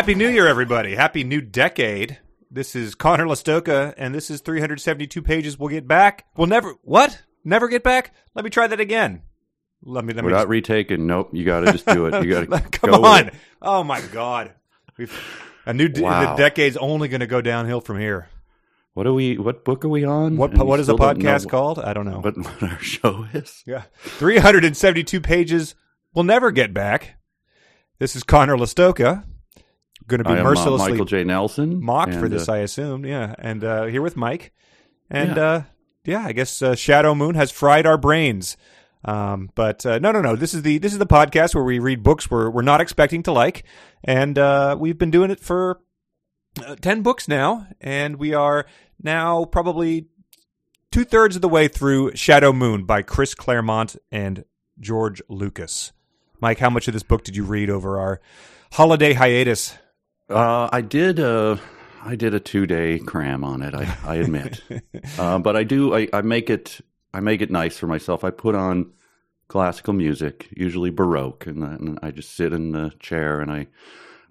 Happy New Year, everybody. Happy new decade. This is Conor Lastowka, and this is 372 pages. We'll get back. We'll never, what? Never get back? Let me try that again. Let me, let We're me. not retaking. Nope. You got to just do it. You got to Come go on. Oh, my God. We've, a new, de- Wow. the decade's only going to go downhill from here. What are we? What book are we on? What, And what is the podcast called? I don't know. What, what our show is? Yeah. 372 pages. We'll never get back. This is Conor Lastowka. Going to be uh, mercilessly Michael J. Nelson. mocked for this, uh, I assume. Yeah. And uh, here with Mike. And Yeah. uh, yeah, I guess uh, Shadow Moon has fried our brains. Um, but uh, no, no, no. This is the this is the podcast where we read books we're we're not expecting to like, and uh, we've been doing it for uh, ten books now, and we are now probably two thirds of the way through Shadow Moon by Chris Claremont and George Lucas. Mike, how much of this book did you read over our holiday hiatus? Uh, I did. Uh, I did a two day cram on it. I, I admit, uh, but I do. I, I make it. I make it nice for myself. I put on classical music, usually baroque, and, then I just sit in the chair and I.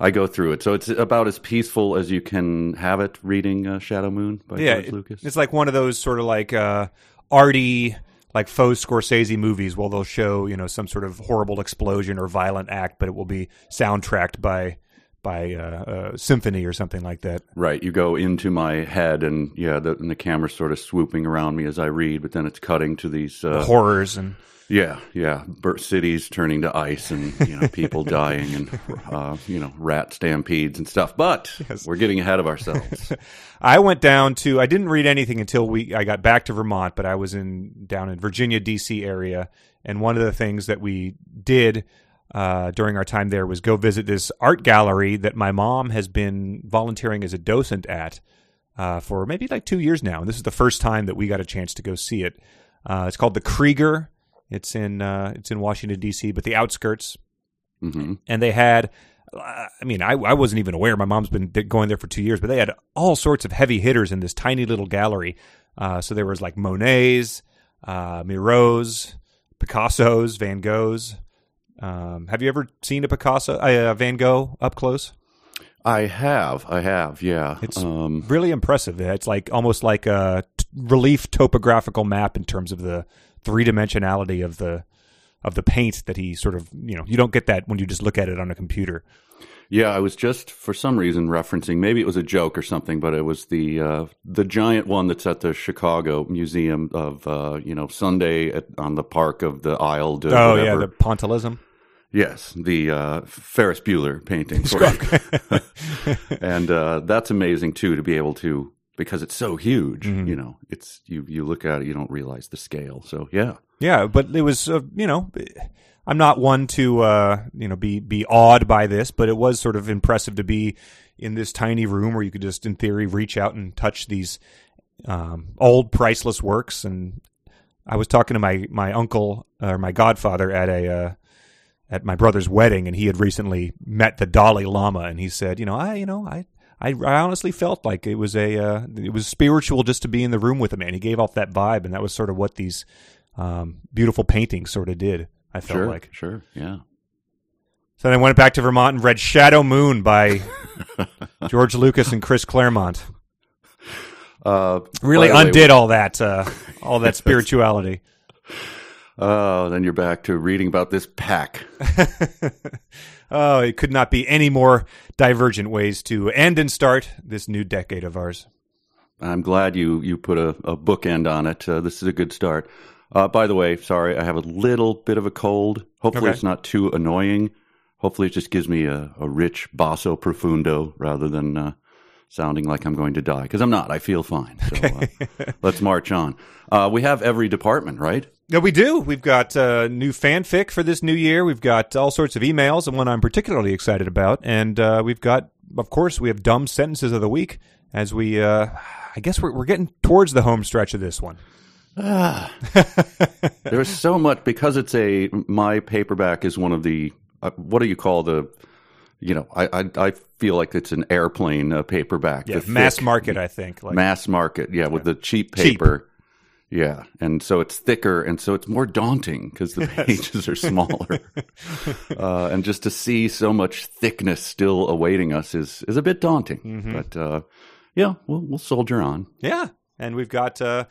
I go through it, so it's about as peaceful as you can have it. Reading uh, Shadow Moon by yeah, George Lucas. It's like one of those sort of like uh, arty, like faux Scorsese movies. Where they'll show you know some sort of horrible explosion or violent act, but it will be soundtracked by by uh, uh, symphony or something like that. Right, you go into my head, and yeah, the, and the camera's sort of swooping around me as I read, but then it's cutting to these. Uh, Horrors and yeah, yeah, cities turning to ice, and you know people dying, and uh, you know rat stampedes and stuff. But we're getting ahead of ourselves. I went down to I didn't read anything until we I got back to Vermont, but I was in down in Virginia DC area, and one of the things that we did uh, during our time there was go visit this art gallery that my mom has been volunteering as a docent at uh, for maybe like two years now, and this is the first time that we got a chance to go see it. Uh, it's called the Kreeger. It's in uh, it's in Washington D.C., but the outskirts Mm-hmm. and they had i mean I, I wasn't even aware my mom's been going there for two years but they had all sorts of heavy hitters in this tiny little gallery uh, so there was like monet's uh, miro's picasso's van gogh's um, have you ever seen a picasso uh, van gogh up close I have, I have, yeah. It's- um, really impressive it's like almost like a t- relief topographical map in terms of the three dimensionality of the of the paint that he sort of you know you don't get that when you just look at it on a computer yeah, I was just for some reason referencing maybe it was a joke or something, but it was the uh, the giant one that's at the Chicago Museum of uh, you know Sunday at, on the Park of the Isle. De oh yeah whatever. the pointillism Yes, the uh, Ferris Bueller painting, and uh, that's amazing too to be able to because it's so huge. Mm-hmm. You know, it's you you look at it, you don't realize the scale. So yeah, Yeah, but it was uh, you know, I'm not one to uh, you know be be awed by this, but it was sort of impressive to be in this tiny room where you could just in theory reach out and touch these um, old priceless works. And I was talking to my my uncle or my godfather at a uh, at my brother's wedding, and he had recently met the Dalai Lama, and he said, you know, I you know I. I, I honestly felt like it was a uh, it was spiritual just to be in the room with him, and he gave off that vibe, and that was sort of what these um, beautiful paintings sort of did. I felt sure, like. sure, yeah. So then I went back to Vermont and read Shadow Moon by George Lucas and Chris Claremont. Uh, Really the way, undid all that uh, all that spirituality. Oh, then you're back to reading about this pack. oh, it could not be any more divergent ways to end and start this new decade of ours. I'm glad you you put a, a bookend on it. Uh, this is a good start. Uh, by the way, sorry, I have a little bit of a cold. Hopefully, Okay. it's not too annoying. Hopefully, it just gives me a, a rich basso profundo rather than uh, sounding like I'm going to die. Because I'm not. I feel fine. So uh, let's march on. Uh, we have every department, right? Yeah, we do. We've got uh, new fanfic for this new year. We've got all sorts of emails, and one I'm particularly excited about. And uh, we've got, of course, we have dumb sentences of the week as we. Uh, I guess we're we're getting towards the home stretch of this one. Ah, There's so much because it's a my paperback is one of the uh, what do you call the you know I I, I feel like it's an airplane uh, paperback Yeah, the mass thick market. I think. Like, mass market yeah with the Cheap. paper Yeah, and so it's thicker, and so it's more daunting because the pages are smaller, uh, and just to see so much thickness still awaiting us is is a bit daunting. Mm-hmm. But uh, yeah, we'll we'll soldier on. Yeah, and we've got uh,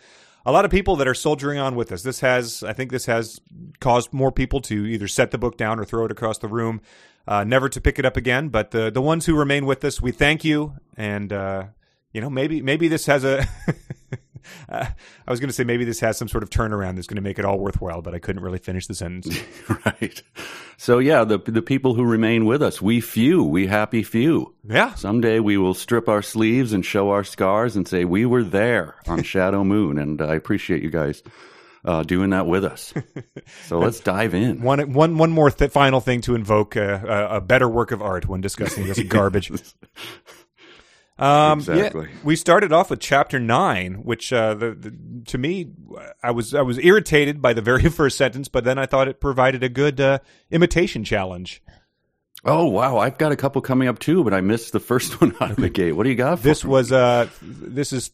a lot of people that are soldiering on with us. This has, I think, this has caused more people to either set the book down or throw it across the room, uh, never to pick it up again. But the the ones who remain with us, we thank you, and uh, you know, maybe maybe this has a. Uh, I was going to say maybe this has some sort of turnaround that's going to make it all worthwhile, but I couldn't really finish the sentence. right. So yeah, the the people who remain with us, we few, we happy few. Yeah. Someday we will strip our sleeves and show our scars and say we were there on Shadow Moon, and I appreciate you guys uh, doing that with us. So let's dive in. One one one more th- final thing to invoke uh, a, a better work of art when discussing this garbage. Um, Exactly. Yeah, we started off with chapter nine, which uh, the, the to me, I was I was irritated by the very first sentence, but then I thought it provided a good uh, imitation challenge. Oh wow, I've got a couple coming up too, but I missed the first one out of the gate. What do you got? For This me? was uh, this is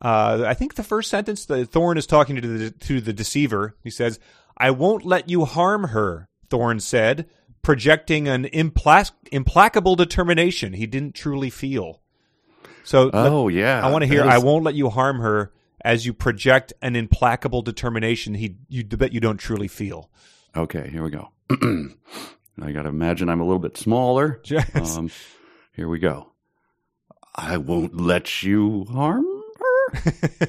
uh, I think the first sentence. The Thorn is talking to the to the deceiver. He says, "I won't let you harm her." Thorn said, projecting an implac- implacable determination he didn't truly feel. So let- Oh yeah, I want to hear. That I won't let you harm her as you project an implacable determination he you bet you don't truly feel. Okay, here we go. I got to imagine I'm a little bit smaller. Yes. Um, here we go. I won't let you harm her.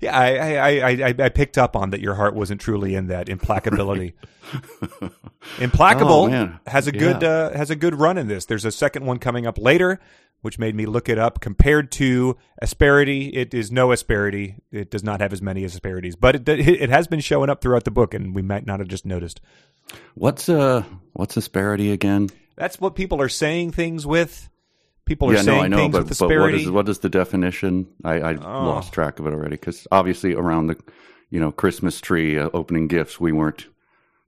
yeah, I, I, I, I, I picked up on that your heart wasn't truly in that implacability. Implacable Oh, has a good Yeah. uh, has a good run in this. There's a second one coming up later, which made me look it up. Compared to asperity, it is no asperity. It does not have as many asperities, but it it has been showing up throughout the book, and we might not have just noticed. What's uh what's asperity again? That's what people are saying things with. People are yeah, saying no, I know, things but, with but what asperity. is what is the definition? I, I Oh. lost track of it already because obviously around the you know Christmas tree uh, opening gifts, we weren't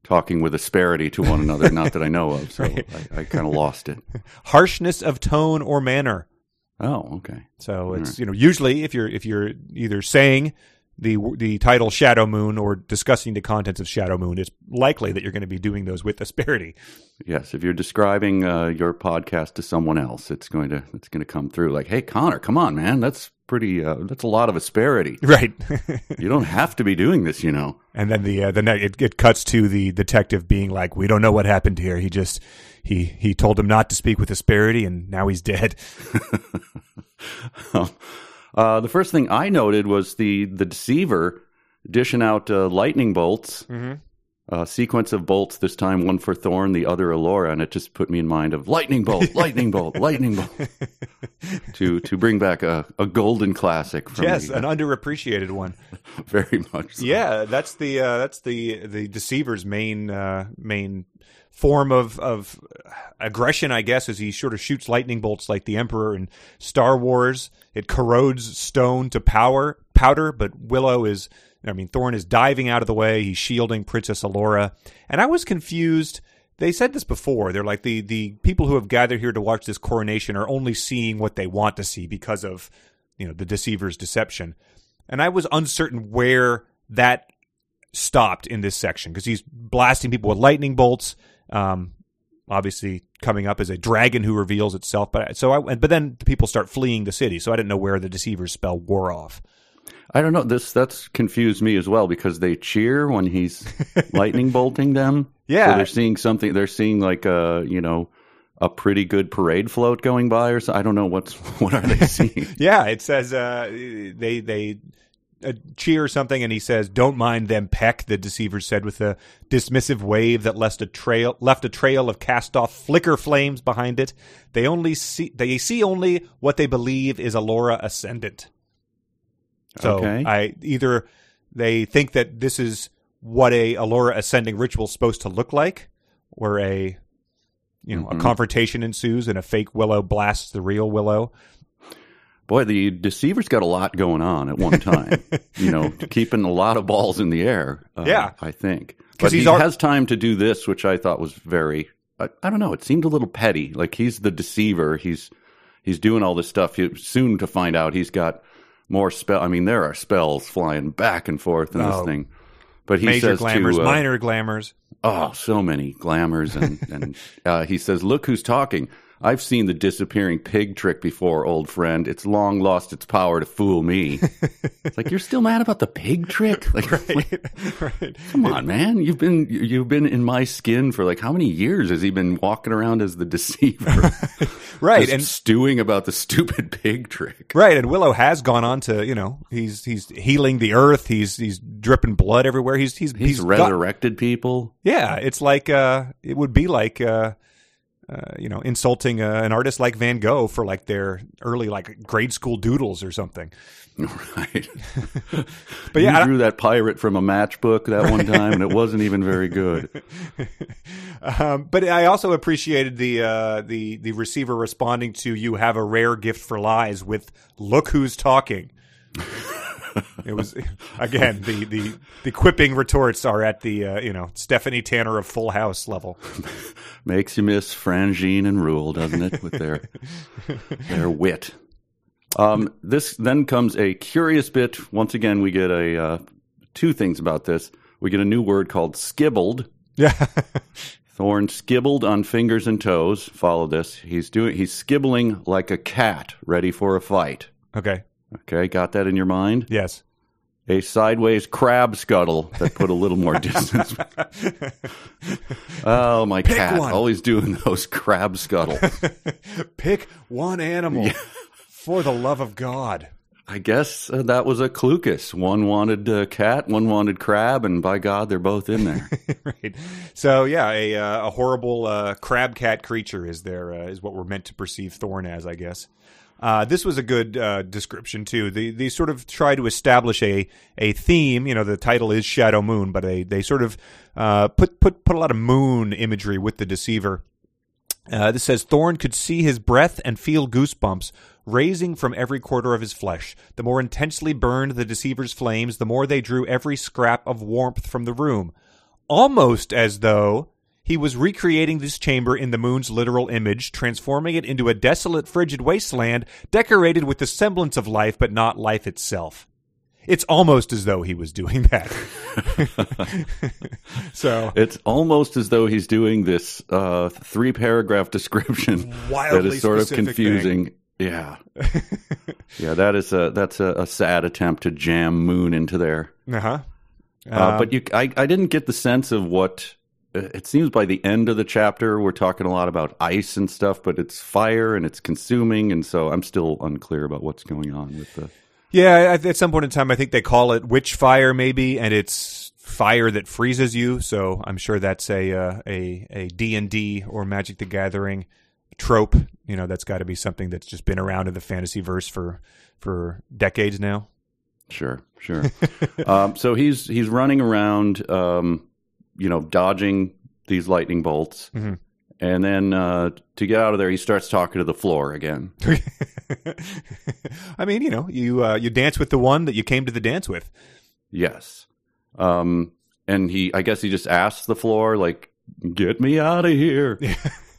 talking with asperity to one another. not that I know of, so I, I kind of lost it. Harshness of tone or manner. Oh, okay. So it's you know usually if you're if you're either saying the the title Shadow Moon or discussing the contents of Shadow Moon, it's likely that you're going to be doing those with asperity. Yes, if you're describing uh, your podcast to someone else, it's going to it's going to come through like, "Hey, Conor, come on, man, that's pretty. Uh, that's a lot of asperity. Right. You don't have to be doing this, you know." and then the uh, the it, it cuts to the detective being like, "We don't know what happened here. He just he he told him not to speak with asperity, and now he's dead." Uh, the first thing I noted was the the deceiver dishing out uh, lightning bolts. Mm-hmm. A sequence of bolts. This time, one for Thorn, the other Elora, and it just put me in mind of lightning bolt, lightning bolt, lightning bolt. to to bring back a, a golden classic. From yes, me. an underappreciated one. very much. So. Yeah, that's the uh, that's the the deceiver's main uh, main form of of aggression, I guess, as he sort of shoots lightning bolts like the Emperor in Star Wars. It corrodes stone to power powder, but Willow is. I mean, Thorn is diving out of the way. He's shielding Princess Elora, and I was confused. They said this before. They're like the the people who have gathered here to watch this coronation are only seeing what they want to see because of you know the deceiver's deception. And I was uncertain where that stopped in this section because he's blasting people with lightning bolts. Um, obviously, coming up as a dragon who reveals itself. But so I, but then the people start fleeing the city, so I didn't know where the deceiver's spell wore off. I don't know. This that's confused me as well because they cheer when he's lightning bolting them. Yeah. so they're seeing something. They're seeing like a you know a pretty good parade float going by, or so. I don't know what's what are they seeing. Yeah, it says uh, they they uh, cheer something, and he says, "Don't mind them, Peck." The deceiver said with a dismissive wave that left a trail left a trail of cast off flicker flames behind it. They only see they see only what they believe is Elora ascendant. So Okay. I either they think that this is what a Elora ascending ritual is supposed to look like, where a you know a Mhm. confrontation ensues and a fake Willow blasts the real Willow. Boy, the deceiver's got a lot going on at one time. you know, keeping a lot of balls in the air. Uh, Yeah. I think 'Cause but he's he al- has time to do this, which I thought was very. I, I don't know. It seemed a little petty. Like he's the deceiver. He's he's doing all this stuff. You soon to find out he's got more spell. I mean, there are spells flying back and forth in Oh. this thing. But he Major says glamours, to uh, minor glamours. oh, so many glamours, and and uh, he says, "Look who's talking." I've seen the disappearing pig trick before, old friend. It's long lost its power to fool me. it's like you're still mad about the pig trick. Like, right. come on, man. You've been you've been in my skin for like how many years has he been walking around as the deceiver? Right. Just And stewing about the stupid pig trick. Right, and Willow has gone on to you know he's he's healing the earth. He's he's dripping blood everywhere. He's he's He's, got- resurrected people. yeah, it's like uh, it would be like uh, uh, you know insulting uh, an artist like Van Gogh for like their early like grade school doodles or something. Right. But yeah, you drew that pirate from a matchbook that one time, and it wasn't even very good. Um, but I also appreciated the uh, the the receiver responding to "You have a rare gift for lies" with "Look who's talking." it was again the the the quipping retorts are at the uh, you know Stephanie Tanner of Full House level. Makes you miss Franjean and Rool, doesn't it, with their their wit. Um, this then comes a curious bit. Once again, we get a uh, two things about this. We get a new word called skibbled. Yeah, Thorn skibbled on fingers and toes. Follow this. He's doing. He's skibbling like a cat ready for a fight. okay, Okay, got that in your mind? yes. A sideways crab scuttle that put a little more distance. oh, my cat! one. Always doing those crab scuttles. Pick one animal for the love of God. I guess uh, that was a clucus. One wanted uh, cat, one wanted crab, and by God, they're both in there. right. So yeah, a uh, a horrible uh, crab cat creature is there uh, is what we're meant to perceive Thorn as, I guess. Uh, this was a good uh, description too. They they sort of try to establish a a theme. You know, the title is Shadow Moon, but they they sort of uh, put put put a lot of moon imagery with the deceiver. Uh, this says Thorn could see his breath and feel goosebumps raising from every quarter of his flesh. The more intensely burned the deceiver's flames, the more they drew every scrap of warmth from the room. Almost as though he was recreating this chamber in the moon's literal image, transforming it into a desolate, frigid wasteland decorated with the semblance of life, but not life itself. It's almost as though he was doing that. so it's almost as though he's doing this uh, three paragraph description that is sort of confusing. Yeah, yeah, that is a that's a, a sad attempt to jam Moon into there. Uh-huh. Uh, but you, I, I didn't get the sense of what. Uh, It seems by the end of the chapter, we're talking a lot about ice and stuff, but it's fire and it's consuming, and so I'm still unclear about what's going on with the. Yeah, at, at some point in time, I think they call it witch fire, maybe, and it's fire that freezes you. So I'm sure that's a uh, a a D and D or Magic the Gathering trope. You know, that's got to be something that's just been around in the fantasy verse for for decades now. Sure, sure. um, so he's he's running around, um, you know, dodging these lightning bolts, Mhm. and then uh, to get out of there, he starts talking to the floor again. I mean, you know, you uh, you dance with the one that you came to the dance with. Yes, um, and he, I guess, he just asks the floor, like, "Get me out of here,"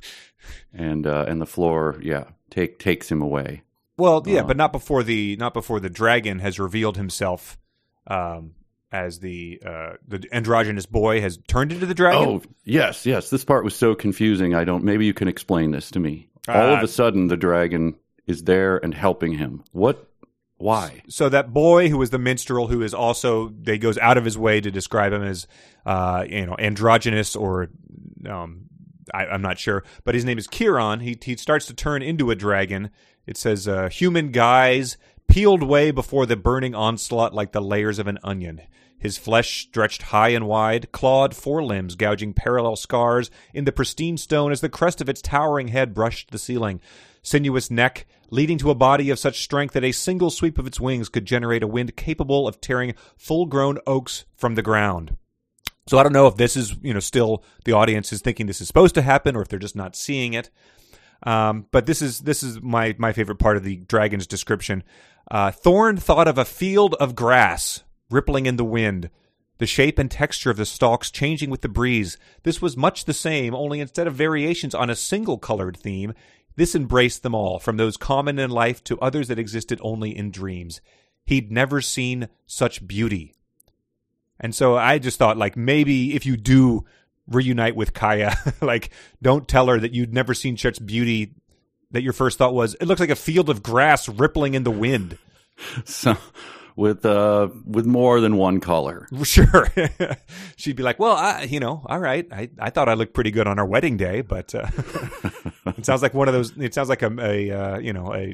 and uh, and the floor, yeah, take takes him away. Well, yeah, Uh. but not before the not before the dragon has revealed himself um, as the uh, the androgynous boy has turned into the dragon. Oh, yes, yes. This part was so confusing. I don't. Maybe you can explain this to me. All Uh, of a sudden, the dragon is there and helping him. What? Why? So that boy who was the minstrel, who is also they goes out of his way to describe him as uh, you know androgynous or um, I, I'm not sure, but his name is Kieran. He he starts to turn into a dragon. It says uh, human guise peeled way before the burning onslaught like the layers of an onion. His flesh stretched high and wide, clawed forelimbs gouging parallel scars in the pristine stone as the crest of its towering head brushed the ceiling. Sinuous neck, leading to a body of such strength that a single sweep of its wings could generate a wind capable of tearing full grown oaks from the ground. So I don't know if this is, you know, still the audience is thinking this is supposed to happen or if they're just not seeing it. Um, but this is this is my my favorite part of the dragon's description. Uh, Thorn thought of a field of grass rippling in the wind, the shape and texture of the stalks changing with the breeze. This was much the same, only instead of variations on a single colored theme, this embraced them all, from those common in life to others that existed only in dreams. he'd never seen such beauty. And so I just thought, like, maybe if you do reunite with Kaiya, like, don't tell her that you'd never seen such beauty that your first thought was, it looks like a field of grass rippling in the wind. So, with uh, with more than one color. Sure. She'd be like, well, I, you know, all right. I, I thought I looked pretty good on our wedding day, but uh, it sounds like one of those, it sounds like a, a uh, you know, a,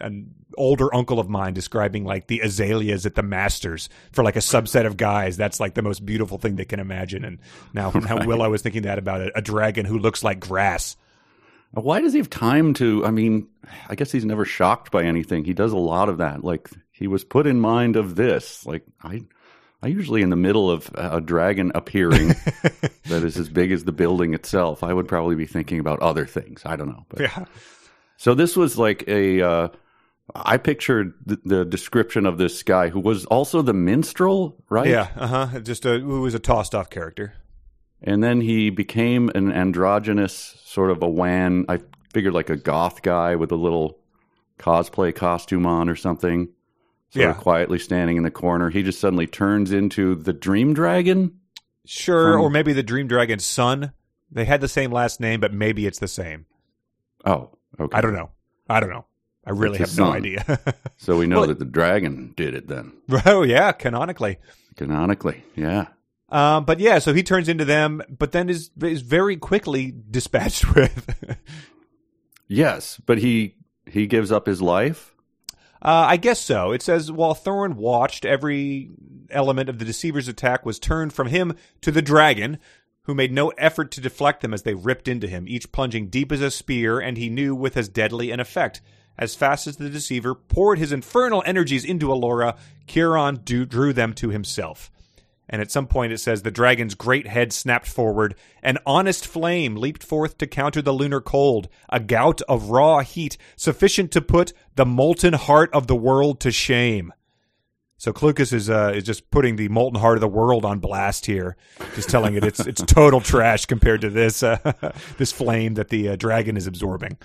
an older uncle of mine describing like the azaleas at the Masters for like a subset of guys. That's like the most beautiful thing they can imagine. And now, now Willow was thinking that about a, a dragon who looks like grass. Why does he have time to? I mean, I guess he's never shocked by anything. He does a lot of that. Like he was put in mind of this. Like I, I usually in the middle of a dragon appearing that is as big as the building itself. I would probably be thinking about other things. I don't know. But, Yeah. So this was like a. Uh, I pictured the, the description of this guy who was also the minstrel, right? Yeah. Uh huh. Just a, who was a tossed off character. And then he became an androgynous sort of a wan. I figured like a goth guy with a little cosplay costume on or something. Sort Yeah. of quietly standing in the corner. He just suddenly turns into the Dream Dragon. Sure. From- or maybe the Dream Dragon's son. They had the same last name, but maybe it's the same. Oh, okay. I don't know. I don't know. I really have no idea. So we know Well- that the dragon did it then, oh yeah, canonically. canonically. Yeah. Um, but yeah, so he turns into them, but then is is very quickly dispatched with. Yes, but he he gives up his life. Uh, I guess so. It says while Thorin watched, every element of the deceiver's attack was turned from him to the dragon, who made no effort to deflect them as they ripped into him, each plunging deep as a spear, and he knew with as deadly an effect. As fast as the deceiver poured his infernal energies into Elora, Kieran do- drew them to himself. And at some point it says the dragon's great head snapped forward. An honest flame leaped forth to counter the lunar cold, a gout of raw heat sufficient to put the molten heart of the world to shame. So Clucas is uh, is just putting the molten heart of the world on blast here, just telling it it's it's total trash compared to this uh, this flame that the uh, dragon is absorbing.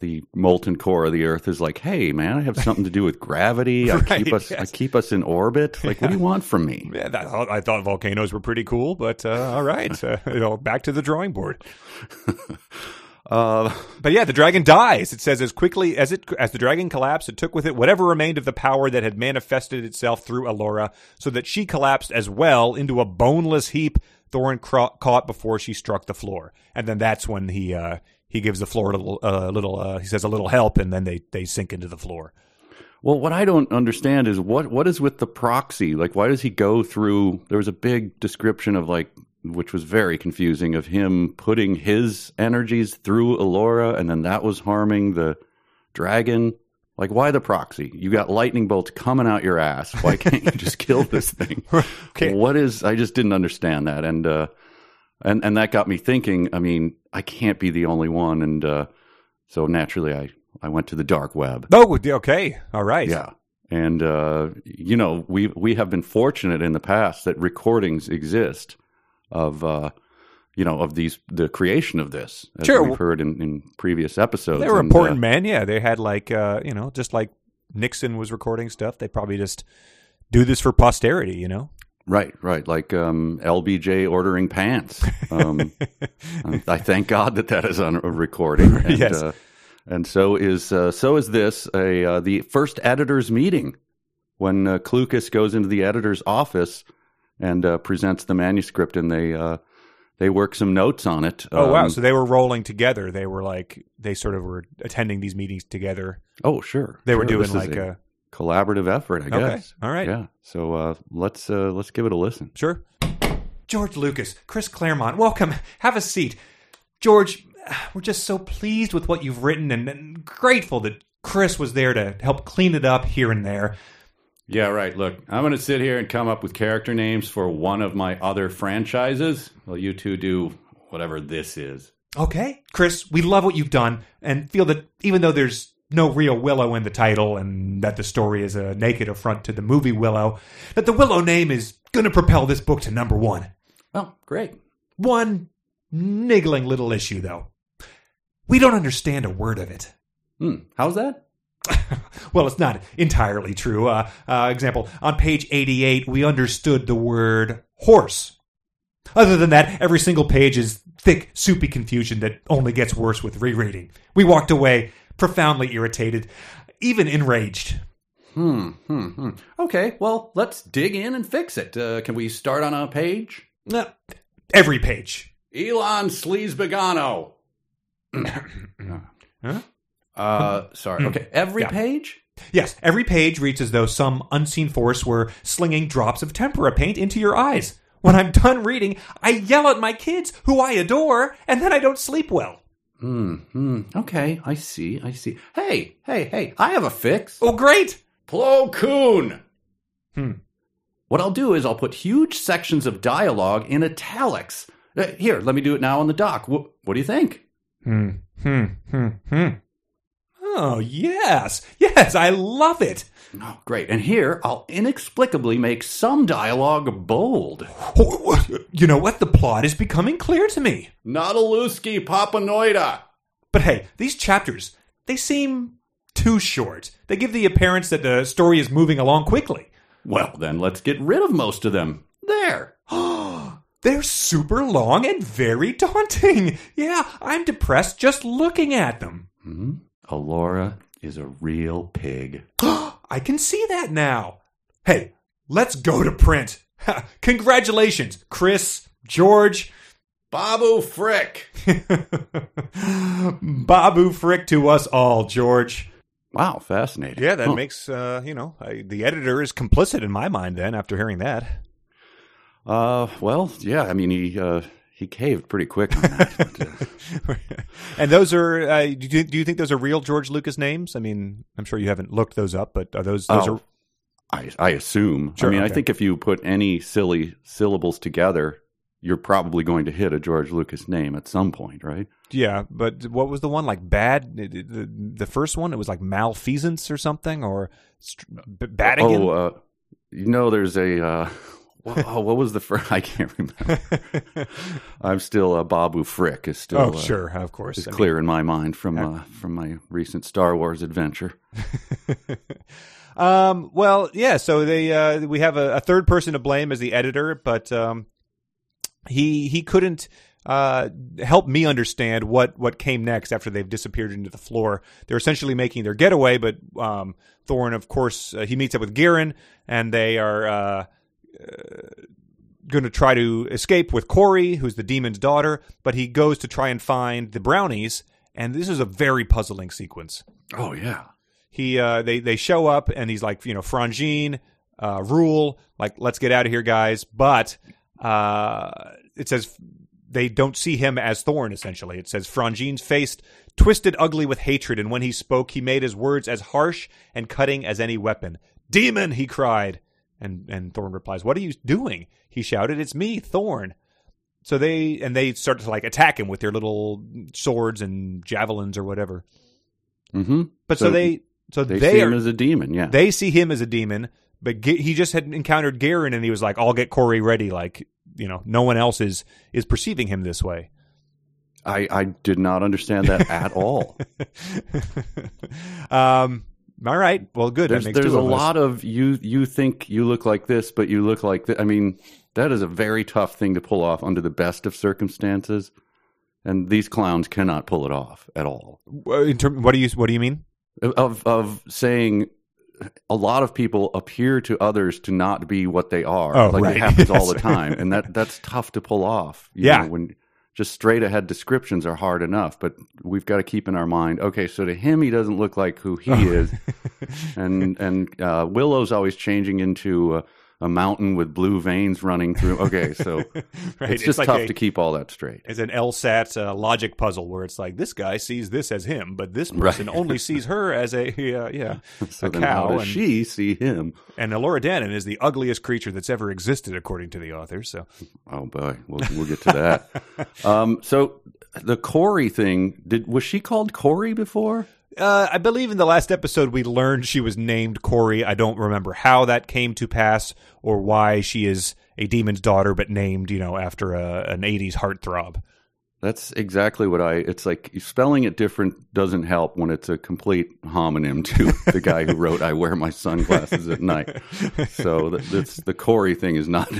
The molten core of the Earth is like, hey man, I have something to do with gravity. I Right, keep us, I keep us in orbit. Like, what do you want from me? Yeah, that, I thought volcanoes were pretty cool, but uh, all right, uh, you know, back to the drawing board. Uh, But yeah, the dragon dies. It says as quickly as it as the dragon collapsed, it took with it whatever remained of the power that had manifested itself through Elora, so that she collapsed as well into a boneless heap. Thorin cra- caught before she struck the floor, and then that's when he uh, he gives the floor a little uh, little uh, he says a little help, and then they they sink into the floor. Well, what I don't understand is what what is with the proxy? Like, why does he go through? There was a big description of like, which was very confusing, of him putting his energies through Elora, and then that was harming the dragon. Like, why the proxy? You got lightning bolts coming out your ass. Why can't you just kill this thing? Okay. What is? I just didn't understand that, and uh, and and that got me thinking. I mean, I can't be the only one, and uh, so naturally, I I went to the dark web. Oh, okay, all right, Yeah. And uh, you know, we we have been fortunate in the past that recordings exist of uh, you know of these the creation of this, as Sure. we've heard in, in previous episodes. They were And, important uh, men. Yeah, they had like uh, you know, just like Nixon was recording stuff. They probably just do this for posterity. You know. Right, right, like um, LBJ ordering pants. Um, I thank God that that is on a recording. And, Yes. uh, and so is uh, so is this a uh, the first editors meeting when uh, Clucas goes into the editor's office and uh, presents the manuscript, and they uh, they work some notes on it. Oh wow! Um, So they were rolling together. They were like they sort of were attending these meetings together. oh, sure, They were doing like a collaborative effort, I okay. guess. All right, Yeah. So uh, let's uh, let's give it a listen. sure. George Lucas, Chris Claremont, welcome. Have a seat, George. We're just so pleased with what you've written, and, and grateful that Chris was there to help clean it up here and there. Yeah, right. Look, I'm going to sit here and come up with character names for one of my other franchises. Well, you two do whatever this is. Okay, Chris, we love what you've done and feel that even though there's no real Willow in the title and that the story is a naked affront to the movie Willow, that the Willow name is going to propel this book to number one. Oh, great. One niggling little issue, though. We don't understand a word of it. Hmm. How's that? well, it's not entirely true. Uh, uh, example, on page 88, we understood the word horse. Other than that, every single page is thick, soupy confusion that only gets worse with rereading. We walked away profoundly irritated, even enraged. Hmm, hmm, hmm. Okay, well, let's dig in and fix it. Uh, can we start on a page? No, every page. Elan Sleazebaggano. Huh? Uh, sorry. Okay, every Yeah. page? Yes, every page reads as though some unseen force were slinging drops of tempera paint into your eyes. When I'm done reading, I yell at my kids, who I adore, and then I don't sleep well. Hmm, hmm. Okay, I see, I see. Hey, hey, hey, I have a fix. Oh, great! Plo Koon! Hmm. What I'll do is I'll put huge sections of dialogue in italics. Uh, here, let me do it now on the dock. Wh- what do you think? Hmm, hmm, hmm, hmm. Oh, yes, yes, I love it. Oh, great. And here, I'll inexplicably make some dialogue bold. You know what? The plot is becoming clear to me. Nautilus-ski Papanoida. But hey, these chapters, they seem too short. They give the appearance that the story is moving along quickly. Well, then let's get rid of most of them. There. They're super long and very daunting. Yeah, I'm depressed just looking at them. Hmm? Elora is a real pig. I can see that now. Hey, let's go to print. Congratulations, Chris, George, Babu Frick. Babu Frick to us all, George. Wow, fascinating. Yeah, that Huh. makes, uh, you know, I, the editor is complicit in my mind then after hearing that. Uh, well, yeah. I mean, he uh, he caved pretty quick on that. uh, and those are, uh, do, you, do you think those are real George Lucas names? I mean, I'm sure you haven't looked those up, but are those, those Oh, are, I I assume. Sure, I mean, I think if you put any silly syllables together, you're probably going to hit a George Lucas name at some point, right? yeah, but what was the one like bad? The, the, first one, it was like malfeasance or something or st- b- Badigan? Oh, uh, you know, there's a. Uh, oh, what was the first? I can't remember. I'm still uh, Babu Frick is still. oh, uh, sure, of course. Is I mean- clear in my mind from uh, from my recent Star Wars adventure. um, well, yeah. So they uh, we have a, a third person to blame as the editor, but um, he he couldn't uh, help me understand what what came next after they've disappeared into the floor. They're essentially making their getaway, but um, Thorin, of course, uh, he meets up with Garen, and they are. Uh, going to try to escape with Corey, who's the demon's daughter, but he goes to try and find the brownies, and this is a very puzzling sequence. Oh yeah. he uh they they show up and he's like you know Franjean uh Rool like let's get out of here guys. But uh it says they don't see him as thorn essentially. It says Franjean's face twisted ugly with hatred and when he spoke he made his words as harsh and cutting as any weapon. Demon! he cried and and thorn replies what are you doing he shouted it's me thorn so they and they start to like attack him with their little swords and javelins or whatever Mm-hmm. but so, So they so They, they, see are him as a demon. Yeah. they see him as a demon, but Ga- he just had encountered Garen and he was like, "I'll get Corey ready." Like you know, no one else is is perceiving him this way. I I did not understand that at all. um. All right. Well, good. There's there's a of lot of you you think you look like this, but you look like that. I mean, that is a very tough thing to pull off under the best of circumstances, and these clowns cannot pull it off at all. In term, what do you what do you mean? Of of saying. A lot of people appear to others to not be what they are. Oh, like right. it happens all the time, and that that's tough to pull off. you Yeah. know, when just straight ahead descriptions are hard enough, but we've got to keep in our mind. Okay, so to him, he doesn't look like who he is, and and uh, Willow's always changing into a, a mountain with blue veins running through. Okay, so Right. it's just like tough a- to keep all that straight. It's an LSAT uh, logic puzzle where it's like this guy sees this as him, but this Right. person only sees her as a uh, yeah So a then cow. how does and, she see him? and Elora Danan is the ugliest creature that's ever existed, according to the author. So Oh boy, we'll we'll get to that. um, so the Corey thing did was she called Corey before? Uh, I believe in the last episode we learned she was named Corey. I don't remember how that came to pass or why she is a demon's daughter, but named, you know, after a, an '80s heartthrob. That's exactly what I. It's like spelling it different doesn't help when it's a complete homonym to the guy who wrote "I wear my sunglasses at night." So that's the Corey thing is not.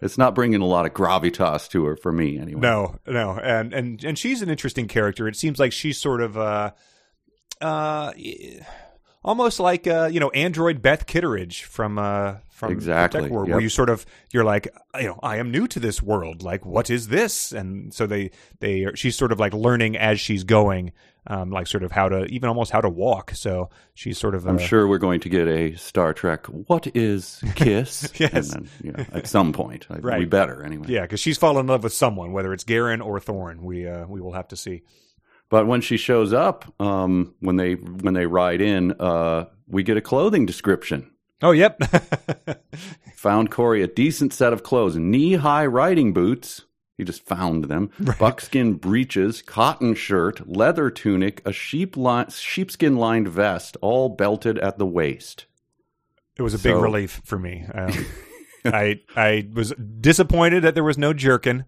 It's not bringing a lot of gravitas to her for me anyway. No, no, and and and she's an interesting character. It seems like she's sort of uh, uh, almost like uh, you know, android Beth Kitteridge from uh from exactly Tech World, yep. where you sort of you're like, you know, I am new to this world. Like, what is this? And so they they she's sort of like learning as she's going, um, like sort of how to even almost how to walk. So she's sort of. I'm uh, sure we're going to get a Star Trek. What is kiss? Yes. And then, you know, at some point, Right. we better anyway. Yeah, because she's fallen in love with someone, whether it's Garen or Thorn. We uh, we will have to see. But when she shows up, um, when they when they ride in, uh, we get a clothing description. Oh, yep. Found Corey a decent set of clothes, knee high riding boots. He just found them. Buckskin breeches, cotton shirt, leather tunic, a sheep li- sheepskin lined vest, all belted at the waist. It was a big relief for me. Um, I I was disappointed that there was no jerkin,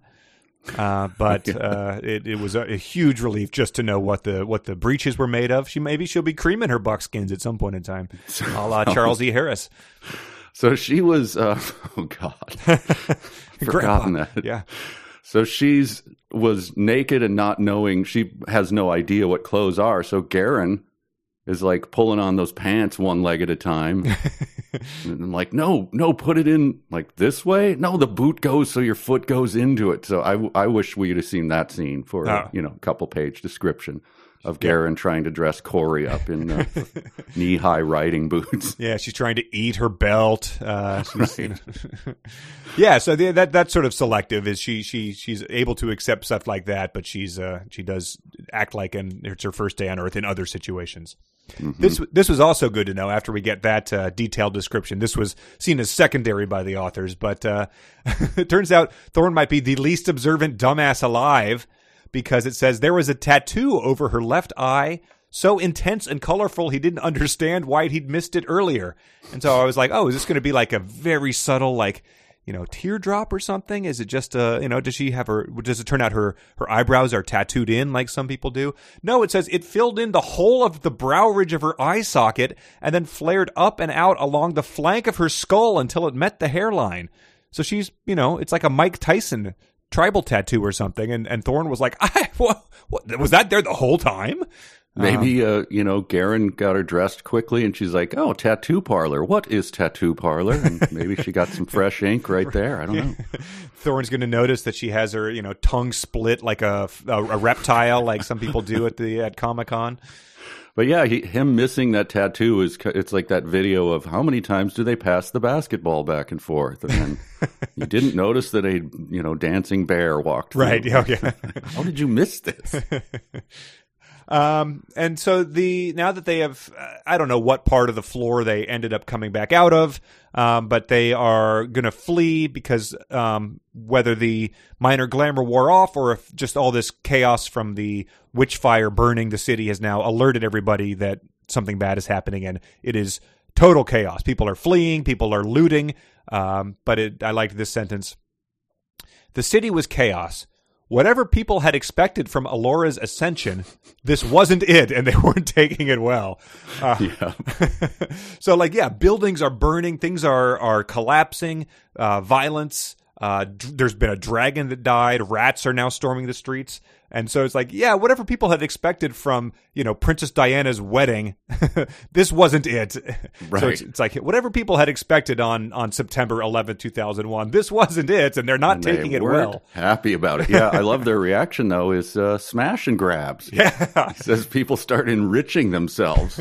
uh, but uh, it, it was a, a huge relief just to know what the what the breeches were made of. She maybe she'll be creaming her buckskins at some point in time, a la Charles E. Harris. So she was, uh, oh God, forgotten Grandpa. that. Yeah, So she's was naked and not knowing she has no idea what clothes are. So Garen is like pulling on those pants one leg at a time. and I'm like, no, no, put it in like this way. No, the boot goes so your foot goes into it. So I, I wish we'd have seen that scene for Oh. you know a couple page description of Garen trying to dress Corey up in uh, knee high riding boots. yeah. She's trying to eat her belt. Uh, she's, you know- yeah. So the, that that's sort of selective. Is she she she's able to accept stuff like that, but she's uh she does act like and it's her first day on Earth in other situations. This this was also good to know after we get that uh, detailed description. This was seen as secondary by the authors, but uh, it turns out Thorn might be the least observant dumbass alive because it says there was a tattoo over her left eye so intense and colorful he didn't understand why he'd missed it earlier. And so I was like, oh, is this going to be like a very subtle like you know, teardrop or something? Is it just a, you know, does she have her, does it turn out her, her eyebrows are tattooed in like some people do? No, it says it filled in the whole of the brow ridge of her eye socket and then flared up and out along the flank of her skull until it met the hairline. So she's, you know, it's like a Mike Tyson tribal tattoo or something. And, and Thorne was like, I, what, what, was that there the whole time? Maybe uh, you know, Garen got her dressed quickly, and she's like, "Oh, tattoo parlor. What is tattoo parlor?" And maybe she got some fresh ink right there. I don't know. Thorne's going to notice that she has her, you know, tongue split like a, a, a reptile, like some people do at the at Comic Con. But yeah, he, him missing that tattoo is it's like that video of how many times do they pass the basketball back and forth, and then you didn't notice that a you know dancing bear walked. Right. Oh, yeah. yeah. How did you miss this? Um, and so the now that they have, I don't know what part of the floor they ended up coming back out of, um, but they are going to flee because um, whether the minor glamour wore off or if just all this chaos from the witch fire burning the city has now alerted everybody that something bad is happening, and it is total chaos. People are fleeing, people are looting. Um, but it, I liked this sentence. The city was chaos. Whatever people had expected from Elora's ascension, this wasn't it, and they weren't taking it well. Uh, yeah. so, like, yeah, buildings are burning, things are are collapsing, uh, violence. Uh, d- there's been a dragon that died. Rats are now storming the streets, and so it's like, yeah, whatever people had expected from you know Princess Diana's wedding, this wasn't it. So Right. it's, it's like whatever people had expected on on September 11th, 2001, this wasn't it, and they're not And they taking it weren't well. Happy about it. Yeah, I love their reaction though. Is uh, smash and grabs. Yeah. He says people start enriching themselves.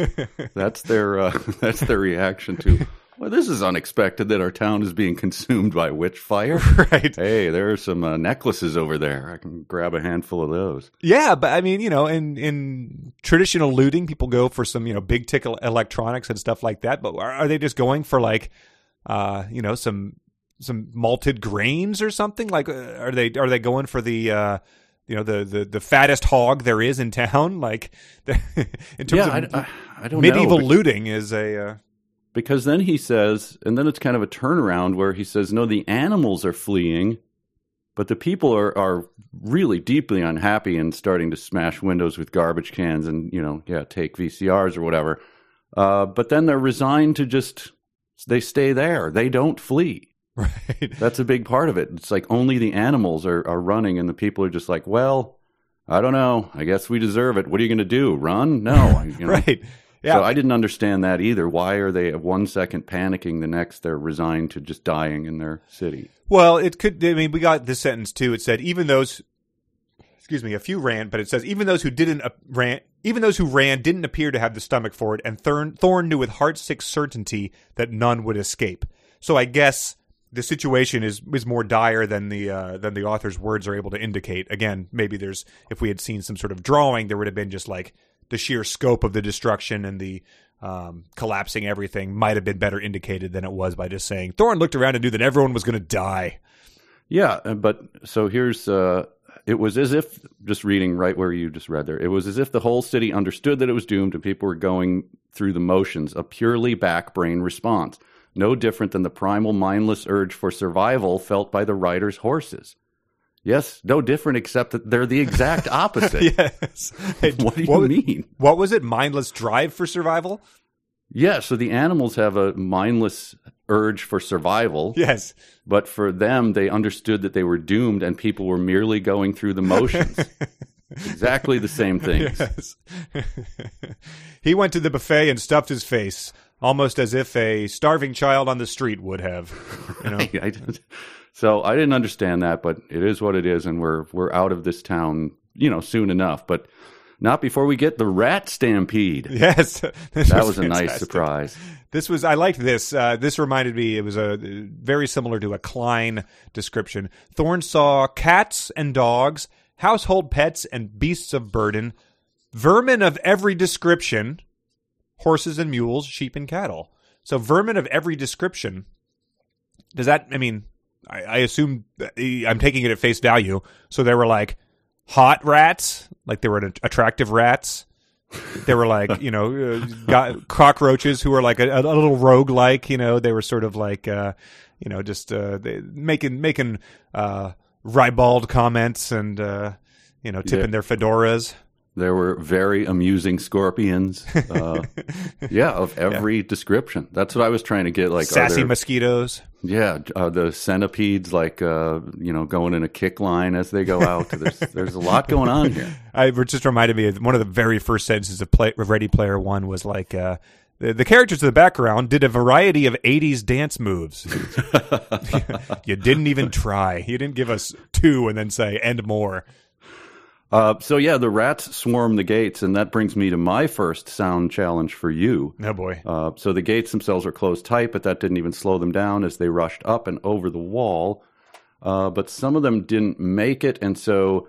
that's their uh, that's their reaction to. Well, this is unexpected that our town is being consumed by witch fire. right. Hey, there are some uh, necklaces over there. I can grab a handful of those. Yeah, but I mean, you know, in in traditional looting, people go for some, you know, big ticket electronics and stuff like that. But are, are they just going for like, uh, you know, some some malted grains or something? Like, uh, are they are they going for the uh, you know, the the the fattest hog there is in town? Like, in terms Yeah, of I, I, I don't medieval know. looting is a uh, Because then he says, and then it's kind of a turnaround where he says, no, the animals are fleeing but the people are, are really deeply unhappy and starting to smash windows with garbage cans and you know yeah take VCRs or whatever. Uh, but then they're resigned to just they stay there. They don't flee. Right. That's a big part of it. It's like only the animals are, are running, and the people are just like, well, I don't know. I guess we deserve it. What are you going to do? Run? No. You know? right. Yeah. So I didn't understand that either. Why are they at one second panicking, the next they're resigned to just dying in their city? Well, it could. I mean, we got this sentence too. It said even those, excuse me, a few ran, but it says even those who didn't uh, ran, even those who ran didn't appear to have the stomach for it, and Thorn, Thorn knew with heartsick certainty that none would escape. So I guess the situation is is more dire than the uh, than the author's words are able to indicate. Again, maybe there's if we had seen some sort of drawing, there would have been just like the sheer scope of the destruction and the um, collapsing everything might have been better indicated than it was by just saying Thorn looked around and knew that everyone was going to die. Yeah, uh, but so here's uh, it was as if just reading right where you just read there. It was as if the whole city understood that it was doomed and people were going through the motions, a purely back brain response no different than the primal mindless urge for survival felt by the rider's horses. Yes, no different except that they're the exact opposite. yes. what do you what, mean? What was it? Mindless drive for survival? Yeah, so the animals have a mindless urge for survival. Yes. But for them, they understood that they were doomed and people were merely going through the motions. exactly the same things. Yes. he went to the buffet and stuffed his face almost as if a starving child on the street would have. You know? I, so I didn't understand that, but it is what it is, and we're we're out of this town, you know, soon enough. But not before we get the rat stampede. Yes, that was, was a nice surprise. This was I liked this. Uh, this reminded me. It was a very similar to a Klein description. Thorn saw cats and dogs, household pets and beasts of burden, vermin of every description horses and mules, sheep and cattle. So vermin of every description. Does that? I mean, I, I assume I'm taking it at face value. So they were like hot rats, like they were attractive rats. They were like, you know, uh, got cockroaches who were like a, a little rogue like, you know, they were sort of like, uh, you know, just uh, they, making making uh, ribald comments and uh, you know tipping yeah. their fedoras. There were very amusing scorpions. Uh, yeah, of every yeah. description. That's what I was trying to get. Like sassy there, mosquitoes. Yeah, uh, the centipedes, like uh, you know, going in a kick line as they go out. there's there's a lot going on here. I just reminded me of one of the very first sentences of, play, of Ready Player One was like. Uh, the, the characters in the background did a variety of 80s dance moves. you didn't even try. You didn't give us two and then say, and more. Uh, so yeah, the rats swarm the gates, and that brings me to my first sound challenge for you. Oh boy! Uh, so the gates themselves are closed tight, but that didn't even slow them down as they rushed up and over the wall. Uh, but some of them didn't make it, and so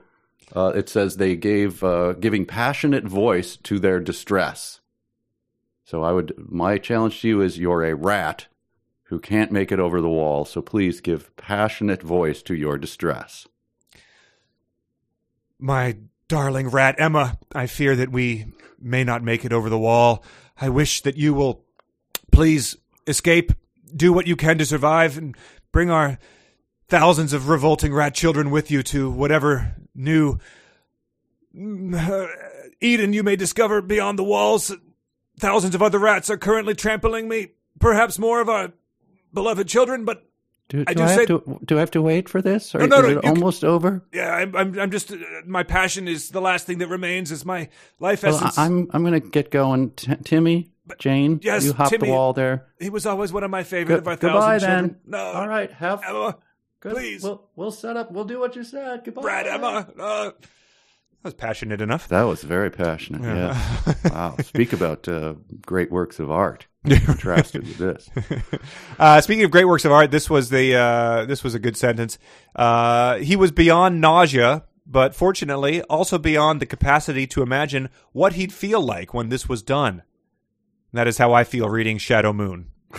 uh, it says they gave uh, giving passionate voice to their distress. So I would my challenge to you is you're a rat who can't make it over the wall, so please give passionate voice to your distress. My darling rat Emma, I fear that we may not make it over the wall. I wish that you will please escape, do what you can to survive, and bring our thousands of revolting rat children with you to whatever new mm, uh, Eden you may discover beyond the walls. Thousands of other rats are currently trampling me, perhaps more of our beloved children, but do, do I, I, have say, to, do I have to wait for this? Or no, no, no, it almost can, over? Yeah, I'm, I'm, I'm just. Uh, my passion is the last thing that remains. Is my life well, essence. I'm, I'm going to get going. T- Timmy, Jane, yes, you hop Timmy, the wall there. He was always one of my favorite Go, of our thousand children. Then. No, all right, have Emma, good. please. We'll, we'll set up. We'll do what you said. Goodbye, Brad. Emma. Uh, was passionate enough. That was very passionate. Yeah. yeah. wow. Speak about uh, great works of art. Contrasted with this. Uh, speaking of great works of art, this was the uh, this was a good sentence. Uh, he was beyond nausea, but fortunately, also beyond the capacity to imagine what he'd feel like when this was done. And that is how I feel reading Shadow Moon.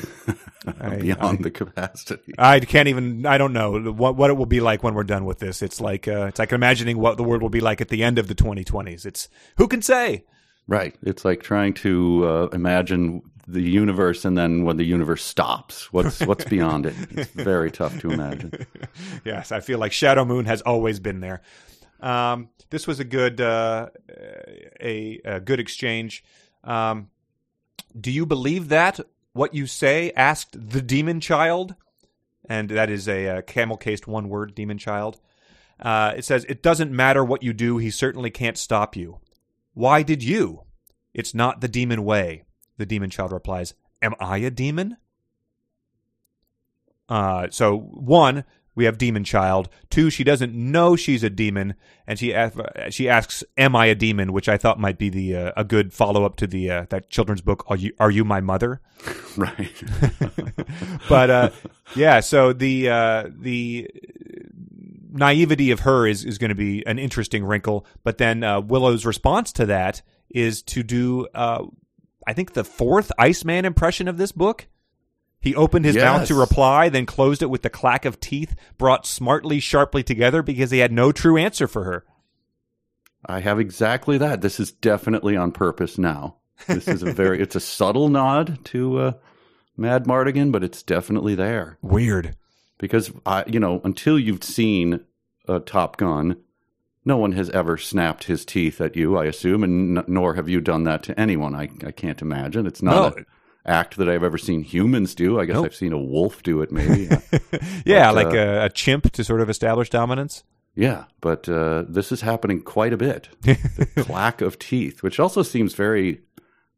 I, beyond I, the capacity. I can't even. I don't know what what it will be like when we're done with this. It's like uh, it's like imagining what the world will be like at the end of the 2020s. It's who can say. Right. It's like trying to uh, imagine the universe, and then when the universe stops, what's what's beyond it? It's very tough to imagine. yes, I feel like Shadow Moon has always been there. Um, this was a good uh, a, a, good exchange. Um, do you believe that what you say? Asked the demon child, and that is a, a camel cased one word demon child. Uh, it says, It doesn't matter what you do, he certainly can't stop you. Why did you? It's not the demon way. The demon child replies, Am I a demon? Uh, so, one, we have demon child. Two, she doesn't know she's a demon, and she she asks, "Am I a demon?" Which I thought might be the uh, a good follow up to the uh, that children's book. Are you Are you my mother? Right. but uh, yeah, so the uh, the naivety of her is, is going to be an interesting wrinkle. But then uh, Willow's response to that is to do, uh, I think, the fourth Iceman impression of this book. He opened his yes. mouth to reply, then closed it with the clack of teeth brought smartly, sharply together because he had no true answer for her. I have exactly that. This is definitely on purpose now. This is a very, it's a subtle nod to uh, Madmartigan, but it's definitely there. Weird because I, you know, until you've seen a Top Gun, no one has ever snapped his teeth at you. I assume, and n- nor have you done that to anyone. I, I can't imagine. It's not no. an act that I've ever seen humans do. I guess nope. I've seen a wolf do it, maybe. yeah, but, like uh, a, a, chimp to sort of establish dominance. Yeah, but uh, this is happening quite a bit. the clack of teeth, which also seems very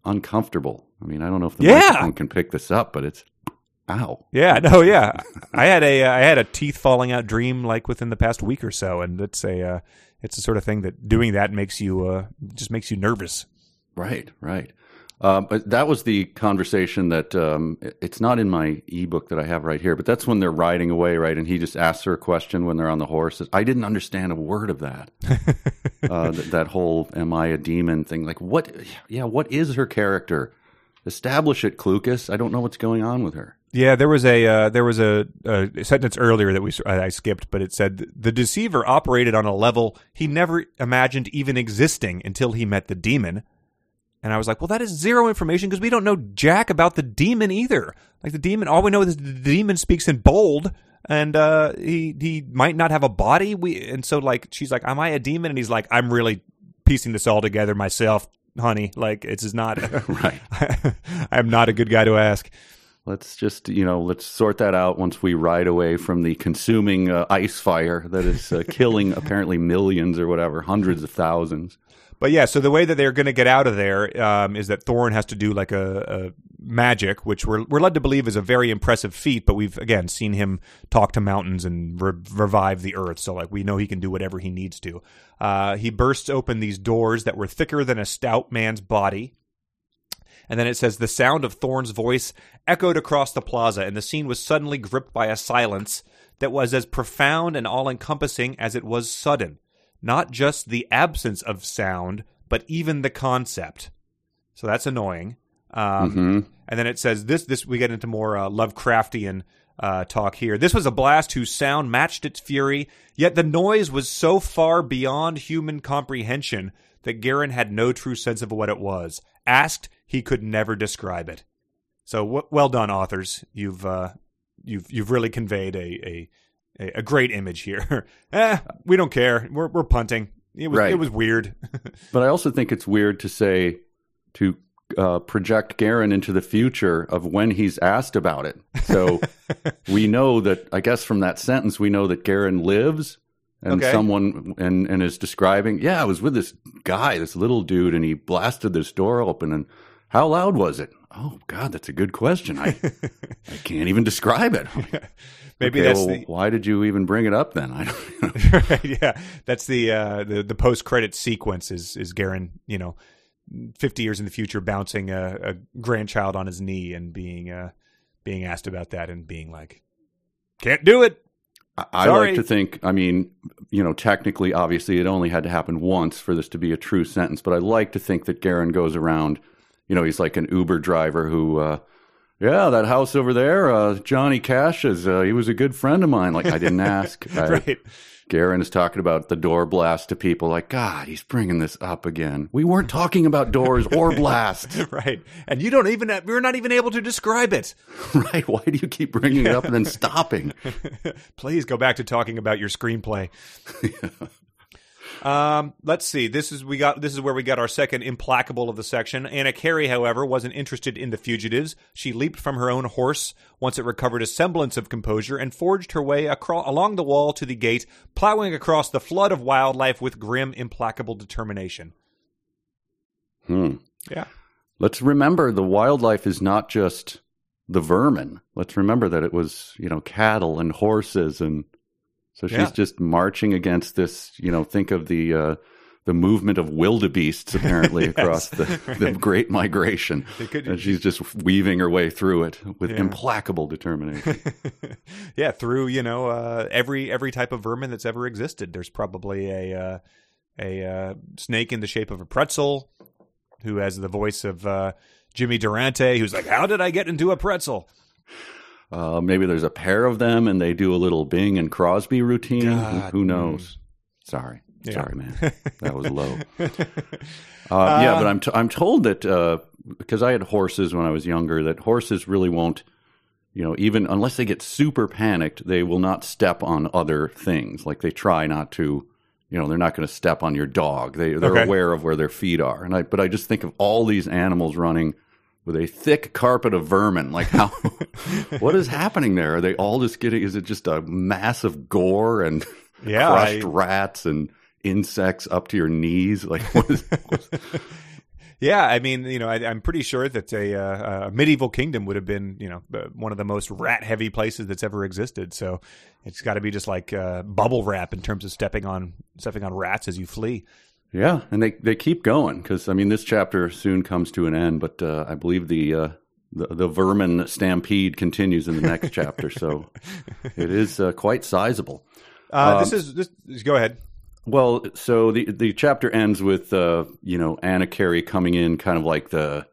uncomfortable. I mean, I don't know if the yeah. microphone can pick this up, but it's Ow. Yeah, no, yeah. I had a uh, I had a teeth falling out dream like within the past week or so, and it's a uh, it's the sort of thing that doing that makes you uh, just makes you nervous. Right, right. Um, but that was the conversation that um, it's not in my ebook that I have right here, but that's when they're riding away, right? And he just asks her a question when they're on the horse. I didn't understand a word of that. uh, that, that whole "Am I a demon?" thing. Like, what? Yeah, what is her character? Establish it, Clucas. I don't know what's going on with her. Yeah, there was a uh, there was a, a, sentence earlier that we I skipped, but it said the deceiver operated on a level he never imagined even existing until he met the demon. And I was like, well, that is zero information because we don't know jack about the demon either. Like the demon, all we know is the demon speaks in bold, and uh, he he might not have a body. We and so like she's like, am I a demon? And he's like, I'm really piecing this all together myself, honey. Like it's is not right. I'm not a good guy to ask. Let's just, you know, let's sort that out once we ride away from the consuming uh, ice fire that is uh, killing apparently millions or whatever, hundreds of thousands. But yeah, so the way that they're going to get out of there um, is that thorn has to do like a, a, magic, which we're we're led to believe is a very impressive feat. But we've again seen him talk to mountains and re- revive the earth, so like we know he can do whatever he needs to. Uh, he bursts open these doors that were thicker than a stout man's body. And then it says the sound of Thorn's voice echoed across the plaza, and the scene was suddenly gripped by a silence that was as profound and all encompassing as it was sudden. Not just the absence of sound, but even the concept. So that's annoying. Um, mm-hmm. And then it says this. This we get into more uh, Lovecraftian uh, talk here. This was a blast whose sound matched its fury, yet the noise was so far beyond human comprehension that Garin had no true sense of what it was. Asked, he could never describe it. So w- well done, authors. You've uh, you've you've really conveyed a a, a great image here. eh, we don't care. We're we're punting. It was right. it was weird. but I also think it's weird to say to uh, project Garin into the future of when he's asked about it. So we know that I guess from that sentence we know that Garin lives and okay. someone and and is describing, yeah, I was with this guy, this little dude, and he blasted this door open and how loud was it? Oh God, that's a good question. I I can't even describe it. Maybe okay, that's well, the... why did you even bring it up then? I don't right, yeah, that's the uh, the the post credit sequence is is Garin, you know, fifty years in the future, bouncing a, a grandchild on his knee and being uh, being asked about that and being like, can't do it. I, I like to think, I mean, you know, technically, obviously, it only had to happen once for this to be a true sentence, but I like to think that Garin goes around you know, he's like an Uber driver who, uh, yeah, that house over there, uh, Johnny Cash is, uh, he was a good friend of mine. Like I didn't ask. I, right. Garen is talking about the door blast to people like, God, he's bringing this up again. We weren't talking about doors or blast. right. And you don't even, we are not even able to describe it. right. Why do you keep bringing it up and then stopping? Please go back to talking about your screenplay. Um, let's see. This is we got. This is where we got our second implacable of the section. Anakerie, however, wasn't interested in the fugitives. She leaped from her own horse once it recovered a semblance of composure and forged her way across along the wall to the gate, plowing across the flood of wildlife with grim, implacable determination. Hmm. Yeah. Let's remember the wildlife is not just the vermin. Let's remember that it was you know cattle and horses and so she's yeah. just marching against this. You know, think of the uh, the movement of wildebeests apparently yes, across the, right. the Great Migration, could, and she's just weaving her way through it with yeah. implacable determination. yeah, through you know uh, every every type of vermin that's ever existed. There's probably a uh, a uh, snake in the shape of a pretzel who has the voice of uh, Jimmy Durante, who's like, "How did I get into a pretzel?" Uh, maybe there's a pair of them and they do a little Bing and Crosby routine. God. Who knows? Mm. Sorry. Yeah. Sorry, man. That was low. Uh, yeah, but I'm, t- I'm told that because uh, I had horses when I was younger, that horses really won't, you know, even unless they get super panicked, they will not step on other things. Like they try not to, you know, they're not going to step on your dog. They, they're okay. aware of where their feet are. And I, but I just think of all these animals running – with a thick carpet of vermin. Like how, what is happening there? Are they all just getting? Is it just a massive gore and yeah, crushed I, rats and insects up to your knees? Like what is? Yeah, I mean, you know, I, am pretty sure that a, uh, a, medieval kingdom would have been, you know, one of the most rat-heavy places that's ever existed. So it's got to be just like uh, bubble wrap in terms of stepping on stepping on rats as you flee. Yeah, and they they keep going because I mean this chapter soon comes to an end, but uh, I believe the, uh, the, the vermin stampede continues in the next chapter, so it is uh, quite sizable. Uh, um, this is this. Go ahead. Well, so the the chapter ends with uh, you know Anakerie coming in, kind of like the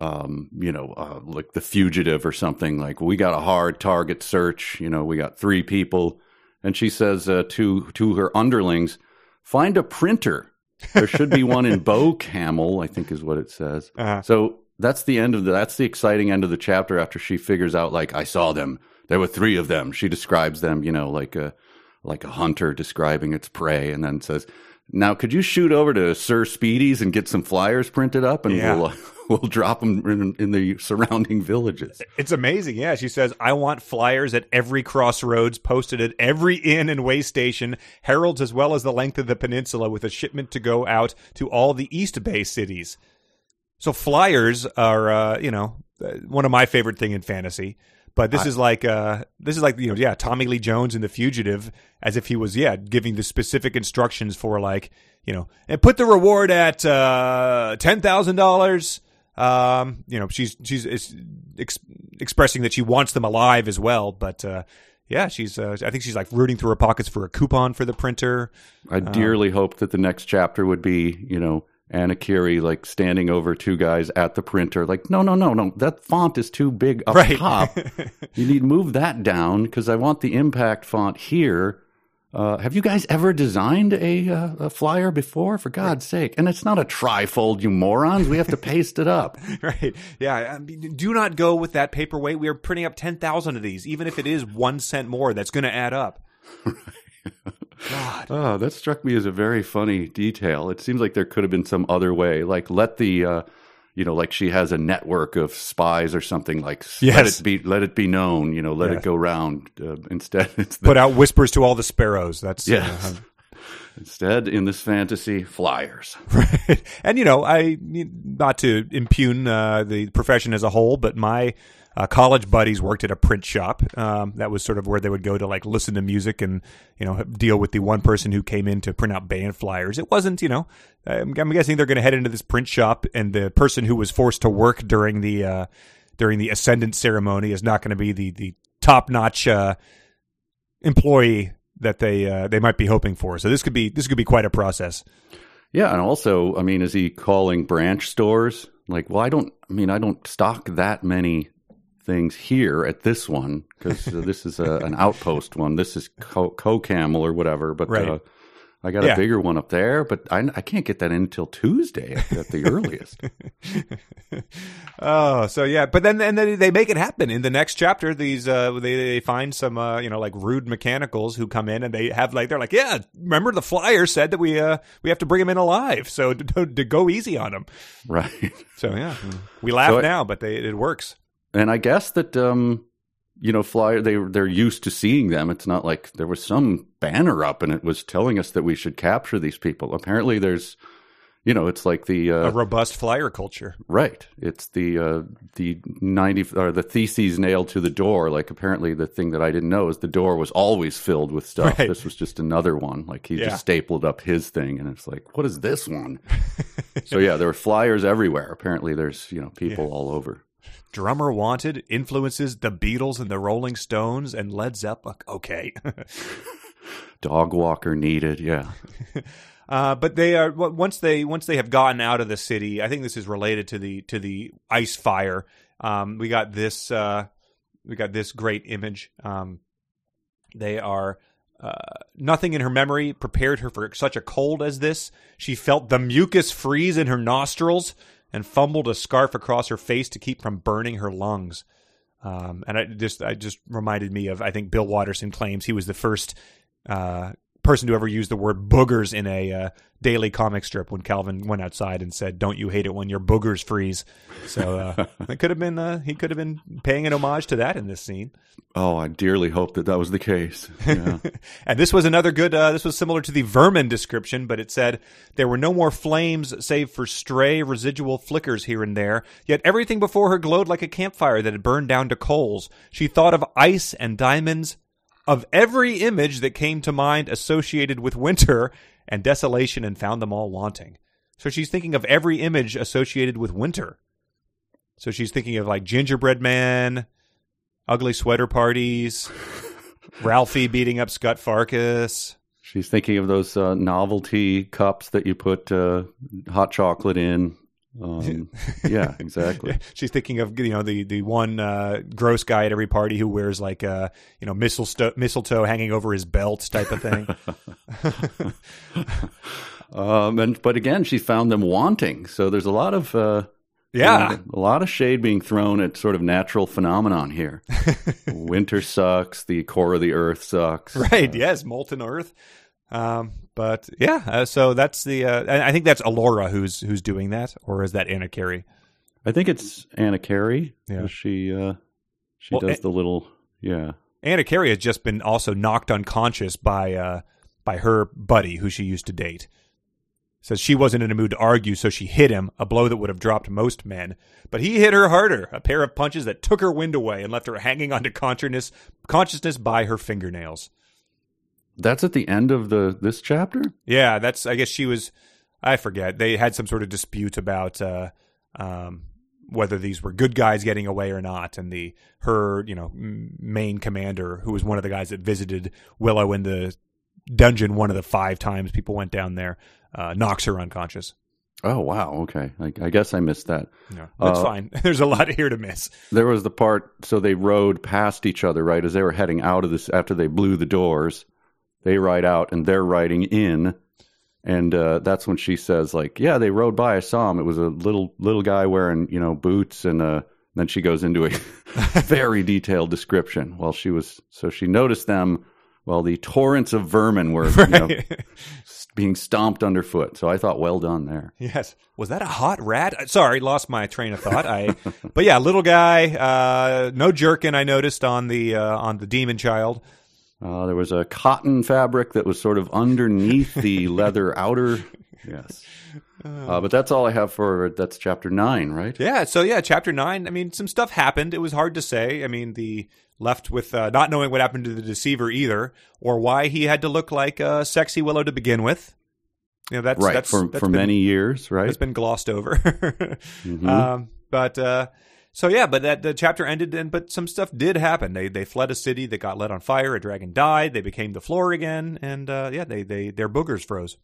um, you know uh, like the fugitive or something. Like we got a hard target search. You know, we got three people, and she says to to her underlings, find a printer there should be one in Bow Camel, I think is what it says. Uh-huh. So that's the end of the that's the exciting end of the chapter after she figures out like I saw them. There were three of them. She describes them, you know, like a like a hunter describing its prey, and then says, "Now, could you shoot over to Sir Speedy's and get some flyers printed up, and yeah. we'll we'll drop them in, in, the surrounding villages. It's amazing. Yeah, she says, I want flyers at every crossroads, posted at every inn and way station, heralds as well as the length of the peninsula, with a shipment to go out to all the East Bay cities. So flyers are, uh, you know, uh, one of my favorite thing in fantasy. But this I, is like, uh, this is like, you know, yeah, Tommy Lee Jones in The Fugitive, as if he was, yeah, giving the specific instructions for like, you know, and put the reward at uh, ten thousand dollars um, you know, she's she's ex- expressing that she wants them alive as well, but uh, yeah, she's uh, I think she's like rooting through her pockets for a coupon for the printer. I um, dearly hope that the next chapter would be, you know, Anakerie like standing over two guys at the printer, like, no, no, no, no, that font is too big up right. top. you need to move that down because I want the impact font here uh, have you guys ever designed a, uh, a flyer before? For God's sake. And it's not a trifold, you morons. We have to paste it up. right. Yeah. do not go with that paperweight. We are printing up 10,000 of these. Even if it is one cent more, that's going to add up. God. Oh, that struck me as a very funny detail. It seems like there could have been some other way. Like, let the. Uh, you know, like she has a network of spies or something. Like yes. let it be, let it be known. You know, let it go round. Uh, instead, it's the, put out whispers to all the sparrows. That's yes. Uh, Instead, in this fantasy, flyers. Right. And, you know, I, not to impugn uh, the profession as a whole, but my uh, college buddies worked at a print shop. Um, that was sort of where they would go to like listen to music and you know deal with the one person who came in to print out band flyers. It wasn't you know I'm, I'm guessing they're going to head into this print shop and the person who was forced to work during the uh, during the ascendant ceremony is not going to be the the top notch uh, employee that they uh, they might be hoping for. So this could be this could be quite a process. Yeah, and also, I mean, is he calling branch stores? Like, well, I don't. I mean, I don't stock that many things here at this one because uh, this is a, an outpost one. This is co- camel or whatever. But Right. uh, I got Yeah. a bigger one up there, but I, I can't get that in until Tuesday at, at the earliest. Oh, so yeah, but then and then they make it happen in the next chapter. These uh, they they find some uh, you know like rude mechanicals who come in and they have like they're like yeah, remember the flyer said that we uh we have to bring him in alive, so to, to go easy on him. right. So yeah, we laugh So now, but they, it works. And I guess that um, you know, flyer they they're used to seeing them. It's not like there was some banner up and it was telling us that we should capture these people. Apparently, there's, you know, it's like the uh, A robust flyer culture. right. It's the uh, the ninety or the theses nailed to the door. Like apparently, the thing that I didn't know is the door was always filled with stuff. Right. This was just another one. Like he Yeah. just stapled up his thing, and it's like, what is this one? so yeah, there were flyers everywhere. Apparently, there's you know people all over. Drummer wanted influences the Beatles and the Rolling Stones and Led Zeppelin. Okay. Dog walker needed. Yeah. Uh, but they are once they once they have gotten out of the city. I think this is related to the to the ice fire. Um, we got this uh, we got this great image. Um, they are uh, nothing in her memory prepared her for such a cold as this. She felt the mucus freeze in her nostrils and fumbled a scarf across her face to keep from burning her lungs. Um, and I just I just reminded me of I think Bill Watterson claims he was the first uh, person to ever use the word boogers in a uh, daily comic strip when Calvin went outside and said, "Don't you hate it when your boogers freeze?" So uh, it could have been uh, he could have been paying an homage to that in this scene. Oh, I dearly hope that that was the case. Yeah. And this was another good. Uh, this was similar to the vermin description, but it said there were no more flames save for stray residual flickers here and there. Yet everything before her glowed like a campfire that had burned down to coals. She thought of ice and diamonds, of every image that came to mind associated with winter and desolation, and found them all wanting. So she's thinking of every image associated with winter. So she's thinking of like gingerbread man, ugly sweater parties. Ralphie beating up Scut Farkus. She's thinking of those uh, novelty cups that you put uh, hot chocolate in. Um, yeah, exactly. She's thinking of you know the the one uh, gross guy at every party who wears like uh, you know mistletoe, mistletoe hanging over his belt type of thing. Um, and but again, she found them wanting. So there's a lot of uh, yeah, a lot of shade being thrown at sort of natural phenomenon here. Winter sucks. The core of the earth sucks. right. Yes, molten earth. Um, but yeah, uh, so that's the. Uh, I think that's Elora who's who's doing that, or is that Anakerie? I think it's Anakerie. Yeah. She uh, she Well, does A- the little yeah. Anakerie has just been also knocked unconscious by uh, by her buddy who she used to date. Says she wasn't in a mood to argue, so she hit him, a blow that would have dropped most men. But he hit her harder, a pair of punches that took her wind away and left her hanging onto consciousness, consciousness by her fingernails. That's at the end of the this chapter. Yeah, that's. I guess she was. I forget. They had some sort of dispute about uh, um, whether these were good guys getting away or not, and the her you know main commander, who was one of the guys that visited Willow in the dungeon one of the five times people went down there, uh, knocks her unconscious. Oh wow. Okay. I, I guess I missed that. No, that's Uh, fine. There's a lot here to miss. There was the part so they rode past each other, right, as they were heading out of this after they blew the doors. They ride out and they're riding in. And uh, that's when she says, like, yeah, they rode by. I saw him. It was a little little guy wearing, you know, boots. And uh, then she goes into a very detailed description. Well, she was so she noticed them. Well, the torrents of vermin were you know, being stomped underfoot. So I thought, well done there. Yes. Was that a hot rat? Uh, Sorry, lost my train of thought. I, but yeah, little guy, uh, no jerkin. I noticed on the uh, on the demon child. Uh, there was a cotton fabric that was sort of underneath the leather outer. Yes. Uh, but that's all I have for that's chapter nine, right? Yeah. So yeah, chapter nine. I mean, some stuff happened. It was hard to say. I mean, the left with uh, not knowing what happened to the deceiver either, or why he had to look like uh, sexy Willow to begin with. You know, that's right. that's, for that's for been- many years, right? It's been glossed over. Mhm. um, but uh, so yeah, but that the chapter ended, and but some stuff did happen. They they fled a city that got lit on fire. A dragon died. They became the floor again, and uh, yeah, they they their boogers froze.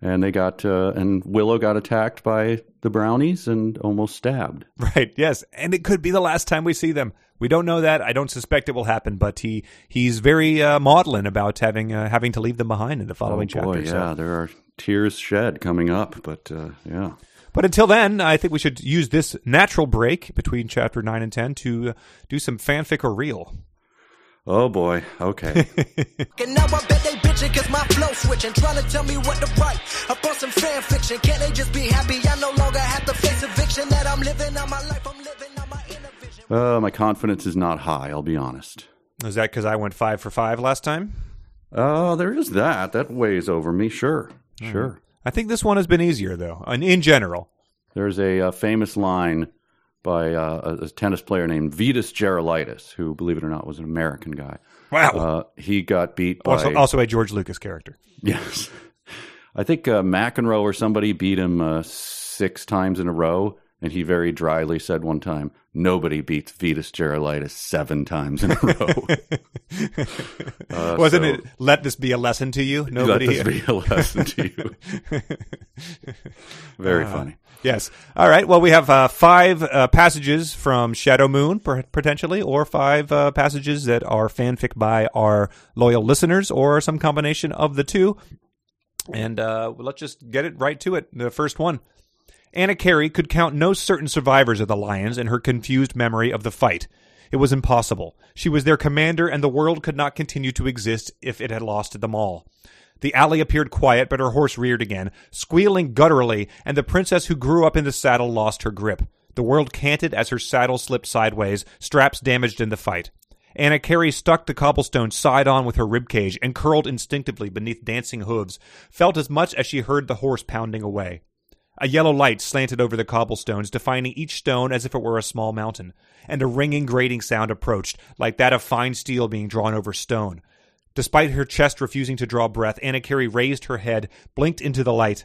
and they got uh, and Willow got attacked by the brownies and almost stabbed. Right. Yes, and it could be the last time we see them. We don't know that. I don't suspect it will happen, but he he's very uh, maudlin about having uh, having to leave them behind in the following oh boy, chapter. so- yeah, there are tears shed coming up, but uh, yeah. But until then, I think we should use this natural break between chapter 9 and 10 to uh, do some fanfic or real. Oh boy, okay. And now I bet they bitching cause my flow switching. Trying to tell me what to write about some fan fiction. Can't they just be happy? I no longer have to face eviction. That I'm living out my life, I'm living out my inner vision. uh, my confidence is not high, I'll be honest. Is that because I went five for five last time? Oh, there is that. That weighs over me, sure. Sure. I think this one has been easier, though, in, in general. There's a, uh famous line by uh, a, a tennis player named Vitas Gerulaitis, who, believe it or not, was an American guy. Wow. Uh, he got beat by also, also a George Lucas character. yes. I think uh, McEnroe or somebody beat him uh, six times in a row, and he very dryly said one time, "Nobody beats Vitas Gerulaitis seven times in a row." Uh, Wasn't so it, let this be a lesson to you? Nobody. Let this be a lesson to you. Very funny. Yes. All right. Well, we have uh, five uh, passages from Shadow Moon, per- potentially, or five uh, passages that are fanfic by our loyal listeners, or some combination of the two. And uh, let's just get it right to it. The first one. Anakerie could count no certain survivors of the Lions in her confused memory of the fight. It was impossible. She was their commander, and the world could not continue to exist if it had lost them all. The alley appeared quiet, but her horse reared again, squealing gutturally, and the princess who grew up in the saddle lost her grip. The world canted as her saddle slipped sideways, straps damaged in the fight. Anakerie stuck the cobblestone side on with her ribcage and curled instinctively beneath dancing hooves, felt as much as she heard the horse pounding away. A yellow light slanted over the cobblestones, defining each stone as if it were a small mountain, and a ringing, grating sound approached, like that of fine steel being drawn over stone. Despite her chest refusing to draw breath, Anakerie raised her head, blinked into the light.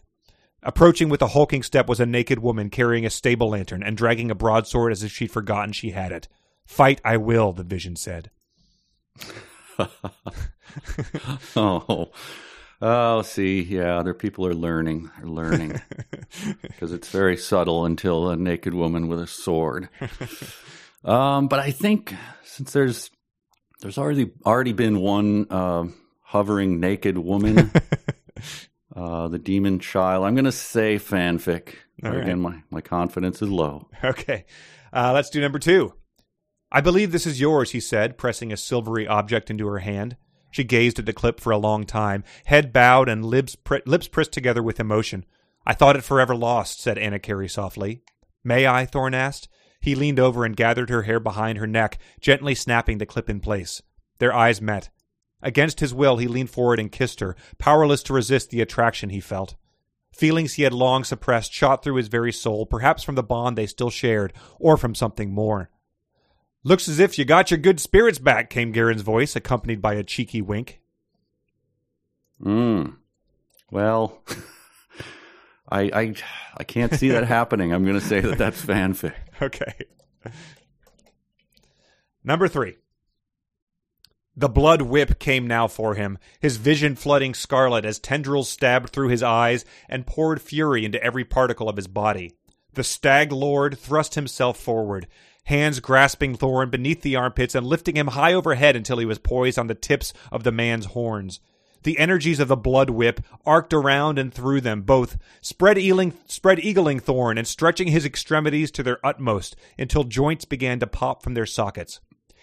Approaching with a hulking step was a naked woman carrying a stable lantern and dragging a broadsword as if she'd forgotten she had it. Fight I will, the vision said. Oh, oh, see, yeah, other people are learning, are learning, because it's very subtle until a naked woman with a sword. Um, but I think since there's there's already already been one uh, hovering naked woman, uh, the demon child. I'm going to say fanfic. Right. Again, my my confidence is low. Okay. Uh, let's do number two. I believe this is yours, he said, pressing a silvery object into her hand. She gazed at the clip for a long time, head bowed and lips, pri- lips pressed together with emotion. I thought it forever lost, said Anakerie softly. May I? Thorn asked. He leaned over and gathered her hair behind her neck, gently snapping the clip in place. Their eyes met. Against his will, he leaned forward and kissed her, powerless to resist the attraction he felt. Feelings he had long suppressed shot through his very soul, perhaps from the bond they still shared, or from something more. Looks as if you got your good spirits back, came Garen's voice, accompanied by a cheeky wink. Mm. Well, I I I can't see that happening. I'm going to say that that's fanfic. Okay. Number three. The blood whip came now for him, his vision flooding scarlet as tendrils stabbed through his eyes and poured fury into every particle of his body. The stag lord thrust himself forward, hands grasping Thorn beneath the armpits and lifting him high overhead until he was poised on the tips of the man's horns. The energies of the blood whip arced around and through them both, spread eagling, spread eagling Thorn and stretching his extremities to their utmost until joints began to pop from their sockets.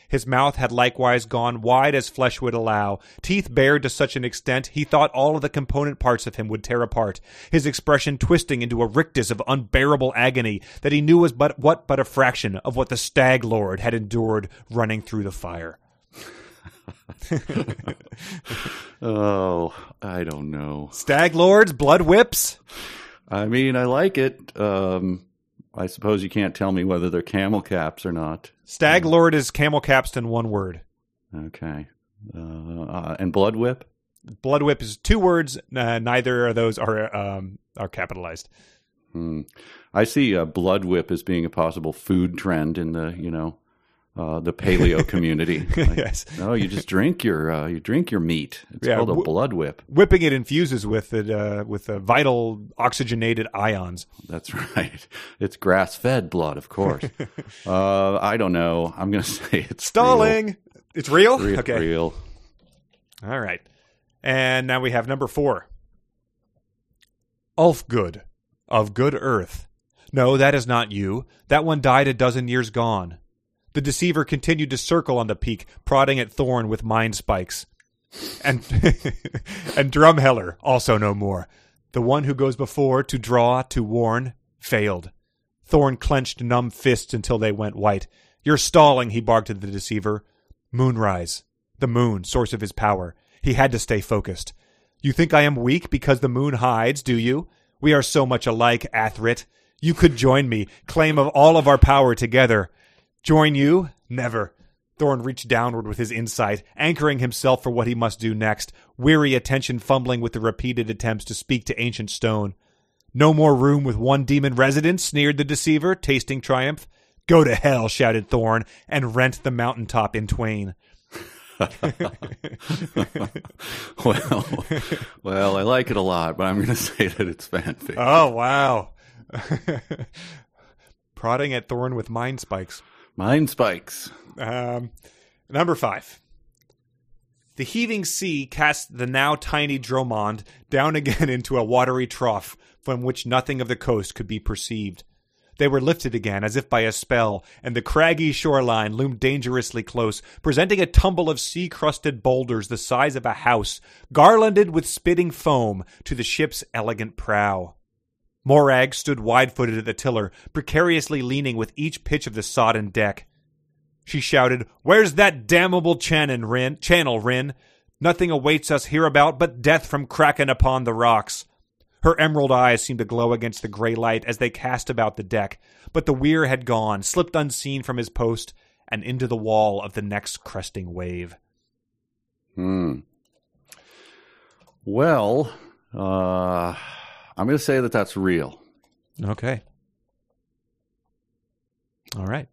His mouth had likewise gone wide as flesh would allow, teeth bared to such an extent he thought all of the component parts of him would tear apart, his expression twisting into a rictus of unbearable agony that he knew was but what but a fraction of what the stag lord had endured running through the fire. Oh, I don't know. Stag lords, blood whips? I mean, I like it. Um, I suppose you can't tell me whether they're camel caps or not. Stag lord is camel caps in one word. Okay. Uh, uh, and blood whip. Blood whip is two words. Uh, neither of those are um, are capitalized. Hmm. I see uh, blood whip as being a possible food trend in the you know uh, the paleo community. Like, Yes. No, you just drink your uh, you drink your meat. It's Yeah, called a blood whip. Whipping it infuses with it uh, with uh, vital oxygenated ions. That's right. It's grass fed blood, of course. uh, I don't know. I'm going to say it's Stalling. It's real. Real, real, okay. real. All right. And now we have number four. Ufgood of Good Earth. No, that is not you. That one died a dozen years gone. The deceiver continued to circle on the peak, prodding at Thorn with mind spikes. And and Drumheller, also no more. The one who goes before to draw, to warn, failed. Thorn clenched numb fists until they went white. You're stalling, he barked at the deceiver. Moonrise. The moon, source of his power. He had to stay focused. You think I am weak because the moon hides, do you? We are so much alike, Athrit. You could join me, claim of all of our power together. Join you? Never. Thorn reached downward with his insight, anchoring himself for what he must do next, weary attention fumbling with the repeated attempts to speak to ancient stone. No more room with one demon resident, sneered the deceiver, tasting triumph. Go to hell, shouted Thorn, and rent the mountain top in twain. Well, well, I like it a lot, but I'm going to say that it's fanfic. Oh, wow. Prodding at Thorn with mind spikes. Mind spikes. Um, number five. The heaving sea cast the now tiny Dromond down again into a watery trough from which nothing of the coast could be perceived. They were lifted again as if by a spell, and the craggy shoreline loomed dangerously close, presenting a tumble of sea crusted boulders the size of a house, garlanded with spitting foam to the ship's elegant prow. Morag stood wide footed at the tiller, precariously leaning with each pitch of the sodden deck. She shouted, Where's that damnable channel, Rin? Channel, Rin? Nothing awaits us hereabout but death from kraken upon the rocks. Her emerald eyes seemed to glow against the gray light as they cast about the deck, but the weir had gone, slipped unseen from his post, and into the wall of the next cresting wave. Hmm. Well, uh, I'm going to say that that's real. Okay. All right.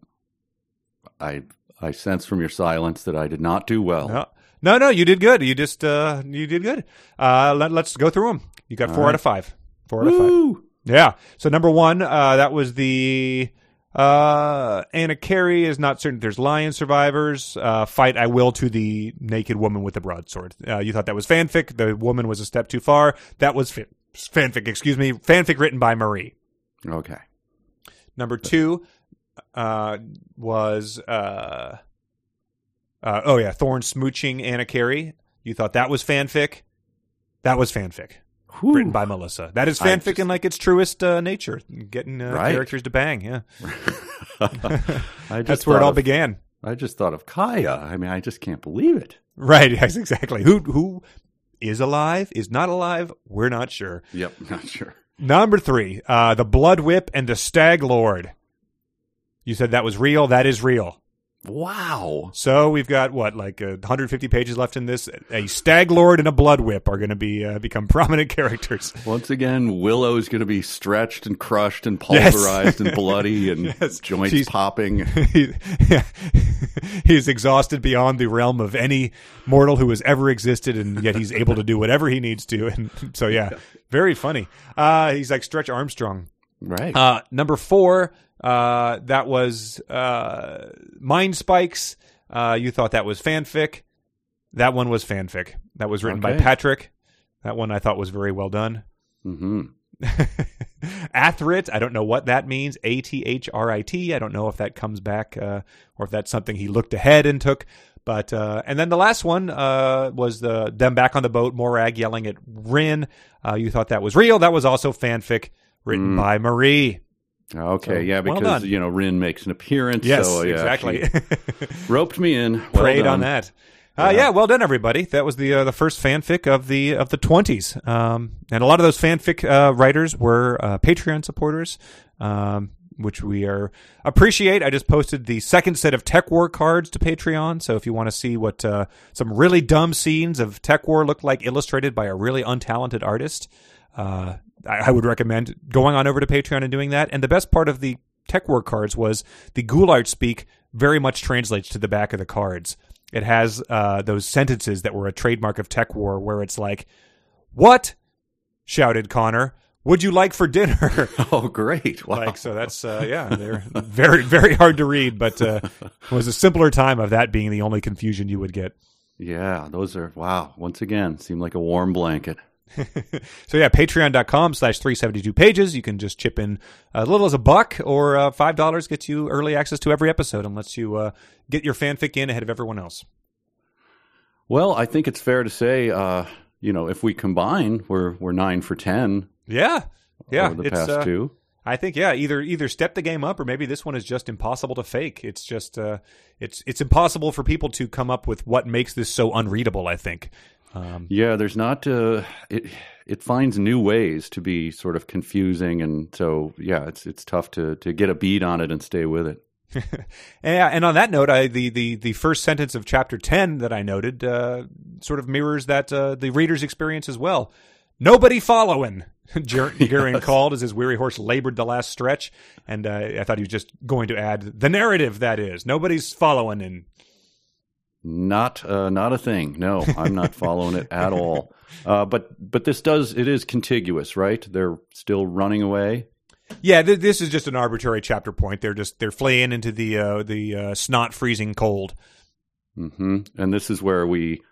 I I sense from your silence that I did not do well. No, no, no you did good. You just, uh, you did good. Uh, let, us go through them. You got four right. out of five. Four out of five. Yeah. So number one, uh, that was the uh, Anakerie is not certain. There's lion survivors. Uh, fight I will to the naked woman with the broadsword. Uh, you thought that was fanfic. The woman was a step too far. That was fi- fanfic. Excuse me. Fanfic written by Marie. Okay. Number two uh, was uh, uh, oh yeah, Thorn smooching Anakerie. You thought that was fanfic. That was fanfic Whew. written by Melissa. That is fanfic just- in like its truest uh, nature, getting uh, Right. characters to bang. Yeah, just that's where it all of- began. I just thought of Kaiya. I mean, I just can't believe it. Right? Yes, exactly. Who who is alive? Is not alive? We're not sure. Yep, not sure. Number three, uh, the Blood Whip and the Stag Lord. You said that was real. That is real. Wow. So we've got what, like uh, 150 pages left in this. A Stag Lord and a Blood Whip are going to be uh, become prominent characters. Once again, Willow is going to be stretched and crushed and Yes. pulverized and bloody and Yes. joints She's- popping. he, yeah. he's exhausted beyond the realm of any mortal who has ever existed, and yet he's able to do whatever he needs to. And so, yeah, very funny. Uh, he's like Stretch Armstrong. Right. Uh, number four, uh, that was uh, Mind Spikes. Uh, you thought that was fanfic. That one was fanfic. That was written by Patrick. That one I thought was very well done. hmm Athrit, I don't know what that means. A T H R I T. I don't know if that comes back uh, or if that's something he looked ahead and took. But uh, and then the last one uh, was the them back on the boat. Morag yelling at Rin. Uh, you thought that was real. That was also fanfic written by Marie. Okay, So, yeah, because done. you know Rin makes an appearance. Yes, so, yeah, exactly. roped me in. Well Preyed done. on that. Uh, yeah. well done, everybody. That was the uh, the first fanfic of the of the twenties, um, and a lot of those fanfic uh, writers were uh, Patreon supporters, um, which we are appreciate. I just posted the second set of TekWar cards to Patreon, so if you want to see what uh, some really dumb scenes of TekWar look like illustrated by a really untalented artist, uh, I, I would recommend going on over to Patreon and doing that. And the best part of the TekWar cards was the Goulart Speak very much translates to the back of the cards. It has uh, those sentences that were a trademark of TekWar, where it's like, "What?" shouted Conor. Would you like for dinner? Oh, great! Wow. like so that's uh, yeah they're very very hard to read but uh, it was a simpler time of that being the only confusion you would get yeah, those are wow. Once again, seem like a warm blanket. so yeah patreon.com slash 372 pages you can just chip in as little as a buck or uh, five dollars gets you early access to every episode and lets you uh, get your fanfic in ahead of everyone else Well, I think it's fair to say, uh, you know, if we combine, we're we're nine for ten yeah yeah over the it's past uh, two. I think yeah, either either step the game up or maybe this one is just impossible to fake. It's just uh, it's it's impossible for people to come up with what makes this so unreadable. I think. Um, Yeah, there's not. Uh, it it finds new ways to be sort of confusing, and so yeah, it's it's tough to to get a beat on it and stay with it. Yeah, and on that note, I, the, the, the first sentence of chapter 10 that I noted uh, sort of mirrors that uh, the reader's experience as well. Nobody following, Jer- Gurion called as his weary horse labored the last stretch. And uh, I thought he was just going to add the narrative, that is. Nobody's following. And Not uh, not a thing. No, I'm not following it at all. Uh, but but this does it is contiguous, right? They're still running away. yeah, th- this is just an arbitrary chapter point. They're just they're fleeing into the uh, the uh, snot freezing cold. Mm-hmm. And this is where we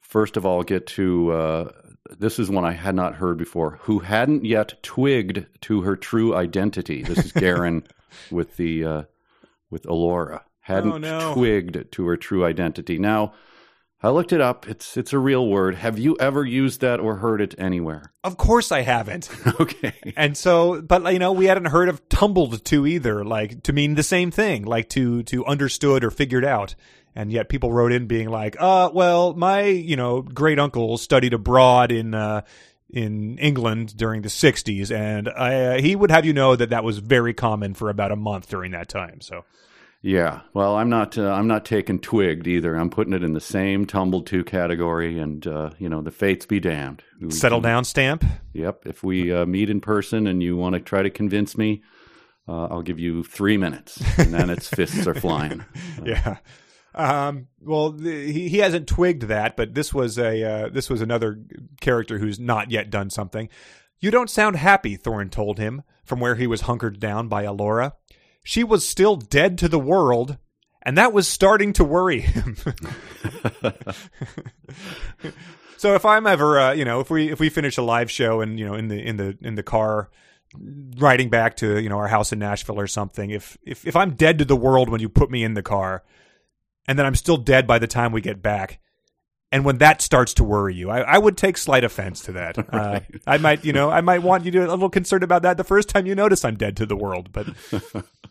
first of all get to. Uh, this is one I had not heard before. Who hadn't yet twigged to her true identity? This is Garen with the uh, with Elora. Hadn't Oh, no. twigged to her true identity. Now, I looked it up. It's it's a real word. Have you ever used that or heard it anywhere? Of course I haven't. Okay. And so, but you know, we hadn't heard of tumbled to either, like to mean the same thing, like to to understood or figured out. And yet, people wrote in being like, "Uh, well, my you know great uncle studied abroad in uh, in England during the '60s, and I, uh, he would have you know that that was very common for about a month during that time." So, Yeah. Well, I'm not. Uh, I'm not taking twigged either. I'm putting it in the same tumbled to category, and uh, you know, the fates be damned. We settle can- down, stamp. Yep. If we uh, meet in person and you want to try to convince me, uh, I'll give you three minutes, and then its fists are flying. yeah. Um, well, the, he he hasn't twigged that, but this was a uh, this was another character who's not yet done something. You don't sound happy, Thorn told him from where he was hunkered down by Elora. She was still dead to the world, and that was starting to worry him. so if I'm ever, uh, you know, if we if we finish a live show and you know in the in the in the car riding back to you know our house in Nashville or something, if if if I'm dead to the world when you put me in the car, and then I'm still dead by the time we get back. And when that starts to worry you, I, I would take slight offense to that. Uh, I might, you know, I might want you to be a little concerned about that the first time you notice I'm dead to the world. But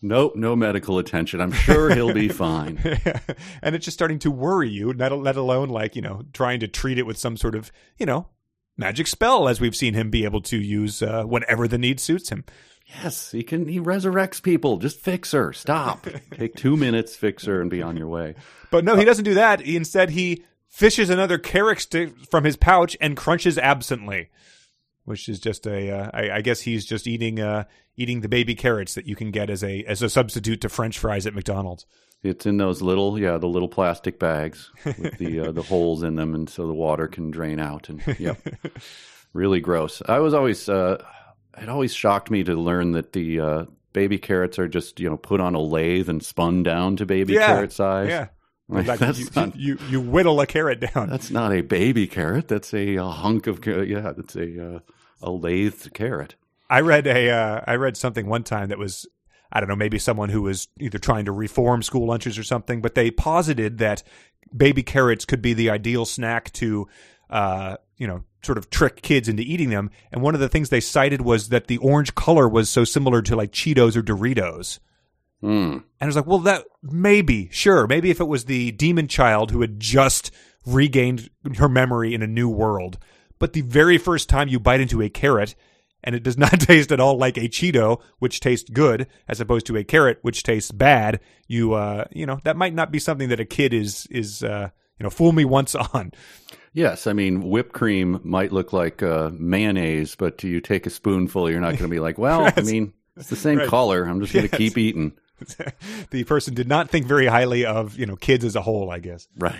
Nope, no medical attention. I'm sure he'll be fine. and it's just starting to worry you, let alone like you know trying to treat it with some sort of you know magic spell, as we've seen him be able to use uh, whenever the need suits him. Yes, he can. He resurrects people. Just fix her. Stop. Take two minutes, fix her, and be on your way. But no, he doesn't do that. He, instead, he fishes another carrot stick from his pouch and crunches absently, which is just a. Uh, I, I guess he's just eating uh, eating the baby carrots that you can get as a as a substitute to French fries at McDonald's. It's in those little, yeah, the little plastic bags with the uh, the holes in them, and so the water can drain out. And yep, really gross. I was always, uh, it always shocked me to learn that the uh, baby carrots are just you know put on a lathe and spun down to baby carrot size. Yeah. Like, Like, that's you, not you, you whittle a carrot down. that's not a baby carrot. That's a, a hunk of yeah. That's a uh, a lathed carrot. I read a uh, I read something one time that was I don't know maybe someone who was either trying to reform school lunches or something, but they posited that baby carrots could be the ideal snack to uh, you know sort of trick kids into eating them. And one of the things they cited was that the orange color was so similar to like Cheetos or Doritos. Hmm. And I was like, well, that maybe, sure, maybe if it was the demon child who had just regained her memory in a new world. But the very first time you bite into a carrot, and it does not taste at all like a Cheeto, which tastes good, as opposed to a carrot, which tastes bad, you, uh, you know, that might not be something that a kid is, is, uh, you know, fool me once on. Yes, I mean whipped cream might look like uh, mayonnaise, but you take a spoonful, you're not going to be like, well, I mean, it's the same Right. color. I'm just going to Yes. keep eating. the person did not think very highly of you know kids as a whole. I guess. Right.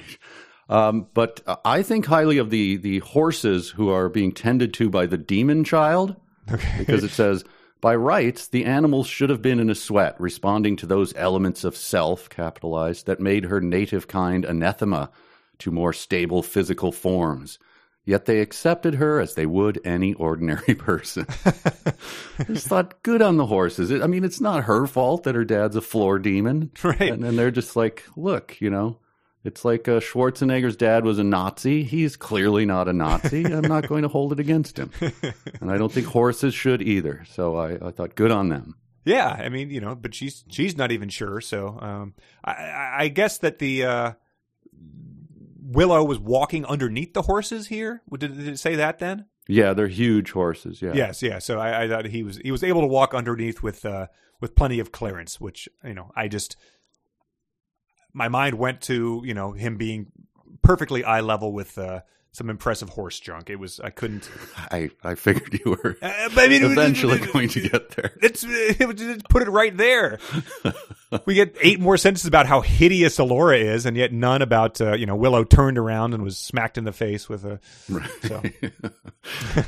Um, but I think highly of the the horses who are being tended to by the demon child, Okay. because it says by rights the animals should have been in a sweat, responding to those elements of self, capitalized, that made her native kind anathema to more stable physical forms. Yet they accepted her as they would any ordinary person. I just thought, good on the horses. I mean, it's not her fault that her dad's a floor demon. Right. And then they're just like, look, you know, it's like uh, Schwarzenegger's dad was a Nazi. He's clearly not a Nazi. I'm not going to hold it against him. And I don't think horses should either. So I, I thought, good on them. Yeah, I mean, you know, but she's she's not even sure. So um, I- I, guess that the uh, Willow was walking underneath the horses here. Did, did it say that then? Yeah, they're huge horses. Yeah. Yes, yeah. So I, I thought he was he was able to walk underneath with uh, with plenty of clearance, which you know I just my mind went to you know him being perfectly eye level with uh, some impressive horse junk. It was I couldn't. I, I figured you were Uh, I mean, it was- eventually going to get there. It just put it right there. We get eight more sentences about how hideous Elora is, and yet none about uh, you know Willow turned around and was smacked in the face with a. So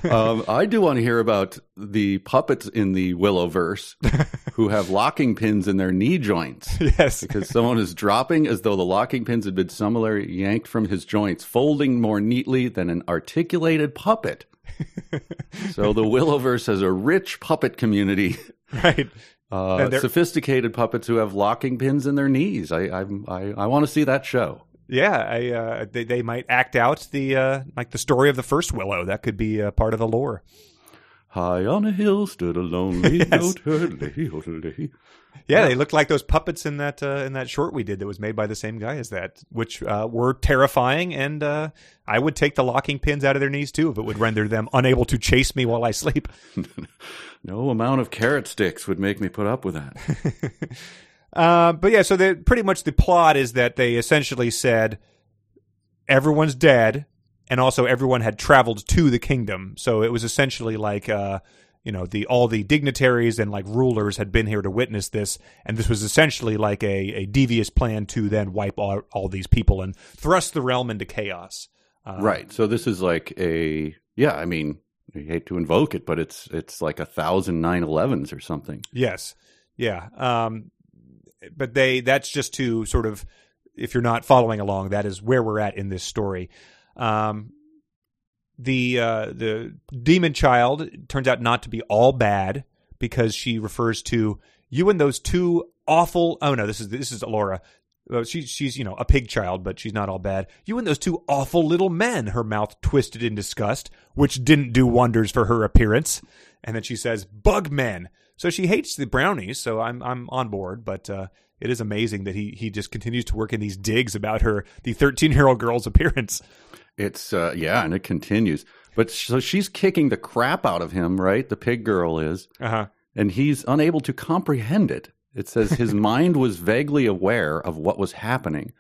um, I do want to hear about the puppets in the Willow verse who have locking pins in their knee joints. yes, because someone is dropping as though the locking pins had been similarly yanked from his joints, folding more neatly than an articulated puppet. so the Willowverse has a rich puppet community, right. Uh, sophisticated puppets who have locking pins in their knees. I I I, I want to see that show. Yeah, I, uh, they they might act out the uh, like the story of the first Willow. That could be uh, part of the lore. High on a hill stood a lonely Yes. lay-o-lay. Yeah, they looked like those puppets in that uh, in that short we did that was made by the same guy as that, which uh, were terrifying. And uh, I would take the locking pins out of their knees too if it would render them unable to chase me while I sleep. No amount of carrot sticks would make me put up with that. Uh, but yeah, so the, pretty much the plot is that they essentially said everyone's dead, and also everyone had traveled to the kingdom. So it was essentially like, uh, you know, the all the dignitaries and like rulers had been here to witness this, and this was essentially like a, a devious plan to then wipe all, all these people and thrust the realm into chaos. Uh, Right. So this is like a yeah. I mean, I hate to invoke it, but it's it's like a thousand nine elevens or something. Yes. Yeah. Um, but they that's just to sort of if you're not following along, that is where we're at in this story. Um, the uh, the demon child turns out not to be all bad because she refers to you and those two awful. Oh no, this is this is Elora. Well, she, she's you know a pig child, but she's not all bad. You and those two awful little men. Her mouth twisted in disgust, which didn't do wonders for her appearance. And then she says, "Bug men." So she hates the brownies. So I'm I'm on board, but uh, it is amazing that he he just continues to work in these digs about her the 13 year old girl's appearance. It's uh, yeah, and it continues. But so she's kicking the crap out of him, right? The pig girl is, Uh huh. and he's unable to comprehend it. It says his mind was vaguely aware of what was happening,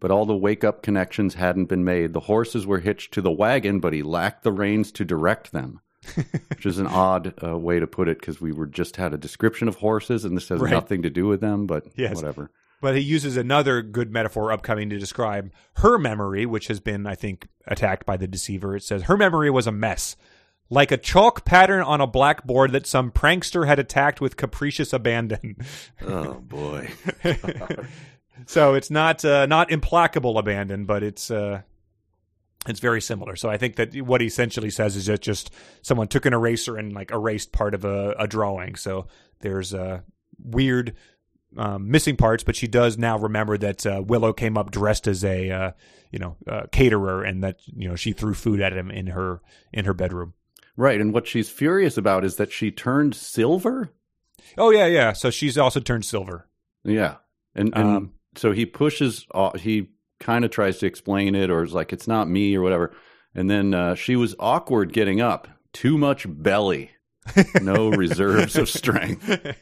but all the wake up connections hadn't been made. The horses were hitched to the wagon, but he lacked the reins to direct them. Which is an odd uh, way to put it because we were just had a description of horses, and this has Right. nothing to do with them. But Yes. whatever. But he uses another good metaphor upcoming to describe her memory, which has been, I think, attacked by the deceiver. It says her memory was a mess, like a chalk pattern on a blackboard that some prankster had attacked with capricious abandon. Oh boy. so it's not uh, not implacable abandon, but it's uh, it's very similar. So I think that what he essentially says is that just someone took an eraser and like erased part of a, a drawing. So there's a weird um, missing parts, but she does now remember that uh, Willow came up dressed as a uh, you know uh, caterer, and that you know she threw food at him in her in her bedroom. Right, and what she's furious about is that she turned silver. Oh yeah, yeah. So she's also turned silver. Yeah, and and Um, so he pushes. He kind of tries to explain it, or is like, "It's not me," or whatever. And then uh, she was awkward getting up. Too much belly, no reserves of strength.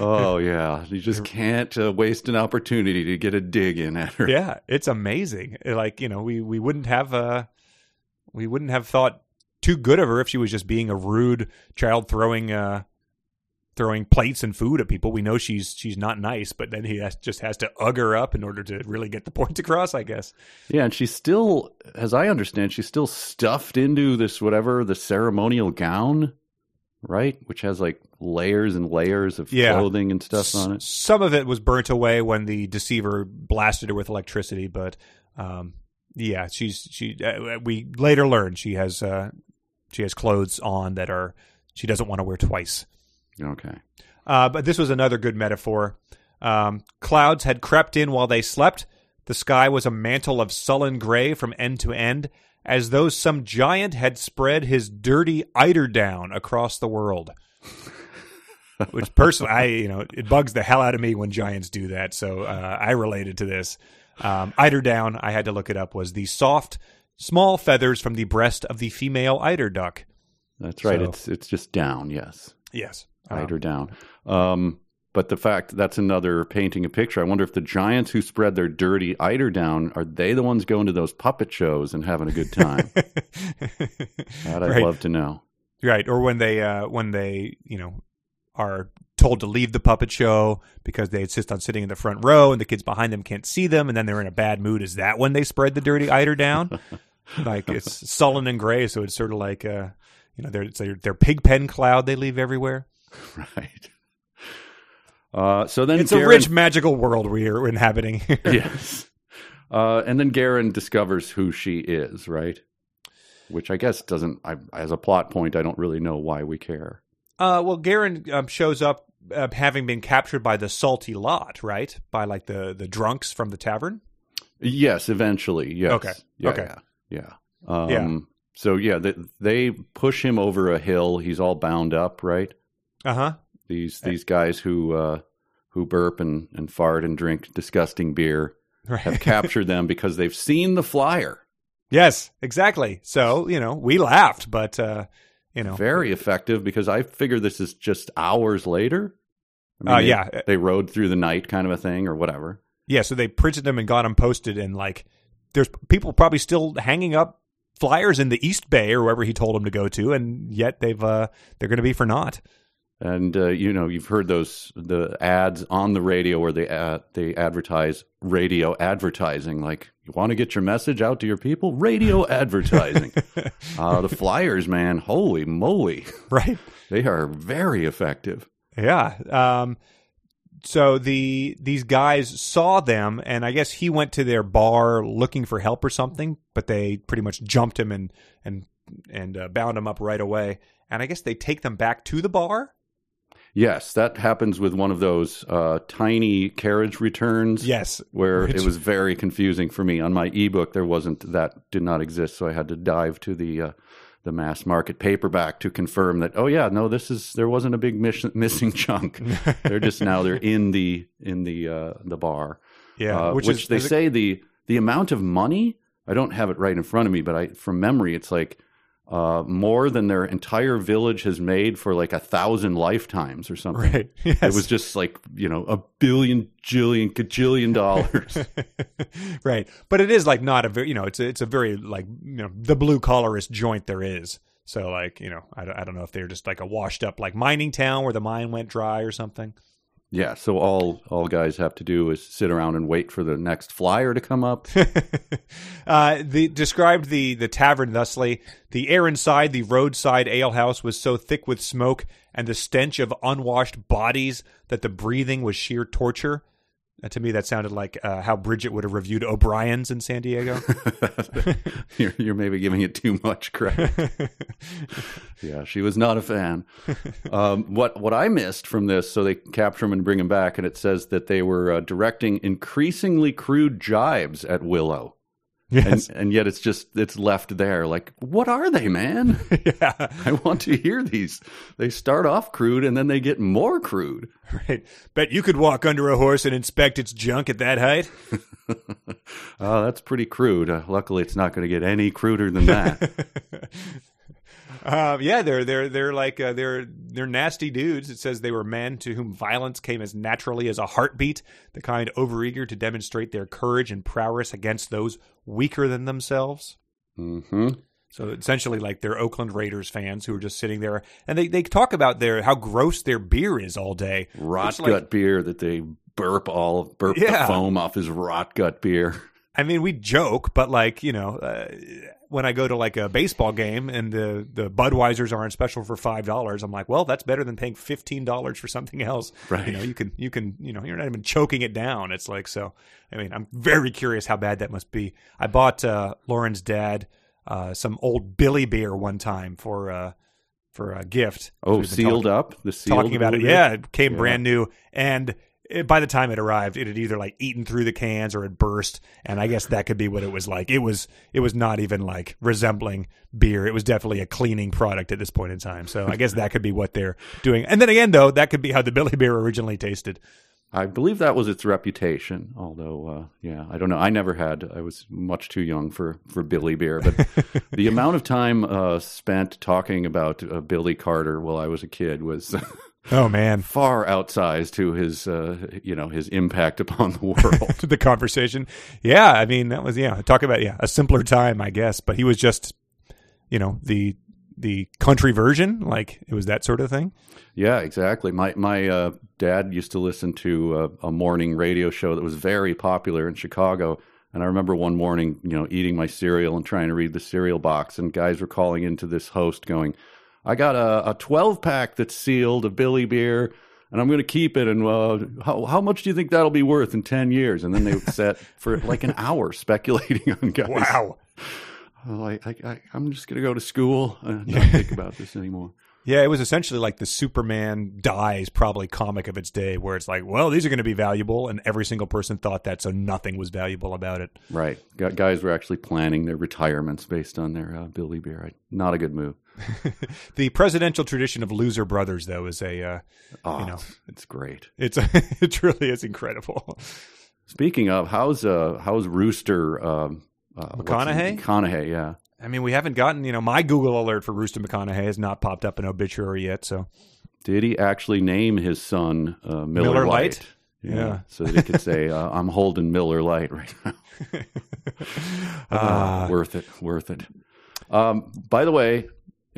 Oh yeah, you just can't uh, waste an opportunity to get a dig in at her. yeah, it's amazing. Like you know, we we wouldn't have uh we wouldn't have thought too good of her if she was just being a rude child throwing uh throwing plates and food at people. We know she's she's not nice, but then he has, just has to ugg her up in order to really get the point across. I guess. Yeah, and she's still, as I understand, she's still stuffed into this whatever the ceremonial gown, right? Which has like layers and layers of Yeah. clothing and stuff on it. Some of it was burnt away when the deceiver blasted her with electricity, but um, yeah, she's she. Uh, we later learned she has uh, she has clothes on that are she doesn't want to wear twice. Okay. Uh, but this was another good metaphor. Um, clouds had crept in while they slept. The sky was a mantle of sullen gray from end to end, as though some giant had spread his dirty eiderdown across the world. Which personally, I you know, it bugs the hell out of me when giants do that. So uh, I related to this. Um, eiderdown, I had to look it up, was the soft, small feathers from the breast of the female eider duck. That's right. So- It's it's just down, yes. Yes, Eider down. Um, but the fact that's another painting a picture. I wonder if the giants who spread their dirty eider down are they the ones going to those puppet shows and having a good time? that I'd Right. love to know. Right, or when they uh, when they you know are told to leave the puppet show because they insist on sitting in the front row and the kids behind them can't see them and then they're in a bad mood. Is that when they spread the dirty eider down? like it's sullen and gray, so it's sort of like uh, you know their it's their, their pig pen cloud they leave everywhere. Right. Uh, so then It's a rich magical world we're inhabiting. Here. yes. Uh, and then Garen discovers who she is, right? Which I guess doesn't, I, as a plot point, I don't really know why we care. Uh, well, Garen um, shows up uh, having been captured by the salty lot, right? By like the the drunks from the tavern. Yes, eventually. Yes. Okay. Yeah, Okay. Yeah. Yeah. Um, Yeah. So yeah, they, they push him over a hill. He's all bound up, right? Uh huh. These these guys who uh, who burp and, and fart and drink disgusting beer Right. have captured them because they've seen the flyer. Yes, exactly. So you know, we laughed, but uh, you know, Very effective because I figure this is just hours later. I Uh, they- yeah. they rode through the night, kind of a thing, or whatever. yeah. So they printed them and got them posted, and like, there's people probably still hanging up flyers in the East Bay or wherever he told them to go to, and yet they've uh, they're going to be for naught. And uh, you know, you've heard those the ads on the radio where they uh, they advertise radio advertising. Like, you want to get your message out to your people? Radio advertising. uh, the flyers, man, holy moly, right? they are very effective. Yeah. Um, so the these guys saw them, and I guess he went to their bar looking for help or something, but they pretty much jumped him and and and uh, bound him up right away. And I guess they take them back to the bar. Yes, that happens with one of those uh, tiny carriage returns. Yes. where Which- it was very confusing for me. On my ebook, there wasn't that did not exist, so I had to dive to the uh, the mass market paperback to confirm that. Oh yeah, no, this is there wasn't a big miss- missing chunk. they're just now they're in the in the uh, the bar. Yeah. Uh, which, which, is they is it- say the the amount of money. I don't have it right in front of me, but I from memory, it's like. Uh, more than their entire village has made for like a thousand lifetimes or something. right. Yes. It was just like you know a billion, jillion, cajillion dollars. right. But it is like not a very you know it's a, it's a very like you know the blue collarist joint there is. So like you know I, I don't know if they're just like a washed up like mining town where the mine went dry or something. Yeah, so all all guys have to do is sit around and wait for the next flyer to come up. uh, the described the the tavern thusly: the air inside the roadside alehouse was so thick with smoke and the stench of unwashed bodies that the breathing was sheer torture. Uh, to me, that sounded like uh, how Bridget would have reviewed O'Brien's in San Diego. you're, you're maybe giving it too much credit. yeah, she was not a fan. Um, what what I missed from this, so they capture him and bring him back, and it says that they were uh, directing increasingly crude jibes at Willow, yes, and and yet it's just it's left there. Like, what are they, man? yeah, I want to hear these. They start off crude and then they get more crude. right. Bet you could walk under a horse and inspect its junk at that height. Oh, that's pretty crude. Uh, luckily, it's not going to get any cruder than that. Uh, yeah, they're they're they're like uh, they're they're nasty dudes. It says they were men to whom violence came as naturally as a heartbeat, the kind overeager to demonstrate their courage and prowess against those weaker than themselves. hmm So essentially, like they're Oakland Raiders fans who are just sitting there, and they, they talk about their how gross their beer is all day. Rot Which, like, gut beer that they burp all burp Yeah. the foam off his rot gut beer. I mean, we joke, but like you know, uh, when I go to like a baseball game and the the Budweisers are on special for five dollars, I'm like, well, that's better than paying fifteen dollars for something else. Right. You know, you can you can you know, you're not even choking it down. It's like so. I mean, I'm very curious how bad that must be. I bought uh, Lauren's dad uh, some old Billy beer one time for uh, for a gift. Oh, sealed talking- up. The sealed talking about it. beer? Yeah, it came Yeah. brand new, and it, by the time it arrived, it had either like eaten through the cans or it burst. And I guess that could be what it was like. It was it was not even like resembling beer. It was definitely a cleaning product at this point in time. So I guess that could be what they're doing. And then again, though, that could be how the Billy Beer originally tasted. I believe that was its reputation. Although, uh, yeah, I don't know. I never had. I was much too young for for Billy beer. But the amount of time uh, spent talking about uh, Billy Carter while I was a kid was Oh man, far outsized to his, uh, you know, his impact upon the world. the conversation. Yeah, I mean that was yeah. Talk about yeah a simpler time, I guess. But he was just you know the the country version, like it was that sort of thing. Yeah, exactly. My my uh, dad used to listen to uh, a morning radio show that was very popular in Chicago, and I remember one morning, you know, eating my cereal and trying to read the cereal box, and guys were calling into this host going, "I got a, a twelve pack that's sealed of Billy beer." And I'm going to keep it. And uh, how how much do you think that'll be worth in ten years? And then they sit for like an hour speculating on guys. Wow. Oh, I, I, I, I'm just going to go to school and not think about this anymore. Yeah, it was essentially like the Superman dies probably comic of its day, where it's like, well, these are going to be valuable, and every single person thought that, so nothing was valuable about it. Right. Guys were actually planning their retirements based on their uh, Billy beer. Not a good move. The presidential tradition of loser brothers, though, is a uh, Oh, You know. it's great. it's it truly is incredible. Speaking of, how's uh how's Rooster um, uh, McConaughey? McConaughey, yeah. I mean, we haven't gotten you know my Google alert for Rooster McConaughey has not popped up an obituary yet, so Did he actually name his son uh, Miller, Miller Lite? Lite? Yeah. So that he could say, uh, "I'm holding Miller Light right now." Ah. Uh, worth it. Worth it. Um, by the way,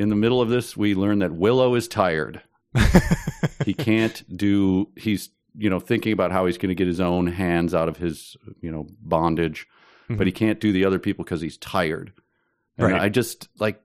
in the middle of this, we learn that Willow is tired. he can't do. He's you know thinking about how he's going to get his own hands out of his you know bondage, but he can't do the other people because he's tired. And Right. I just like.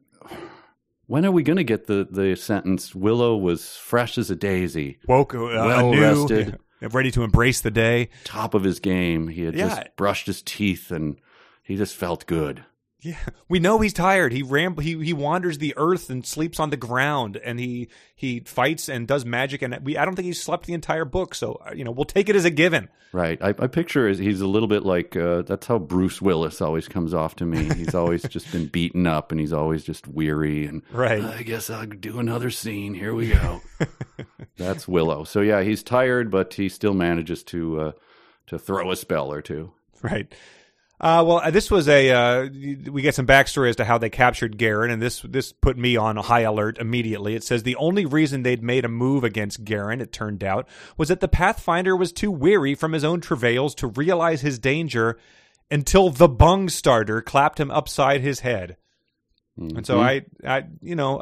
When are we going to get the the sentence? Willow was fresh as a daisy, woke uh, Well rested. ready to embrace the day. top of his game. He had Yeah. just brushed his teeth and he just felt good. Yeah, we know he's tired. He ram he he wanders the earth and sleeps on the ground, and he he fights and does magic. And we I don't think he slept the entire book, so uh, you know we'll take it as a given. Right. I, I picture is he's a little bit like uh, that's how Bruce Willis always comes off to me. He's always just been beaten up and he's always just weary and Right. I guess I'll do another scene. Here we go. that's Willow. So yeah, he's tired, but he still manages to uh, to throw a spell or two. Right. Uh, well, uh, this was a uh, we get some backstory as to how they captured Garen, and this this put me on high alert immediately. It says the only reason they'd made a move against Garen, it turned out, was that the Pathfinder was too weary from his own travails to realize his danger until the bung starter clapped him upside his head. And so I, I, you know,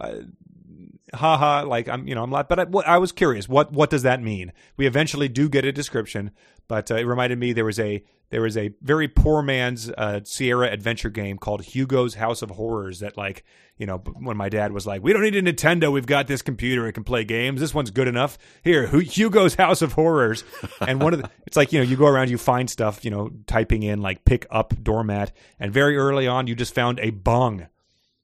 haha, like I'm, you know, I'm like, but I, what, I was curious, what, what does that mean? We eventually do get a description, but uh, it reminded me there was a, there was a very poor man's uh, Sierra adventure game called Hugo's House of Horrors that, like, you know, when my dad was like, "We don't need a Nintendo, we've got this computer, it can play games. This one's good enough. Here, Hu- Hugo's House of Horrors." And one of the, it's like you know, you go around, you find stuff, you know, typing in like "pick up doormat," and very early on, you just found a bung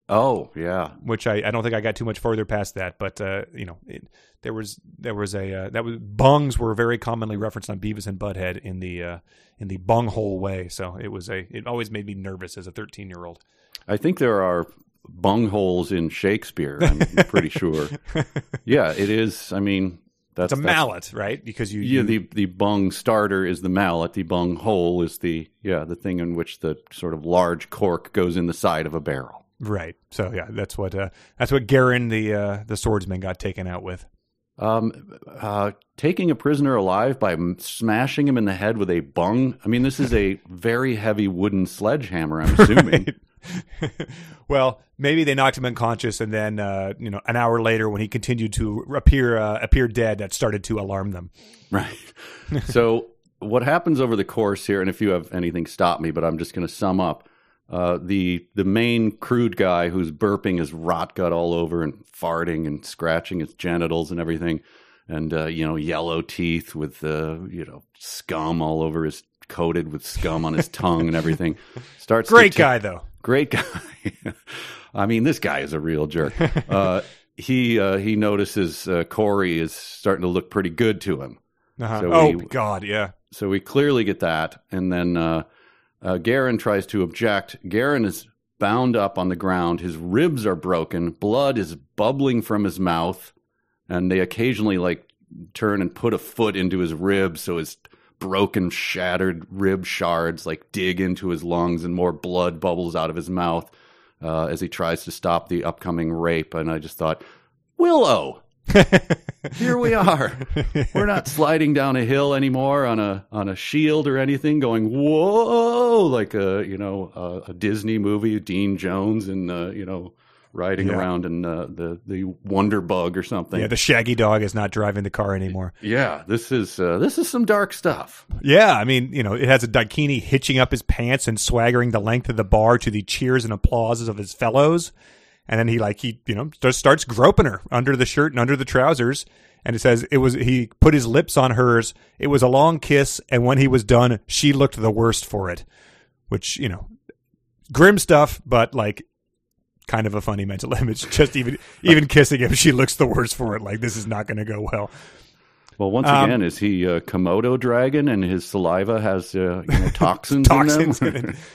Oh yeah. which I, I don't think I got too much further past that, but uh, you know, it, there was there was a uh, that was bungs were very commonly referenced on Beavis and Butthead in the uh, in the bunghole way. So it was a it always made me nervous as a thirteen year old. I think there are bungholes in Shakespeare. I'm pretty sure. Yeah, it is. I mean, that's It's a mallet, right? Because you, Yeah, you the the bung starter is the mallet. The bung hole is the yeah the thing in which the sort of large cork goes in the side of a barrel. Right. So yeah, that's what uh, that's what Garen the uh, the swordsman got taken out with. Um, uh, taking a prisoner alive by smashing him in the head with a bung. I mean, this is a very heavy wooden sledgehammer. I'm assuming. well, maybe they knocked him unconscious, and then uh, you know, an hour later, when he continued to appear uh, appear dead, that started to alarm them. Right. so what happens over the course here, and if you have anything, stop me. But I'm just going to sum up. Uh, the the main crude guy who's burping his rot gut all over and farting and scratching his genitals and everything, and uh, you know yellow teeth with uh, you know scum all over his coated with scum on his tongue and everything. Starts Great guy though. great guy. I mean, this guy is a real jerk. Uh, he uh, he notices uh, Corey is starting to look pretty good to him, Uh-huh. So oh we- God, yeah. so we clearly get that. And then uh, Garen tries to object. Garen is bound up on the ground. His ribs are broken. Blood is bubbling from his mouth, and they occasionally like turn and put a foot into his ribs, so his broken, shattered rib shards like dig into his lungs, and more blood bubbles out of his mouth uh, as he tries to stop the upcoming rape. And I just thought, Willow. Here we are. We're not sliding down a hill anymore on a on a shield or anything, going whoa like a you know a, a Disney movie, Dean Jones and uh, you know riding Yeah. around in uh, the the Wonder Bug or something. Yeah, the shaggy dog is not driving the car anymore. Yeah, this is uh, this is some dark stuff. Yeah, I mean, you know, it has a Daikini hitching up his pants and swaggering the length of the bar to the cheers and applauses of his fellows. And then he like he, you know, just starts groping her under the shirt and under the trousers. And it says it was he put his lips on hers. It was a long kiss, and when he was done, she looked the worst for it. Which, you know, grim stuff, but like kind of a funny mental image. Just even even kissing him, she looks the worst for it. Like this is not gonna go well. Well, once Um, again, is he a Komodo dragon and his saliva has uh, you know, toxins, toxins in in them?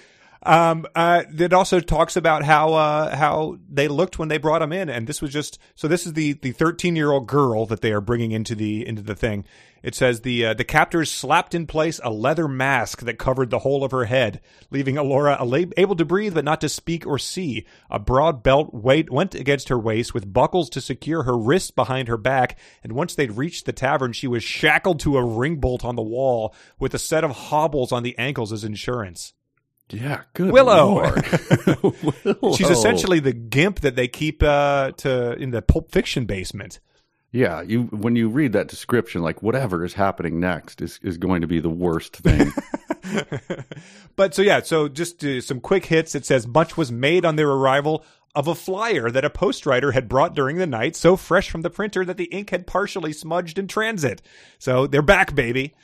Um, uh, it also talks about how uh, how they looked when they brought him in, and this was just so. This is the the thirteen year old girl that they are bringing into the into the thing. It says the uh, the captors slapped in place a leather mask that covered the whole of her head, leaving Elora able to breathe but not to speak or see. A broad belt weight went against her waist with buckles to secure her wrists behind her back. And once they'd reached the tavern, she was shackled to a ring bolt on the wall with a set of hobbles on the ankles as insurance. Yeah, good Willow. Willow. She's essentially the gimp that they keep uh, to in the Pulp Fiction basement. Yeah, you when you read that description, like whatever is happening next is, is going to be the worst thing. But so yeah, so just uh, some quick hits. It says much was made on their arrival of a flyer that a postwriter had brought during the night, so fresh from the printer that the ink had partially smudged in transit. So they're back, baby.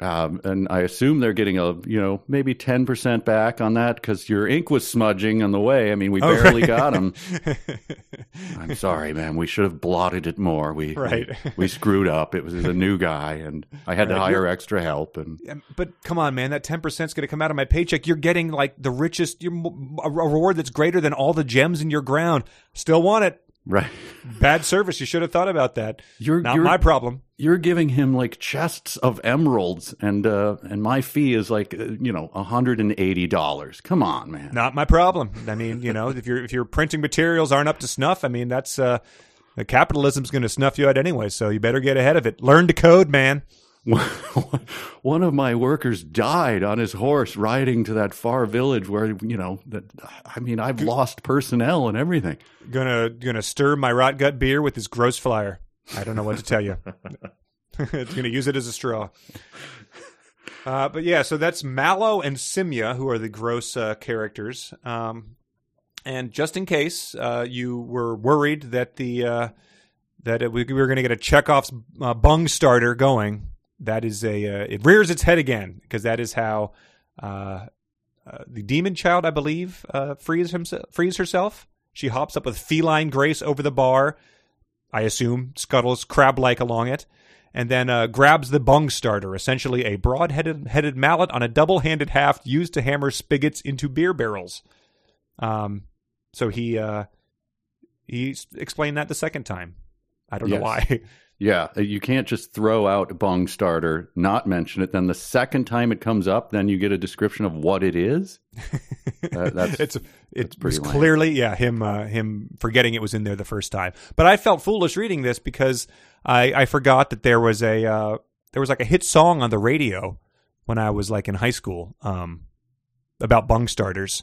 Um, and I assume they're getting a you know maybe ten percent back on that because your ink was smudging on the way. I mean, we Oh, barely right. got them. I'm sorry, man. We should have blotted it more. We Right. we, we screwed up. It was a new guy, and I had to Right. hire extra help. And But come on, man, that ten percent is going to come out of my paycheck. You're getting like the richest, you're, a reward that's greater than all the gems in your ground. Still want it. Right, Bad service. You should have thought about that. You're- not you're- my problem. you're giving him like chests of emeralds, and uh, and my fee is like uh, you know hundred and eighty dollars. Come on, man. Not my problem. I mean, you know, if your if your printing materials aren't up to snuff, I mean, that's uh, the capitalism's going to snuff you out anyway. So you better get ahead of it. Learn to code, man. One of my workers died on his horse riding to that far village where you know that I mean I've lost personnel and everything. Gonna gonna stir my rot gut beer with this gross flyer. I don't know what to tell you. it's gonna use it as a straw. Uh, but yeah, so that's Mallow and Simya, who are the gross uh, characters. Um, and just in case uh, you were worried that the uh, that it, we we were going to get a Chekhov's uh, bung starter going, that is a uh, it rears its head again because that is how uh, uh, the demon child, I believe, uh, frees himself, frees herself. She hops up with feline grace over the bar. I assume scuttles crab-like along it, and then uh, grabs the bung starter, essentially a broad-headed headed mallet on a double-handed haft used to hammer spigots into beer barrels. Um, so he uh, he explained that the second time. I don't know why. Yeah, uh, you can't just throw out bung starter, not mention it. Then the second time it comes up, then you get a description of what it is. Uh, that's it's it pretty was clearly yeah him uh, him forgetting it was in there the first time. But I felt foolish reading this because I I forgot that there was a uh, there was like a hit song on the radio when I was like in high school um about bung starters.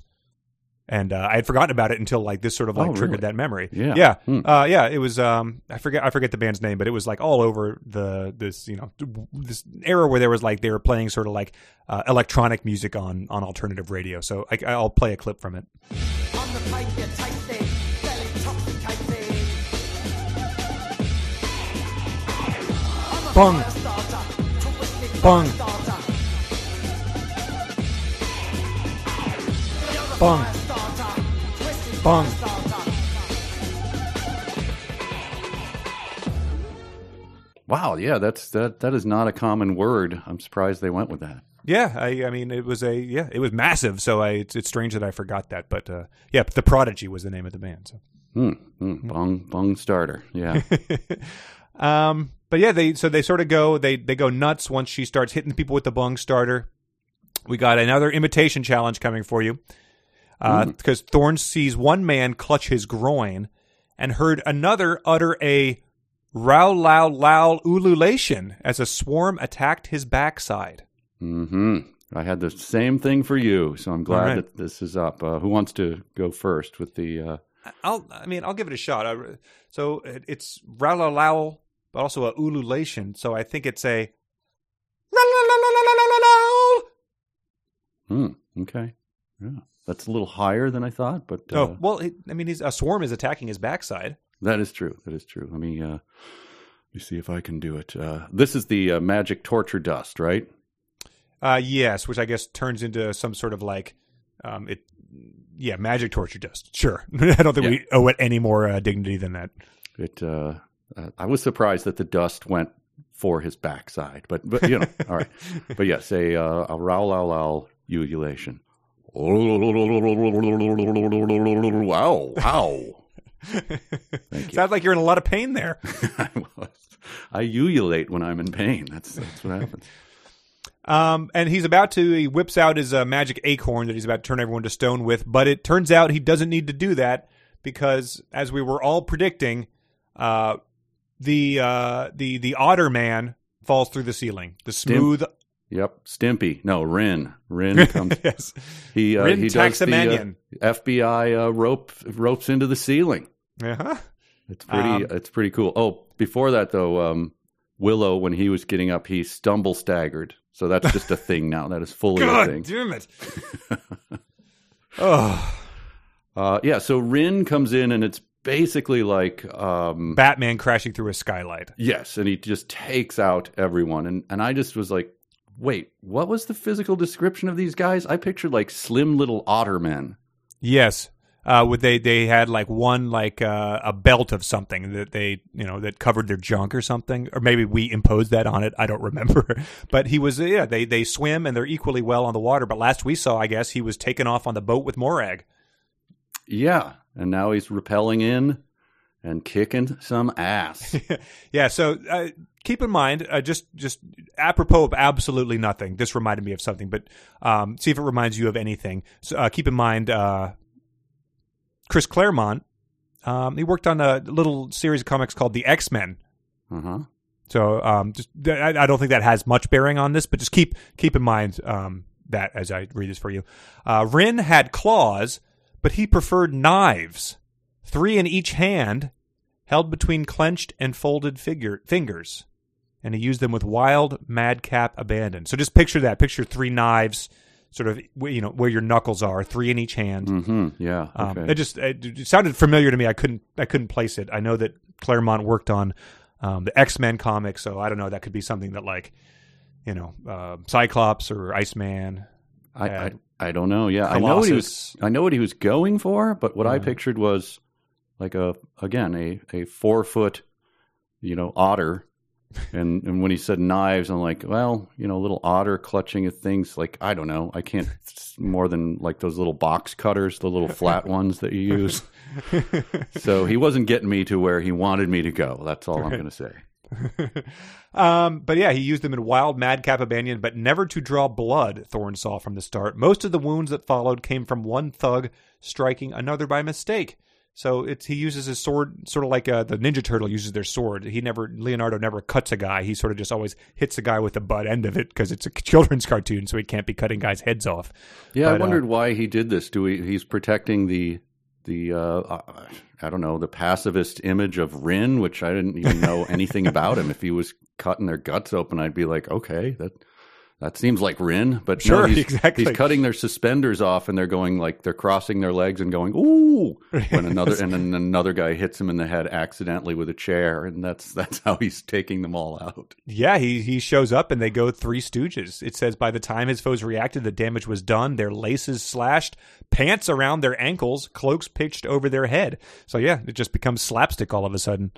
And uh, I had forgotten about it until like this sort of like Oh, triggered really? that memory. Yeah. yeah, Hmm. uh, yeah. It was um, I forget I forget the band's name, but it was like all over the this you know this era where there was like they were playing sort of like uh, electronic music on on alternative radio. So I, I'll play a clip from it. On the bung, bung. Wow, yeah, that's that. That is not a common word. I'm surprised they went with that. Yeah, I, I mean, it was a yeah, it was massive. So I, it's, it's strange that I forgot that, but uh, yeah, the Prodigy was the name of the band. So. Hmm. hmm. Bung bung starter. Yeah. um, but yeah, they so they sort of go they they go nuts once she starts hitting people with the bung starter. We got another imitation challenge coming for you because Thorn sees one man clutch his groin and heard another utter a row loud loud ululation as a swarm attacked his backside. hmm I had the same thing for you, so I'm glad right. that this is up. Uh, who wants to go first with the? Uh, I'll I mean I'll give it a shot. I, so it, it's row loud loud, but also a ululation. So I think it's a hmm, okay, yeah, that's a little higher than I thought, but uh, Oh well, I mean, he's, a swarm is attacking his backside. that is true. That is true. Let me uh, let me see if I can do it. Uh, this is the uh, magic torture dust, right? Uh, yes, which I guess turns into some sort of like, um, it, yeah, magic torture dust. Sure, I don't think Yeah. we owe it any more uh, dignity than that. It. Uh, I was surprised that the dust went for his backside, but but you know, all right. But yes, a uh, a row low low ululation. Wow! Wow! Thank you. Sounds like you're in a lot of pain there. I was. I ululate when I'm in pain. That's that's what happens. Um, and he's about to, he whips out his uh, magic acorn that he's about to turn everyone to stone with, but it turns out he doesn't need to do that because, as we were all predicting, uh, the uh, the the otter man falls through the ceiling. The smooth, Yep, Stimpy. No, Rin. Rin comes. yes, He uh, Rin he does the uh, FBI uh, rope ropes into the ceiling. uh-huh. It's pretty. Um, it's pretty cool. Oh, before that though, um, Willow when he was getting up, he stumble staggered. So that's just a thing now. That is fully a God thing. damn it! oh, Uh, yeah. So Rin comes in and it's basically like um, Batman crashing through a skylight. yes, and he just takes out everyone. And and I just was like, wait, what was the physical description of these guys? I pictured like slim little otter men. Yes. Uh, would they they had like one like uh, a belt of something that they you know that covered their junk or something or maybe we imposed that on it I don't remember but he was yeah they they swim and they're equally well on the water but last we saw I guess he was taken off on the boat with Morag Yeah, and now he's rappelling in and kicking some ass. yeah so uh, keep in mind uh, just just apropos of absolutely nothing this reminded me of something but um, see if it reminds you of anything so uh, keep in mind uh, Chris Claremont um, he worked on a little series of comics called the X Men Uh huh. So um, just I, I don't think that has much bearing on this, but just keep keep in mind um, that as I read this for you. Uh, Rin had claws, but he preferred knives, three in each hand, held between clenched and folded figure fingers, and he used them with wild madcap abandon. So just picture that. Picture three knives, sort of you know where your knuckles are, three in each hand. Mm-hmm. Yeah. Um, It just it, sounded familiar to me. I couldn't I couldn't place it. I know that Claremont worked on um, the X Men comics, so I don't know. That could be something that like you know uh, Cyclops or Iceman. I, I I don't know. Yeah, I know what he was. I know what he was going for, but what I pictured was like a again a a four foot, you know, otter. And and when he said knives, I'm like, well, you know, a little otter clutching at things like I don't know. I can't more than like those little box cutters, the little flat ones that you use. so he wasn't getting me to where he wanted me to go. That's all I'm going to say. um, but yeah, he used them in wild madcap abandon, but never to draw blood. Thorn saw from the start. Most of the wounds that followed came from one thug striking another by mistake. So it's he uses his sword sort of like uh, the Ninja Turtle uses their sword. He never Leonardo never cuts a guy. He sort of just always hits a guy with the butt end of it because it's a children's cartoon, so he can't be cutting guys' heads off. Yeah, But, I uh, wondered why he did this. Do we? He's protecting the the uh, uh, I don't know the pacifist image of Rin, which I didn't even know anything about him. If he was cutting their guts open, I'd be like, okay, that that seems like Rin. But Sure, no, he's, exactly. he's cutting their suspenders off, and they're going like they're crossing their legs and going ooh when another and then another guy hits him in the head accidentally with a chair, and that's that's how he's taking them all out. Yeah, he he shows up and they go three stooges. It says by the time his foes reacted, the damage was done. Their laces slashed, pants around their ankles, cloaks pitched over their head. So yeah, it just becomes slapstick all of a sudden.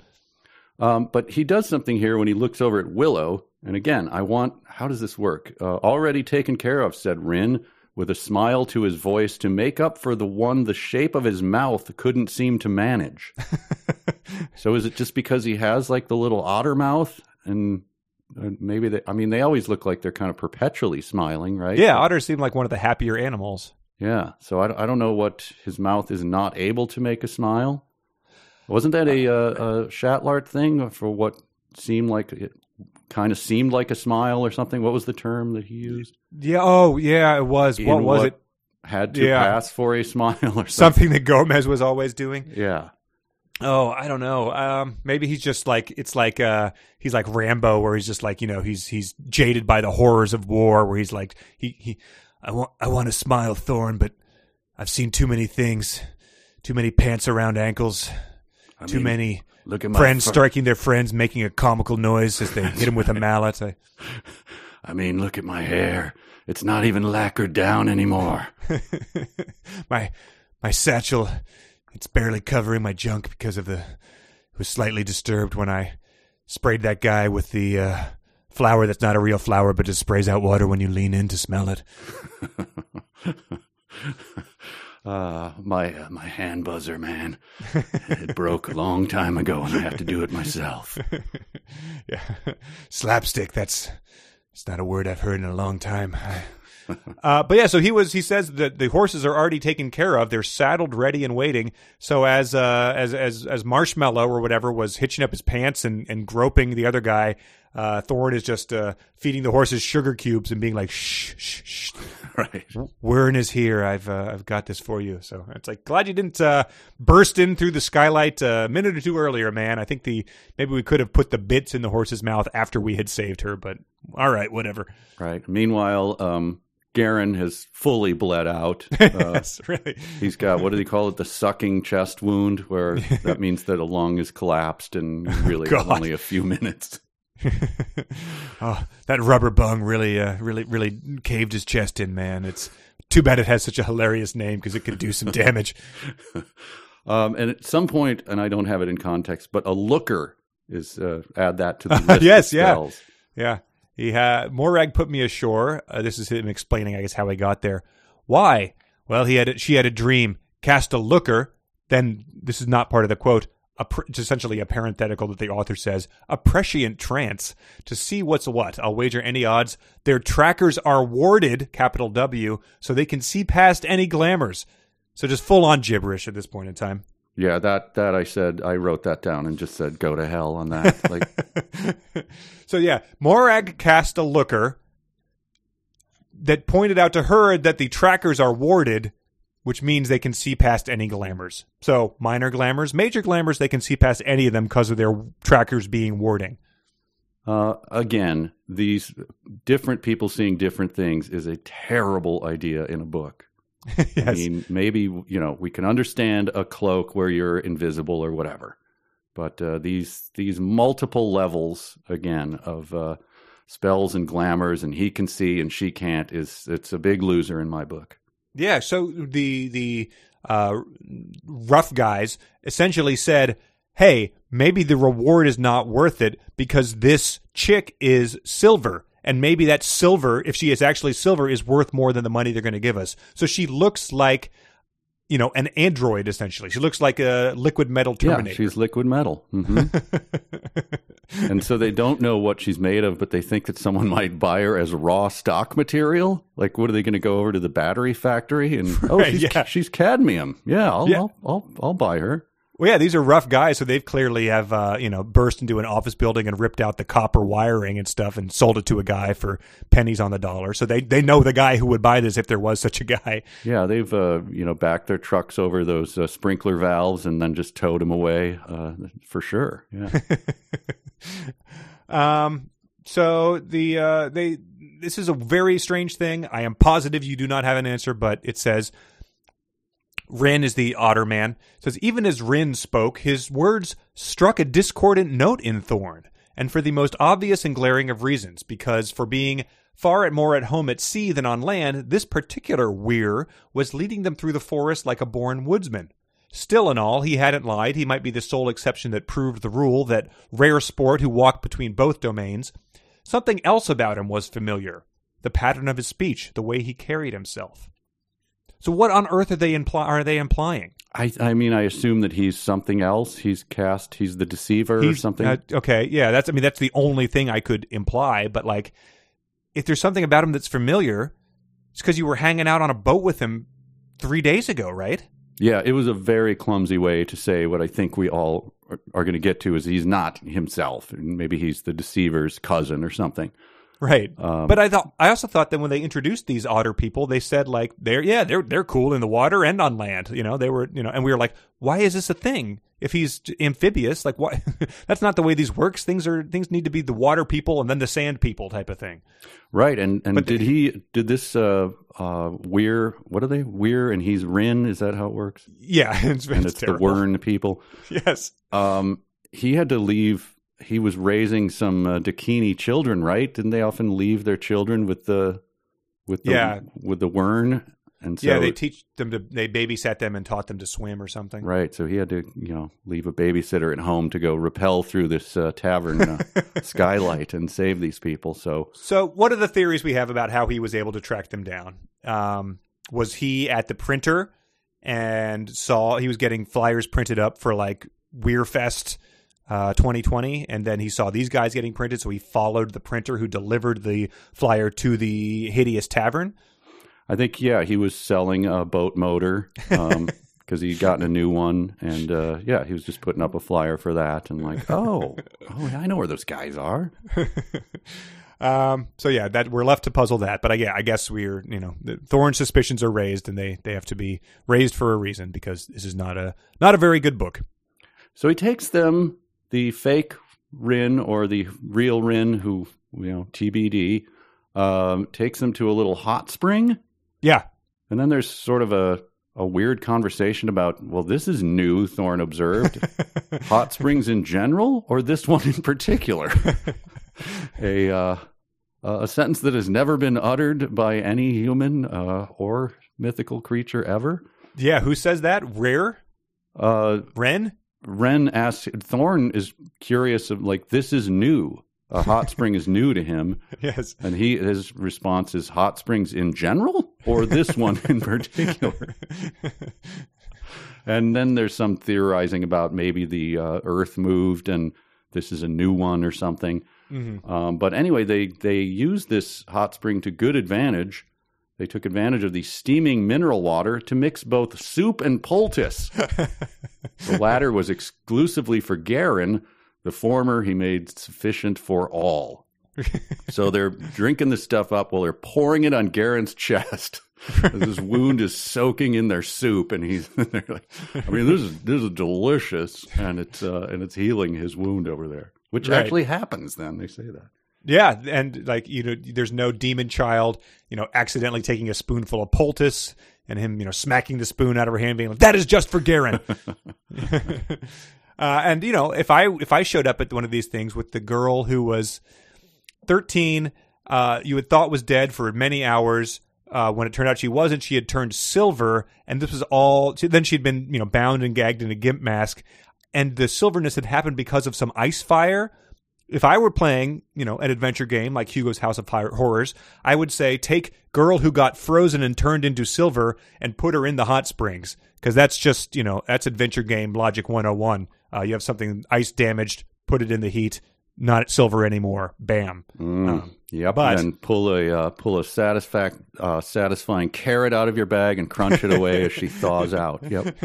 Um, but he does something here when he looks over at Willow. And again, I want how does this work? Uh, already taken care of, said Rin, with a smile to his voice to make up for the one the shape of his mouth couldn't seem to manage. so is it just because he has like the little otter mouth? And uh, maybe they, I mean, they always look like they're kind of perpetually smiling, right? Yeah, otters seem like one of the happier animals. Yeah. So I, I don't know what his mouth is not able to make a smile. Wasn't that a, uh, a Shatlart thing for what seemed like it kind of seemed like a smile or something? What was the term that he used? Yeah. Oh, yeah. It was. What was what it? Had to Yeah. pass for a smile or something. Something that Gomez was always doing. Yeah. Oh, I don't know. Um, maybe he's just like it's like uh, he's like Rambo, where he's just like you know he's he's jaded by the horrors of war, where he's like he he I want I want to smile, Thorn, but I've seen too many things, too many pants around ankles, I too mean, many Look at my friends fur- striking their friends, making a comical noise as they hit him with a mallet. I, I mean, look at my hair. It's not even lacquered down anymore. my my satchel, it's barely covering my junk because of the. It was slightly disturbed when I sprayed that guy with the uh, flower that's not a real flower, but just sprays out water when you lean in to smell it. Uh, my uh, my hand buzzer, man. it broke a long time ago, and I have to do it myself. yeah, slapstick. That's it's not a word I've heard in a long time. Uh, but yeah, so he was. He says that the horses are already taken care of. They're saddled, ready, and waiting. So as uh, as as as Marshmallow or whatever was hitching up his pants and and groping the other guy, uh, Thorn is just uh, feeding the horses sugar cubes and being like, "Shh, shh, shh." right. Wern is here. I've uh, I've got this for you. So it's like glad you didn't uh, burst in through the skylight uh, a minute or two earlier, man. I think the maybe we could have put the bits in the horse's mouth after we had saved her, but all right, whatever. Right. Meanwhile, um, Garen has fully bled out. Uh, yes, really. he's got what do they call it? The sucking chest wound, where that means that a lung is collapsed and really only a few minutes. oh, that rubber bung really, uh, really, really caved his chest in, man. It's too bad it has such a hilarious name because it could do some damage. Um, and at some point, and I don't have it in context, but a looker is uh, add that to the list. Yes, of yeah. spells. Yeah. He had Morag put me ashore. Uh, this is him explaining, I guess, how he got there. Why? Well, he had a, she had a dream. Cast a looker. Then this is not part of the quote. A pr- it's essentially a parenthetical that the author says a prescient trance to see what's what. I'll wager any odds. Their trackers are warded, capital W, so they can see past any glamours. So just full on gibberish at this point in time. Yeah, that that I said I wrote that down and just said go to hell on that. Like so yeah, Morag cast a looker that pointed out to her that the trackers are warded, which means they can see past any glamours. So minor glamours, major glamours, they can see past any of them because of their trackers being warding. uh, again, these different people seeing different things is a terrible idea in a book. I mean, maybe you know we can understand a cloak where you're invisible or whatever, but uh, these these multiple levels again of uh, spells and glamours, and he can see and she can't is it's a big loser in my book. Yeah, so the the uh, rough guys essentially said, "Hey, maybe the reward is not worth it because this chick is silver, and maybe that silver, if she is actually silver, is worth more than the money they're going to give us." So she looks like, you know, an android essentially. She looks like a liquid metal Terminator. Yeah, she's liquid metal. hmm and so they don't know what she's made of, but they think that someone might buy her as raw stock material. Like, what are they going to go over to the battery factory and oh, she's, yeah. she's cadmium. Yeah, I'll, Yeah. I'll I'll I'll buy her. Well, yeah, these are rough guys, so they've clearly have uh, you know burst into an office building and ripped out the copper wiring and stuff and sold it to a guy for pennies on the dollar. So they they know the guy who would buy this if there was such a guy. Yeah, they've uh, you know backed their trucks over those uh, sprinkler valves and then just towed them away uh, for sure. Yeah. um. So the uh, they this is a very strange thing. I am positive you do not have an answer, but it says Rin is the otter man. Says even as Rin spoke, his words struck a discordant note in Thorn, and for the most obvious and glaring of reasons, because for being far at more at home at sea than on land, this particular weir was leading them through the forest like a born woodsman. Still and all, he hadn't lied. He might be the sole exception that proved the rule, that rare sport who walked between both domains. Something else about him was familiar. The pattern of his speech, the way he carried himself. So what on earth are they imply are they implying? I I mean I assume that he's something else. He's cast. He's the deceiver or something. uh, okay, yeah, that's I mean that's the only thing I could imply. But like, if there's something about him that's familiar, it's because you were hanging out on a boat with him three days ago, right? yeah, it was a very clumsy way to say what I think we all are, are going to get to is he's not himself. And maybe he's the deceiver's cousin or something. Right. Um, but I thought I also thought that when they introduced these otter people, they said like they're yeah they're they're cool in the water and on land. You know they were you know and we were like why is this a thing if he's amphibious like why that's not the way these works. Things are things need to be the water people and then the sand people type of thing. Right, and and But did he did this uh uh Weir what are they Weir and he's Rin is that how it works Yeah, it's, and it's it's the. Wern people Yes. um he had to leave he was raising some uh, Daikini children right didn't they often leave their children with the with the Yeah. with the Wern and so yeah, they teach them to they babysat them and taught them to swim or something. right so he had to you know leave a babysitter at home to go rappel through this uh, tavern uh, skylight and save these people so So, what are the theories we have about how he was able to track them down? Um, was he at the printer and saw he was getting flyers printed up for like Weirfest uh, 2020, and then he saw these guys getting printed, so he followed the printer who delivered the flyer to the hideous tavern. I think yeah, he was selling a boat motor because he'd gotten a new one, and uh, yeah, he was just putting up a flyer for that, and like, oh, oh, I know where those guys are. Um, so yeah, that we're left to puzzle that. But I, yeah, I guess we're you know the Thorn's suspicions are raised, and they they have to be raised for a reason because this is not a not a very good book. So he takes them, the fake Rin or the real Rin, who you know TBD, um, takes them to a little hot spring, Yeah, and then there's sort of a a weird conversation about, well, this is new. Thorn observed hot springs in general, or this one in particular. a uh, a sentence that has never been uttered by any human uh, or mythical creature ever. yeah. Who says that? Rare Uh, Ren. Ren asks Thorn is curious of like this is new. A hot spring is new to him, Yes. and he his response is hot springs in general or this one in particular. and then there's some theorizing about maybe the uh, Earth moved and this is a new one or something. Um, but anyway, they they use this hot spring to good advantage. They took advantage of the steaming mineral water to mix both soup and poultice. the latter was exclusively for Garen. The former he made sufficient for all. so they're drinking this stuff up while they're pouring it on Garen's chest. His wound is soaking in their soup, and he's. Like, I mean, this is this is delicious, and it's uh, and it's healing his wound over there, which Right. actually happens. Then they say that. Yeah, and like you know, there's no demon child, you know, accidentally taking a spoonful of poultice and him, you know, smacking the spoon out of her hand, being like, "That is just for Garen." uh, and you know, if I if I showed up at one of these things with the girl who was 13, uh, you had thought was dead for many hours. Uh, when it turned out she wasn't, she had turned silver, and this was all. Then she'd been, you know, bound and gagged in a gimp mask, and the silverness had happened because of some ice fire if I were playing, you know, an adventure game like Hugo's House of Hor- Horrors, I would say take girl who got frozen and turned into silver and put her in the hot springs because that's just, you know, that's adventure game logic 101. Uh, you have something ice damaged, put it in the heat, not silver anymore. Bam. Um, Yep, But- and pull a uh, pull a satisfac- uh, satisfying carrot out of your bag and crunch it away as she thaws out. Yep.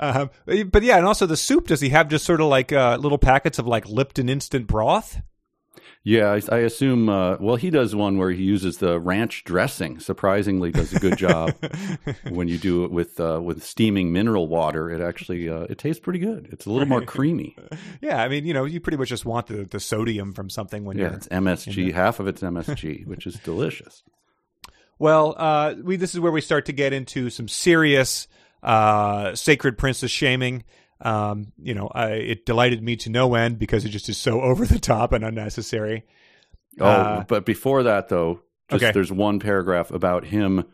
um, but yeah, and also the soup. Does he have just sort of like uh, little packets of like Lipton instant broth? Yeah, I, I assume. Uh, well, he does one where he uses the ranch dressing. Surprisingly, does a good job. when you do it with uh, with steaming mineral water, it actually uh, it tastes pretty good. It's a little more creamy. Yeah, I mean, you know, you pretty much just want the, the sodium from something when Yeah, you're. it's MSG. Half of it's MSG, which is delicious. Well, uh, we this is where we start to get into some serious uh, sacred princess shaming. Um, you know, I, it delighted me to no end because it just is so over the top and unnecessary. Oh, Uh, but before that though, just okay. there's one paragraph about him.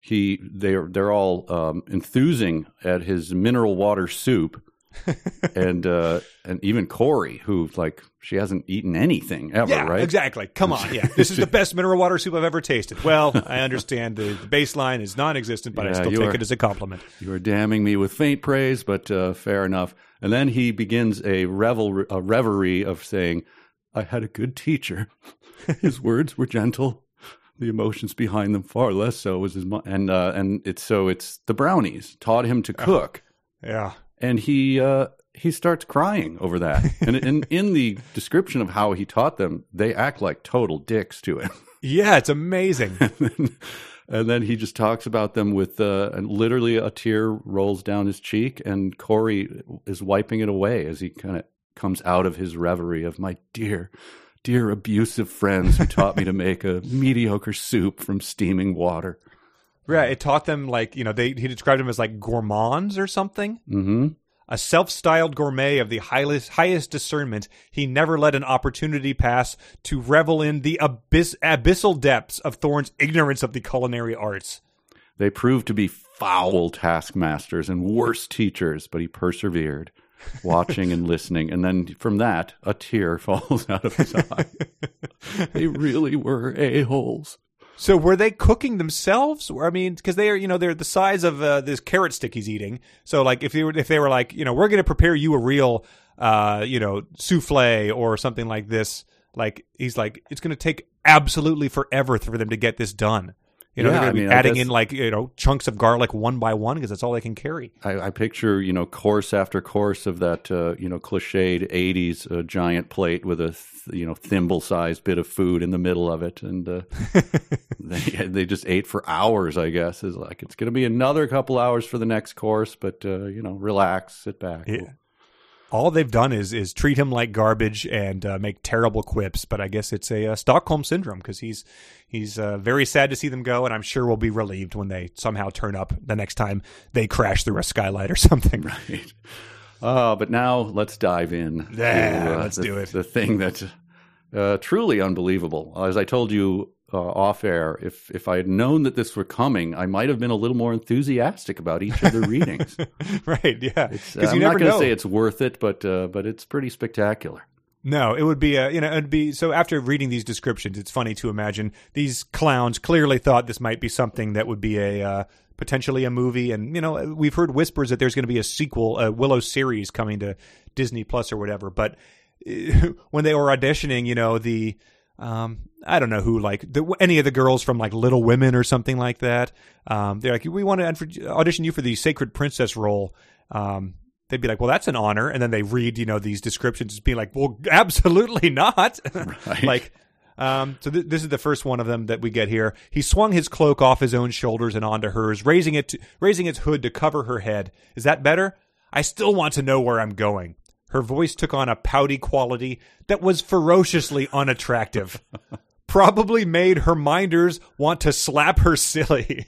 He they're they're all um, enthusing at his mineral water soup, and uh, and even Corey, who like she hasn't eaten anything ever, Yeah, right? exactly. Come on, yeah. This is the best mineral water soup I've ever tasted. Well, I understand the, the baseline is non-existent, but I still take are- it as a compliment. You are damning me with faint praise, but uh, fair enough. And then he begins a revel a reverie of saying, "I had a good teacher. His words were gentle." The emotions behind them far less so was his mo- and uh, and it's so it's the brownies taught him to cook. Yeah. And he uh, he starts crying over that. and in in the description of how he taught them, they act like total dicks to him. Yeah, it's amazing. and then he just talks about them with uh, and literally a tear rolls down his cheek, and Corey is wiping it away as he kind of comes out of his reverie of my dear. Dear abusive friends who taught me to make a mediocre soup from steaming water. Right. It taught them like, you know, they he described them as like gourmands or something. hmm A self-styled gourmet of the highest highest discernment, he never let an opportunity pass to revel in the abyss, abyssal depths of Thorn's ignorance of the culinary arts. They proved to be foul taskmasters and worse teachers, but he persevered, watching and listening. And then from that, a tear falls out of his eye. they really were a-holes. So were they cooking themselves? I mean, because they are, you know, they're the size of uh, this carrot stick he's eating. So like, if they were, if they were like, you know, we're going to prepare you a real, uh, you know, souffle or something like this, like he's like, it's going to take absolutely forever for them to get this done. You know, Yeah, they're going to be mean, adding in like you know chunks of garlic one by one because that's all they can carry. I, I picture, you know, course after course of that, uh, you know, cliched '80s uh, giant plate with a, th- you know, thimble-sized bit of food in the middle of it, and uh, they they just ate for hours. I guess is like it's going to be another couple hours for the next course, but uh, you know, relax, sit back. Yeah. All they've done is is treat him like garbage and uh, make terrible quips. But I guess it's a uh, Stockholm syndrome because he's he's uh, very sad to see them go, and I'm sure we'll be relieved when they somehow turn up the next time they crash through a skylight or something. Right. Uh, but now let's dive in. Yeah, to, uh, let's the, do it. The thing that's uh, truly unbelievable. As I told you uh, off air, if if I had known that this were coming, I might have been a little more enthusiastic about each of the readings. right? Yeah, Uh, because I'm you not going to say it's worth it, but uh, but it's pretty spectacular. No, it would be a you know it'd be so after reading these descriptions, it's funny to imagine these clowns clearly thought this might be something that would be a uh, potentially a movie, and you know we've heard whispers that there's going to be a sequel, a Willow series coming to Disney Plus or whatever. But uh, when they were auditioning, you know the um, I don't know who like the, any of the girls from like Little Women or something like that. Um, they're like, we want to audition you for the Sacred Princess role. Um, they'd be like, well, that's an honor. And then they read, you know, these descriptions being like, well, absolutely not. like, um, so th- this is the first one of them that we get here. He swung his cloak off his own shoulders and onto hers, raising it, to, raising its hood to cover her head. Is that better? I still want to know where I'm going. Her voice took on a pouty quality that was ferociously unattractive. Probably made her minders want to slap her silly.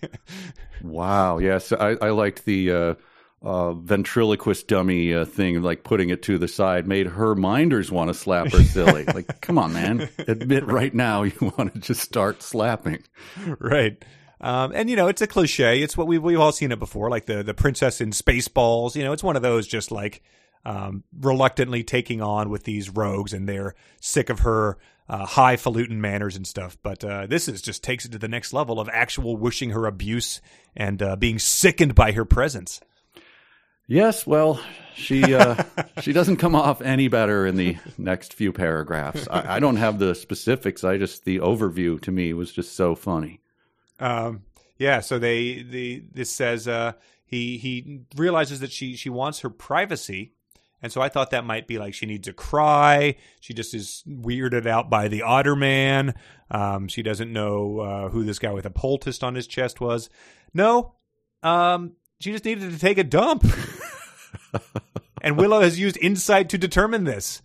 Wow. Yes, I, I liked the uh, uh, ventriloquist dummy uh, thing, like putting it to the side, made her minders want to slap her silly. like, come on, man, admit right now you want to just start slapping. right. Um, and you know, it's a cliche. It's what we've we've all seen it before, like the the princess in Spaceballs. You know, it's one of those just like um, reluctantly taking on with these rogues, and they're sick of her uh, highfalutin manners and stuff. But uh, this is just takes it to the next level of actual wishing her abuse and uh, being sickened by her presence. Yes, well, she uh, she doesn't come off any better in the next few paragraphs. I, I don't have the specifics. I just the overview to me was just so funny. Um, yeah. So they the this says uh, he he realizes that she she wants her privacy. And so I thought that might be like she needs to cry. She just is weirded out by the otter man. Um, she doesn't know uh, who this guy with a poultice on his chest was. No, um, she just needed to take a dump. and Willow has used insight to determine this.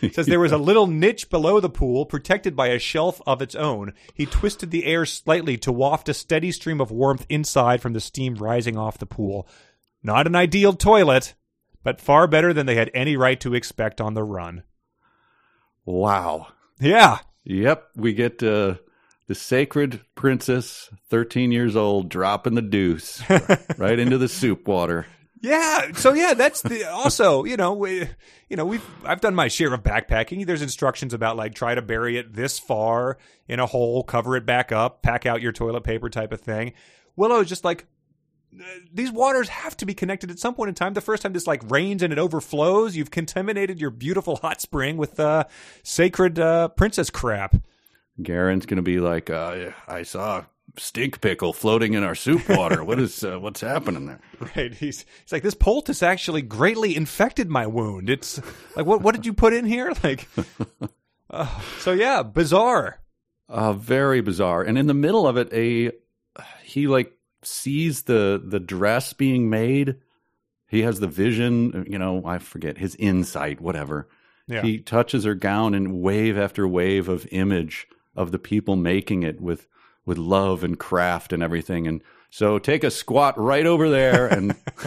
It says there was a little niche below the pool, protected by a shelf of its own. He twisted the air slightly to waft a steady stream of warmth inside from the steam rising off the pool. Not an ideal toilet, but far better than they had any right to expect on the run. Wow. Yeah. Yep, we get uh, the sacred princess, 13 years old, dropping the deuce right into the soup water. Yeah. So yeah, that's the also, you know, we, you know, we've I've done my share of backpacking. There's instructions about like try to bury it this far in a hole, cover it back up, pack out your toilet paper type of thing. Willow is just like these waters have to be connected at some point in time. The first time this like rains and it overflows, you've contaminated your beautiful hot spring with uh, sacred uh, princess crap. Garen's going to be like, uh, I saw stink pickle floating in our soup water. what is uh, what's happening there? Right. He's he's like this poultice actually greatly infected my wound. It's like what what did you put in here? Like, uh, so yeah, bizarre. Uh, very bizarre. And in the middle of it, a he like sees the the dress being made. He has the vision, you know, I forget his insight, whatever. Yeah. He touches her gown and wave after wave of image of the people making it with with love and craft and everything. And so take a squat right over there and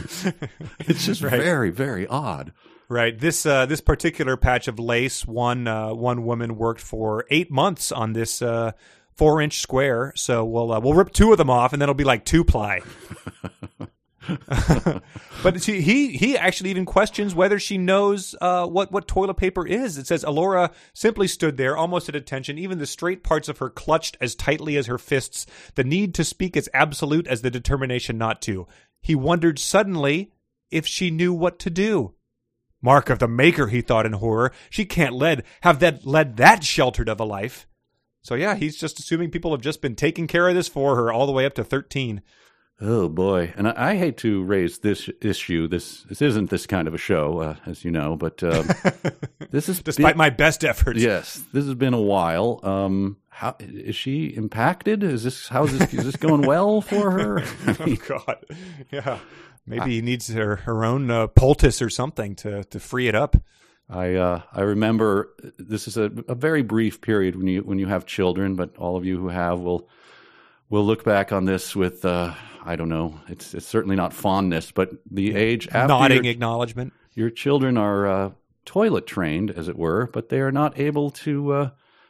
it's just Right. very, very odd. Right. This uh, this particular patch of lace, one uh, one woman worked for eight months on this uh, four inch square. So we'll uh, we'll rip two of them off, and then it'll be like two ply. but she, he he actually even questions whether she knows uh, what what toilet paper is. It says Elora simply stood there, almost at attention, even the straight parts of her clutched as tightly as her fists. The need to speak as absolute as the determination not to. He wondered suddenly if she knew what to do. Mark of the Maker, he thought in horror. She can't led have that led that sheltered of a life. So yeah, he's just assuming people have just been taking care of this for her all the way up to thirteen. Oh boy! And I, I hate to raise this issue. This this isn't this kind of a show, uh, as you know. But um, this is Despite my best efforts. yes, this has been a while. Um, how is she impacted? Is this how's this is this going well for her? I Oh God. Yeah. Maybe he needs her, her own uh, poultice or something to, to free it up. I uh, I remember this is a, a very brief period when you when you have children, but all of you who have will will look back on this with uh, I don't know. It's it's certainly not fondness, but the age after Nodding your, acknowledgement. your children are uh, toilet trained, as it were, but they are not able to uh,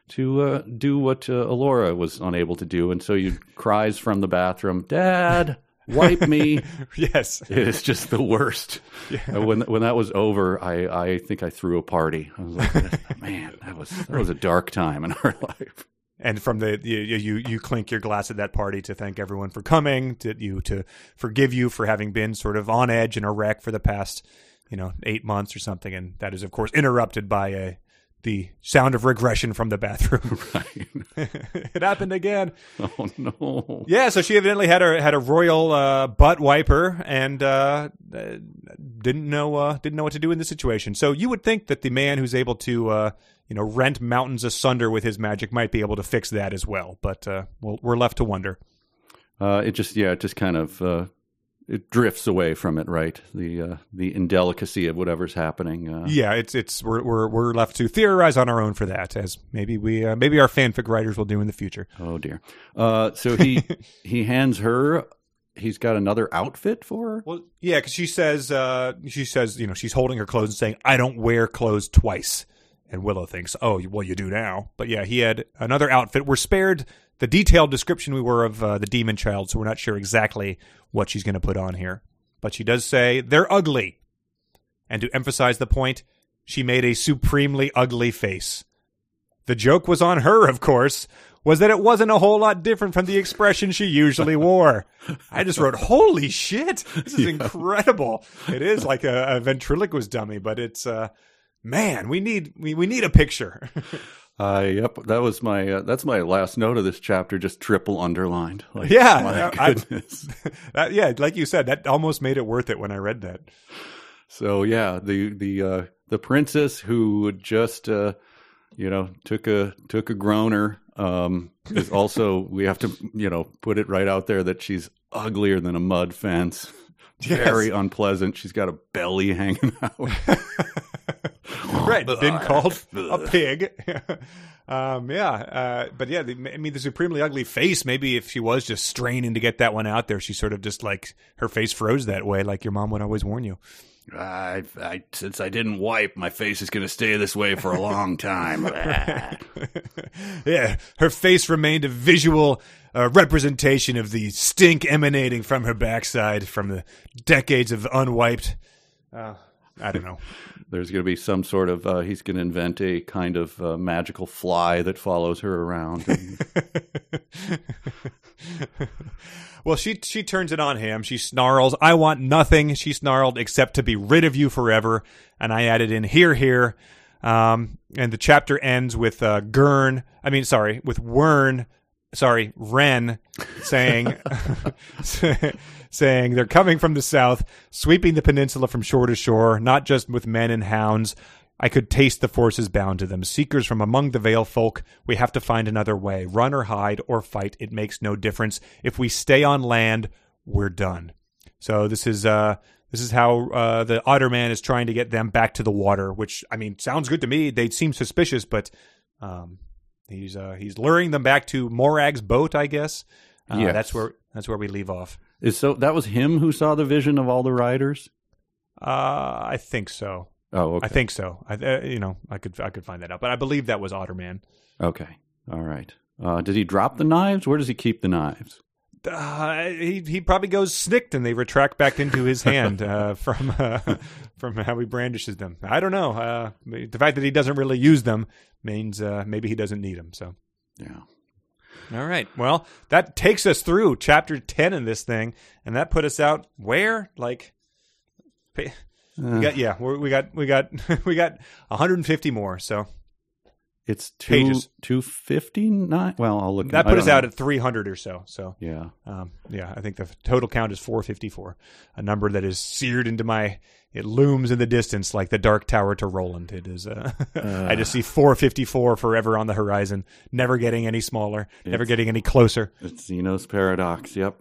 to uh, do what uh, Elora was unable to do, and so you cries from the bathroom, "Dad, wipe me." Yes. It's just the worst. Uh, When when that was over, I, I think I threw a party. I was like, man, that was that was a dark time in our life. And from the you, you you clink your glass at that party to thank everyone for coming, to you to forgive you for having been sort of on edge and a wreck for the past, you know, eight months or something. And that is of course interrupted by a the sound of regression from the bathroom. Right. it happened again. Oh no! Yeah, so she evidently had a had a royal uh, butt wiper and uh, didn't know uh, didn't know what to do in this situation. So you would think that the man who's able to uh, you know rent mountains asunder with his magic might be able to fix that as well. But uh, well, we're left to wonder. Uh, it just yeah, it just kind of uh, it drifts away from it, right? The uh, the indelicacy of whatever's happening. Uh, Yeah, it's it's we're we're we're left to theorize on our own for that, as maybe we uh, maybe our fanfic writers will do in the future. Oh dear. Uh, so he he hands her. He's got another outfit for her. Well, yeah, because she says uh, she says you know she's holding her clothes and saying I don't wear clothes twice, and Willow thinks oh well you do now, but yeah he had another outfit. We're spared the detailed description we were of uh, the demon child, so we're not sure exactly what she's going to put on here, but she does say they're ugly, and to emphasize the point, she made a supremely ugly face. The joke was on her, of course, was that it wasn't a whole lot different from the expression she usually wore. I just wrote, holy shit, this is incredible. It is like a, a ventriloquist dummy, but it's, uh, man, we need, we, we need a picture. Uh, yep, that was my uh, that's my last note of this chapter, just triple underlined. Like, Yeah, my I- goodness. that, yeah, like you said, that almost made it worth it when I read that. so yeah, the the uh, the princess who just uh, you know took a took a groaner um, is also we have to you know put it right out there that she's uglier than a mud fence. Very unpleasant. She's got a belly hanging out. right, been called a pig. um, yeah, uh, but yeah, the, I mean, the supremely ugly face. Maybe if she was just straining to get that one out there, she sort of just like her face froze that way, like your mom would always warn you. I, I, since I didn't wipe, my face is going to stay this way for a long time. yeah, her face remained a visual uh, representation of the stink emanating from her backside from the decades of unwiped. Uh, I don't know. There's going to be some sort of. Uh, he's going to invent a kind of uh, magical fly that follows her around. Well, she she turns it on him. She snarls, "I want nothing," she snarled, "except to be rid of you forever." And I added in here, here, um, and the chapter ends with uh, Gurn. I mean, sorry, with Wern. Sorry, Ren saying, saying they're coming from the south, sweeping the peninsula from shore to shore, not just with men and hounds. I could taste the forces bound to them. Seekers from among the Vale folk, we have to find another way. Run or hide or fight, it makes no difference. If we stay on land, we're done. So this is uh this is how uh, the Otter Man is trying to get them back to the water, which I mean sounds good to me. They seem suspicious, but um, he's uh, he's luring them back to Morag's boat, I guess. Uh, Yes. That's where that's where we leave off. is so that was him who saw the vision of all the riders. Uh, I think so. Oh, okay. I think so. I, uh, you know, I could I could find that out, but I believe that was Otterman. Okay. All right. Uh, did he drop the knives? Where does he keep the knives? Uh, he he probably goes snicked, and they retract back into his hand uh, from uh, from how he brandishes them. I don't know. Uh, the fact that he doesn't really use them means uh, maybe he doesn't need them. So. Yeah. All right. Well, that takes us through chapter 10 in this thing, and that put us out where? Like pa- we got yeah, we got we got we got 150 more. So It's two Pages. two fifty nine. Well, I'll look. that put us out at 300 or so. So Yeah. um, yeah, I think the total count is 454, a number that is seared into my it looms in the distance like the dark tower to Roland. It is uh, I just see 454 forever on the horizon, never getting any smaller, never getting any closer. It's Zeno's paradox. Yep.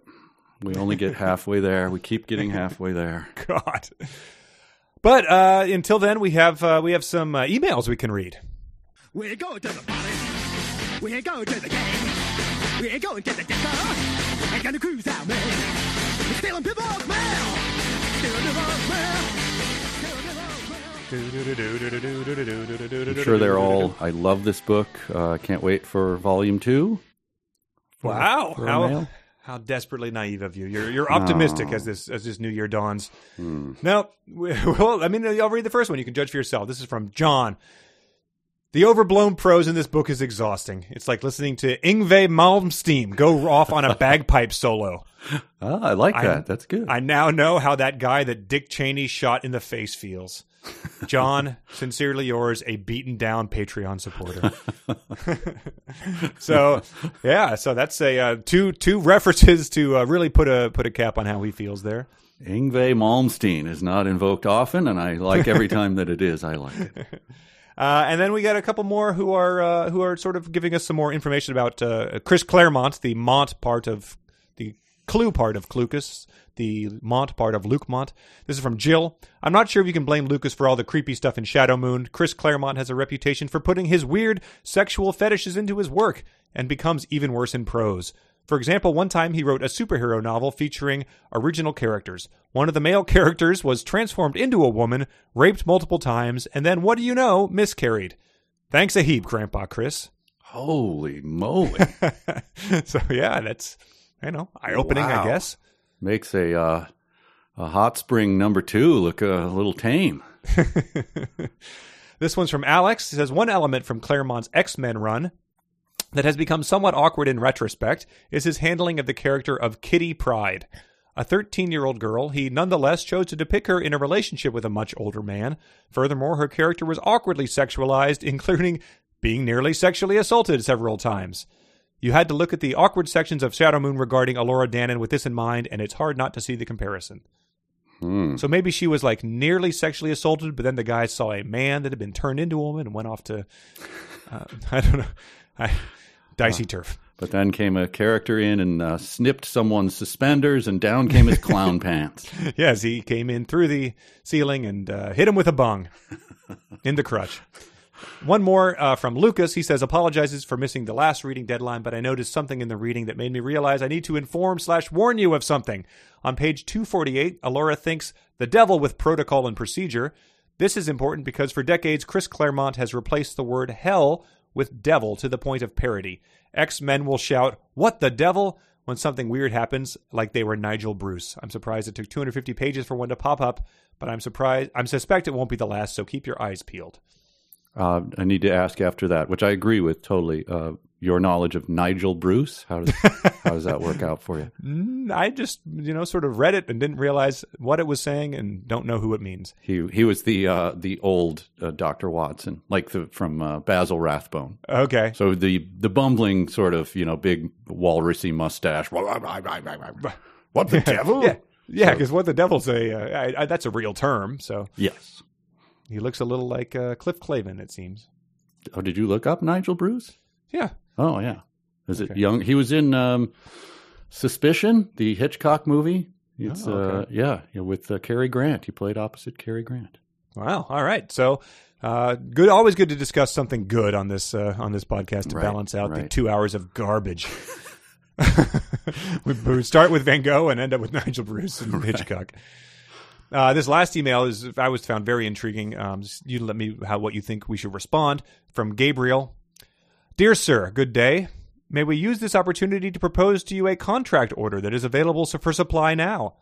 We only get halfway there. We keep getting halfway there. God. But uh, until then, we have uh, we have some uh, emails we can read. We're going to the party. We're going to the game. We're going to the disco. We're gonna cruise out, man. We're stealing people's mail. Stealing people's mail. Stealing people's mail. I'm sure they're all. I love this book. Uh, I can't wait for volume two. Wow, for how mail? how desperately naive of you! You're you're optimistic as this as this new year dawns. Hmm. No, well, I mean, I'll read the first one. You can judge for yourself. This is from John. The overblown prose in this book is exhausting. It's like listening to Yngwie Malmsteen go off on a bagpipe solo. Ah, I like I- that. That's good. I now know how that guy that Dick Cheney shot in the face feels. John, sincerely yours, a beaten down Patreon supporter. so, yeah, so that's a uh, two two references to uh, really put a put a cap on how he feels there. Yngwie Malmsteen is not invoked often, and I like every time that it is. I like it. Uh, and then we got a couple more who are uh, who are sort of giving us some more information about uh, Chris Claremont, the Mont part of the Clue part of Clucas, the Mont part of Luke Mont. This is from Jill. I'm not sure if you can blame Lucas for all the creepy stuff in Shadow Moon. Chris Claremont has a reputation for putting his weird sexual fetishes into his work, and becomes even worse in prose. For example, one time he wrote a superhero novel featuring original characters. One of the male characters was transformed into a woman, raped multiple times, and then, what do you know, miscarried. Thanks a heap, Grandpa Chris. Holy moly! so, yeah, that's, I know, eye opening, I guess. Makes a uh, a hot spring number two look a little tame. This one's from Alex. He says one element from Claremont's X Men run that has become somewhat awkward in retrospect is his handling of the character of Kitty Pryde. A 13 year old girl, he nonetheless chose to depict her in a relationship with a much older man. Furthermore, her character was awkwardly sexualized, including being nearly sexually assaulted several times. You had to look at the awkward sections of Shadow Moon regarding Elora Danan with this in mind, and it's hard not to see the comparison. So maybe she was like nearly sexually assaulted, but then the guy saw a man that had been turned into a woman and went off to, uh, I don't know, I, dicey turf. But then came a character in and uh, snipped someone's suspenders, and down came his clown pants. Yes, he came in through the ceiling and uh, hit him with a bung in the crutch. One more uh, from Lucas. He says apologizes for missing the last reading deadline, but I noticed something in the reading that made me realize I need to inform slash warn you of something. On page 248, Elora thinks the devil with protocol and procedure. This is important because for decades, Chris Claremont has replaced the word hell with devil to the point of parody. X Men will shout, What the devil? when something weird happens, like they were Nigel Bruce. I'm surprised it took 250 pages for one to pop up, but I'm surprised. I'm suspect it won't be the last, so keep your eyes peeled. Uh, I need to ask after that, which I agree with totally. Uh, your knowledge of Nigel Bruce, how does how does that work out for you? Mm, I just, you know, sort of read it and didn't realize what it was saying and don't know who it means. He he was the uh, the old uh, Doctor Watson, like the from uh, Basil Rathbone. Okay. So the the bumbling sort of you know big walrusy mustache. What the devil? Yeah. Yeah, because what the devil's a, uh, I, I, that's a real term. So Yes. he looks a little like uh, Cliff Clavin, it seems. Oh, did you look up Nigel Bruce? Yeah. Oh yeah. Is it young? He was in um, Suspicion, the Hitchcock movie. It's Oh, okay. uh, yeah, with uh, Cary Grant. He played opposite Cary Grant. Wow. All right. So, uh, good. Always good to discuss something good on this uh, on this podcast to Right, balance out the two hours of garbage. we, we start with Van Gogh and end up with Nigel Bruce and Hitchcock. Uh, this last email is I was found very intriguing. Um, you let me how what you think we should respond from Gabriel. Dear sir, good day. May we use this opportunity to propose to you a contract order that is available for supply now.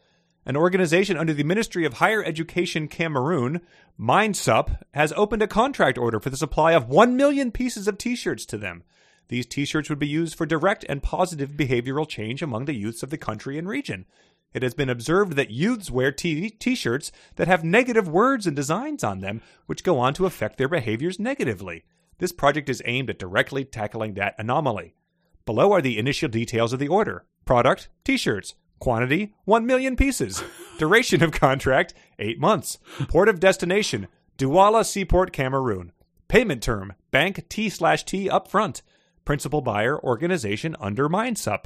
An organization under the Ministry of Higher Education Cameroon, MindSup, has opened a contract order for the supply of 1 million pieces of t shirts to them. These t shirts would be used for direct and positive behavioral change among the youths of the country and region. It has been observed that youths wear t shirts that have negative words and designs on them, which go on to affect their behaviors negatively. This project is aimed at directly tackling that anomaly. Below are the initial details of the order product, t shirts. Quantity, 1 million pieces. Duration of contract, 8 months. Port of destination, Douala Seaport, Cameroon. Payment term, bank T slash T upfront. Principal buyer, organization under MindSup.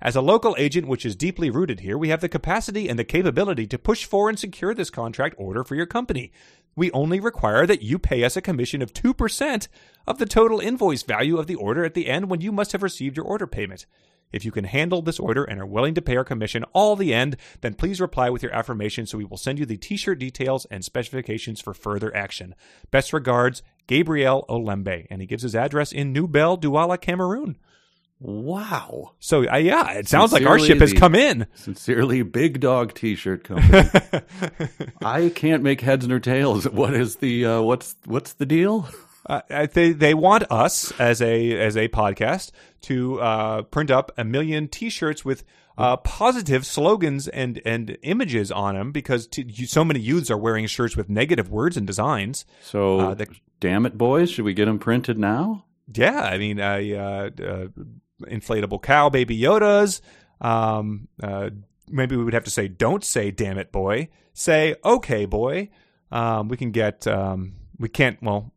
As a local agent which is deeply rooted here, we have the capacity and the capability to push for and secure this contract order for your company. We only require that you pay us a commission of 2% of the total invoice value of the order at the end when you must have received your order payment. If you can handle this order and are willing to pay our commission all the end, then please reply with your affirmation so we will send you the t-shirt details and specifications for further action. Best regards, Gabriel Olembe, and he gives his address in New Bell, Douala, Cameroon. Wow. So uh, yeah, it sounds like our ship has the- come in. Sincerely, Big Dog T-shirt company. I can't make heads nor tails. What is the uh, what's what's the deal? Uh, I- they they want us as a as a podcast to uh, print up a million T-shirts with uh, positive slogans and and images on them because t- you, so many youths are wearing shirts with negative words and designs. So, Uh, the- damn it, boys, should we get them printed now? Yeah, I mean, uh, uh, uh, inflatable cow, baby Yodas. Um, uh, maybe we would have to say, "Don't say, damn it, boy." Say, "Okay, boy." Um, we can get. Um, we can't. Well,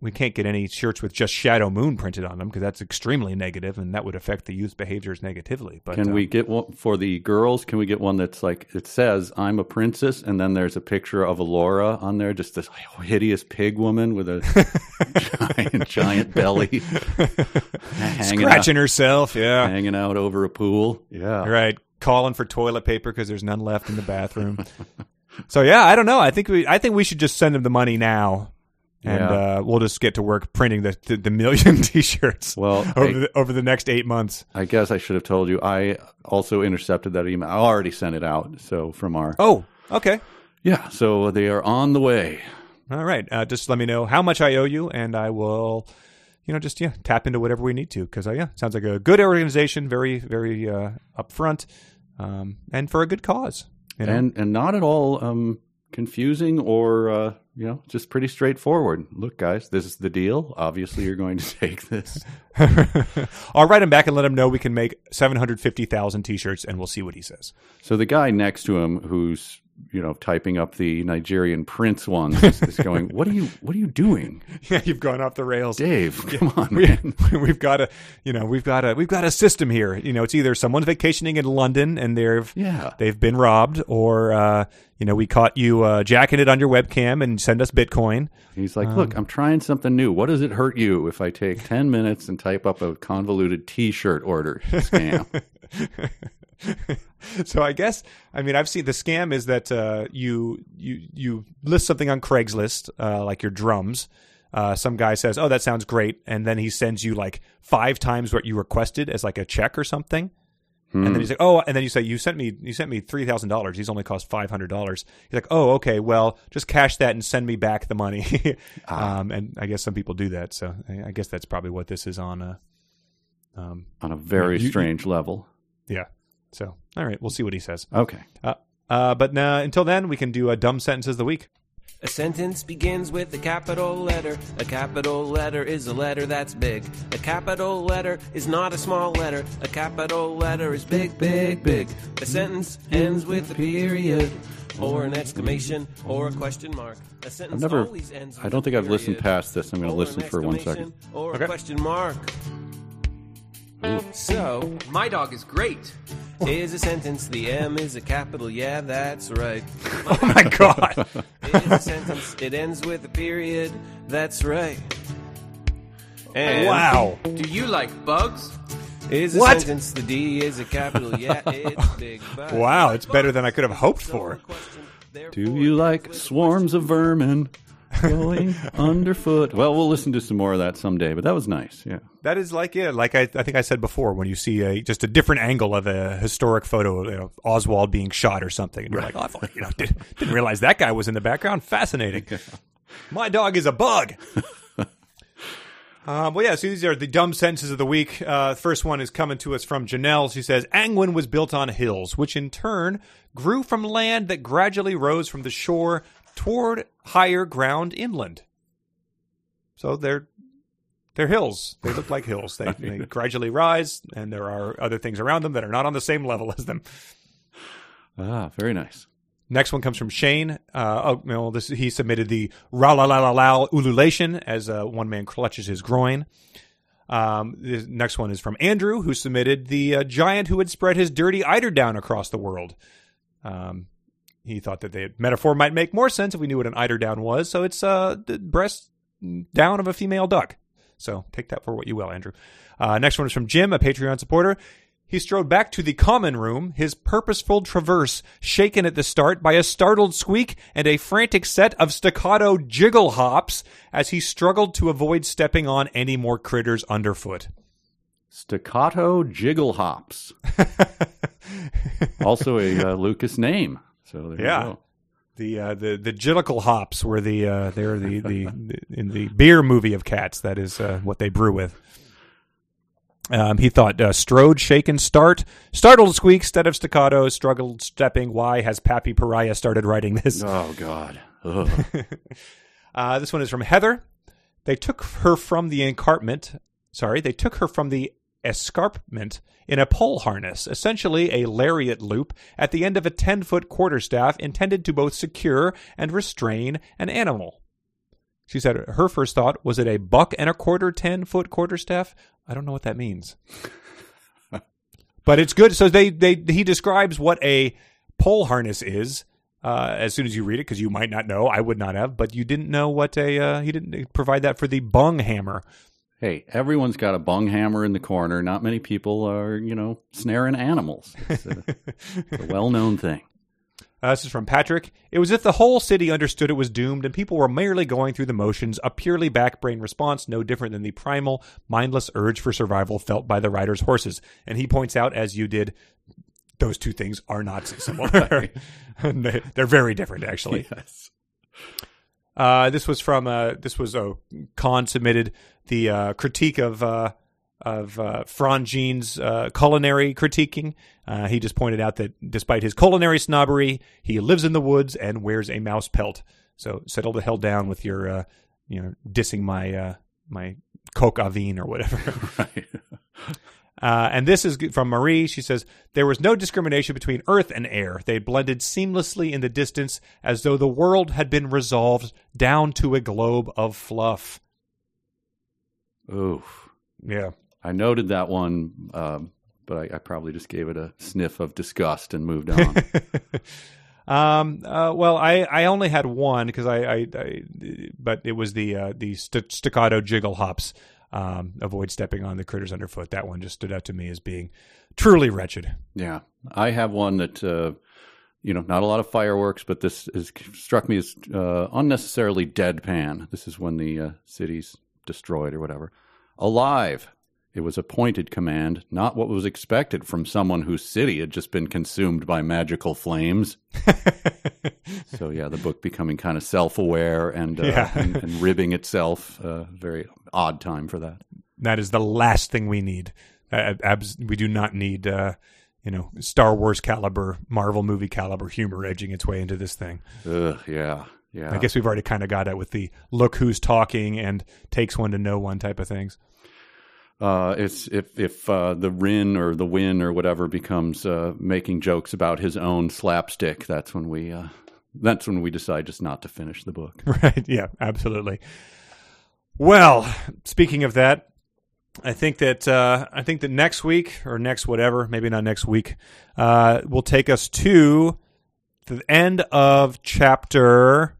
we can't get any shirts with just Shadow Moon printed on them because that's extremely negative, and that would affect the youth behaviors negatively. But Can uh, we get one for the girls? Can we get one that's like it says "I'm a princess" and then there's a picture of Elora on there, just this hideous pig woman with a giant, giant belly, hanging out, scratching herself? Yeah, hanging out over a pool. Yeah, right. Calling for toilet paper because there's none left in the bathroom. so yeah, I don't know. I think we I think we should just send them the money now, and Yeah. uh, we'll just get to work printing the the, the million T-shirts. Well, over hey- the, over the next eight months. I guess I should have told you. I also intercepted that email. I already sent it out. So from our Oh, okay. yeah, so they are on the way. All right. Uh, just let me know how much I owe you, and I will, you know, just yeah, tap into whatever we need to. Because uh, yeah, sounds like a good organization, very very uh, upfront, um, and for a good cause. You know? and and not at all um, confusing or uh, you know just pretty straightforward. Look, guys, this is the deal. Obviously, you're going to take this. I'll write him back and let him know we can make seven hundred fifty thousand T-shirts, and we'll see what he says. So the guy next to him, who's you know typing up the Nigerian prince ones, is, is going, "What are you? What are you doing, Yeah, you've gone off the rails. Dave? Come on, we, man." we've got a you know we've got a we've got a system here you know it's either someone's vacationing in london and they've Yeah. they've been robbed or uh you know we caught you uh jacking it on your webcam and send us bitcoin He's like, "Look, I'm trying something new. What does it hurt you if I take ten minutes and type up a convoluted T-shirt order scam?" so i guess i mean i've seen the scam is that uh you you you list something on craigslist uh like your drums uh, some guy says, "Oh, that sounds great," and then he sends you like five times what you requested as like a check or something. And then he's like, "Oh," and then you say, "You sent me, you sent me three thousand dollars. These only cost five hundred dollars." He's like, "Oh, okay. Well, just cash that and send me back the money." um, and I guess some people do that, so I guess that's probably what this is on. Uh, um, On a very You- you- strange level. yeah. So, all right, we'll see what he says. Okay. Uh, uh, but uh, until then, we can do a dumb sentences of the week. A sentence begins with a capital letter. A capital letter is a letter that's big. A capital letter is not a small letter. A capital letter is big, big, big. A sentence ends with a period, or an exclamation, or a question mark. A sentence I've never. always ends with I don't think I've listened past this. I'm going to listen for one second. exclamation, second. Or Okay. question mark. So, My dog is great. is a sentence. The M is a capital. Yeah, that's right. Oh my god! is a sentence. It ends with a period. That's right. And wow! Do you like bugs? Is a What? sentence. The D is a capital. Yeah, it's big. But Wow, it's better than I could have hoped for. Do you like swarms of vermin going underfoot? Well, we'll listen to some more of that someday. But that was nice. Yeah. That is like yeah, like I, I think I said before, when you see a just a different angle of a historic photo of you know, Oswald being shot or something, and you're like, oh, I thought, you know, did, didn't realize that guy was in the background. Fascinating. My dog is a bug. Um, well, yeah, so these are the dumb sentences of the week. Uh, first one is coming to us from Janelle. She says, Angwin was built on hills, which in turn grew from land that gradually rose from the shore toward higher ground inland. So they're they're hills. They look like hills. They, they gradually rise, and there are other things around them that are not on the same level as them. Ah, very nice. Next one comes from Shane. Uh, oh, no, this he submitted the ra la la la la ululation as uh, one man clutches his groin. Um, the next one is from Andrew, who submitted the uh, giant who had spread his dirty eider down across the world. Um, he thought that the metaphor might make more sense if we knew what an eiderdown was. So it's uh, the breast down of a female duck. So take that for what you will, Andrew. Uh, next one is from Jim, a Patreon supporter. He strode back to the common room, his purposeful traverse shaken at the start by a startled squeak and a frantic set of staccato jiggle hops as he struggled to avoid stepping on any more critters underfoot. Staccato jiggle hops. also a uh, Lucas name. So there Yeah. you go. The uh, the the jillicle hops were the uh, they're the, the the in the beer movie of cats. That is uh, what they brew with. Um, he thought uh, strode, shaken, start, startled squeak instead of staccato, struggled stepping. Why has Pappy Pariah started writing this? Oh God. Uh, this one is from Heather. They took her from the encarpment. Sorry, they took her from the escarpment in a pole harness, essentially a lariat loop at the end of a 10 foot quarterstaff intended to both secure and restrain an animal. She said her first thought was it a buck and a quarter 10 foot quarterstaff? I don't know what that means. but it's good. So they, they he describes what a pole harness is uh, as soon as you read it because you might not know. I would not have, but you didn't know what a uh, he didn't provide that for the bung hammer. Hey, everyone's got a bung hammer in the corner. Not many people are, you know, snaring animals. It's a, a well-known thing. Uh, this is from Patrick. It was as if the whole city understood it was doomed and people were merely going through the motions, a purely back brain response, no different than the primal, mindless urge for survival felt by the rider's horses. And he points out, as you did, those two things are not similar. They- They're very different, actually. Yes. Uh, this was from uh, this was uh, con submitted the uh, critique of uh, of uh, Franjean's uh, culinary critiquing. Uh, he just pointed out that despite his culinary snobbery, he lives in the woods and wears a mouse pelt. So settle the hell down with your uh, you know dissing my uh, my coq au vin or whatever. Right. Uh, and this is from Marie. She says, There was no discrimination between earth and air. They blended seamlessly in the distance as though the world had been resolved down to a globe of fluff. Oof. Yeah. I noted that one, um, but I, I probably just gave it a sniff of disgust and moved on. Um, uh, well, I, I only had one because I, I, I, but it was the uh, the st- staccato jiggle hops. Um, avoid stepping on the critters underfoot. That one just stood out to me as being truly wretched. yeah, I have one that uh, you know, not a lot of fireworks, but this is struck me as uh, unnecessarily deadpan. This is when the uh, city's destroyed or whatever. Alive. It was a pointed command, not what was expected from someone whose city had just been consumed by magical flames. so yeah, the book becoming kind of self-aware and uh, Yeah. and, and ribbing itself. Uh, very odd time for that. That is the last thing we need. Uh, abs- we do not need, uh, you know, Star Wars caliber, Marvel movie caliber humor edging its way into this thing. Ugh, yeah, yeah. I guess we've already kind of got it with the look who's talking and takes one to know one type of things. Uh, it's if if uh, the Rin or the Win or whatever becomes uh, making jokes about his own slapstick, that's when we uh, that's when we decide just not to finish the book. Right. Yeah, absolutely. Well, speaking of that, I think that uh, I think that next week or next whatever, maybe not next week, uh, will take us to the end of chapter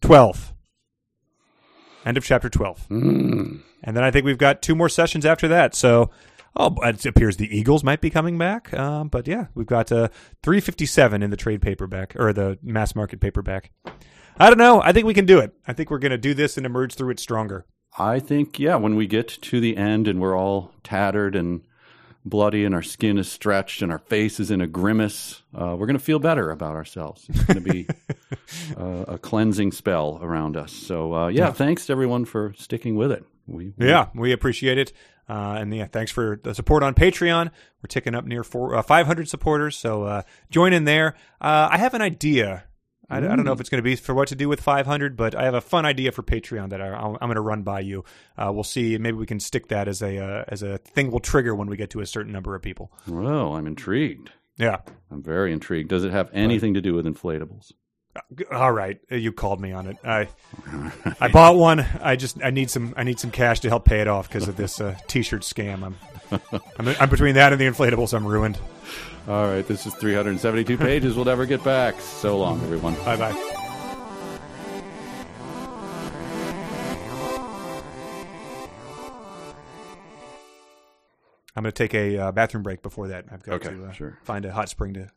twelve. End of chapter twelve, Mm. and then I think we've got two more sessions after that. So. Oh, it appears the Eagles might be coming back. Um, but yeah, we've got uh, 357 in the trade paperback or the mass market paperback. I don't know. I think we can do it. I think we're going to do this and emerge through it stronger. I think yeah, when we get to the end and we're all tattered and bloody and our skin is stretched and our face is in a grimace, uh, we're going to feel better about ourselves. It's going to be uh, a cleansing spell around us. So uh, yeah, thanks to everyone for sticking with it. We, we- Yeah, we appreciate it. Uh, and yeah, thanks for the support on Patreon. We're ticking up near four, uh, 500 supporters, so uh, join in there. Uh, I have an idea. I, I don't know if it's going to be for what to do with 500, but I have a fun idea for Patreon that I, I'm going to run by you. Uh, we'll see. Maybe we can stick that as a uh, as a thing we'll trigger when we get to a certain number of people. Well, I'm intrigued. Yeah. I'm very intrigued. Does it have anything to do with inflatables? All right, you called me on it. I I bought one. I just I need some I need some cash to help pay it off because of this uh, t-shirt scam. I'm, I'm I'm between that and the inflatables. I'm ruined. All right, this is 372 pages. We'll never get back. So long, everyone. Bye bye. I'm going to take a uh, bathroom break before that. I've got Okay, to uh, sure. find a hot spring to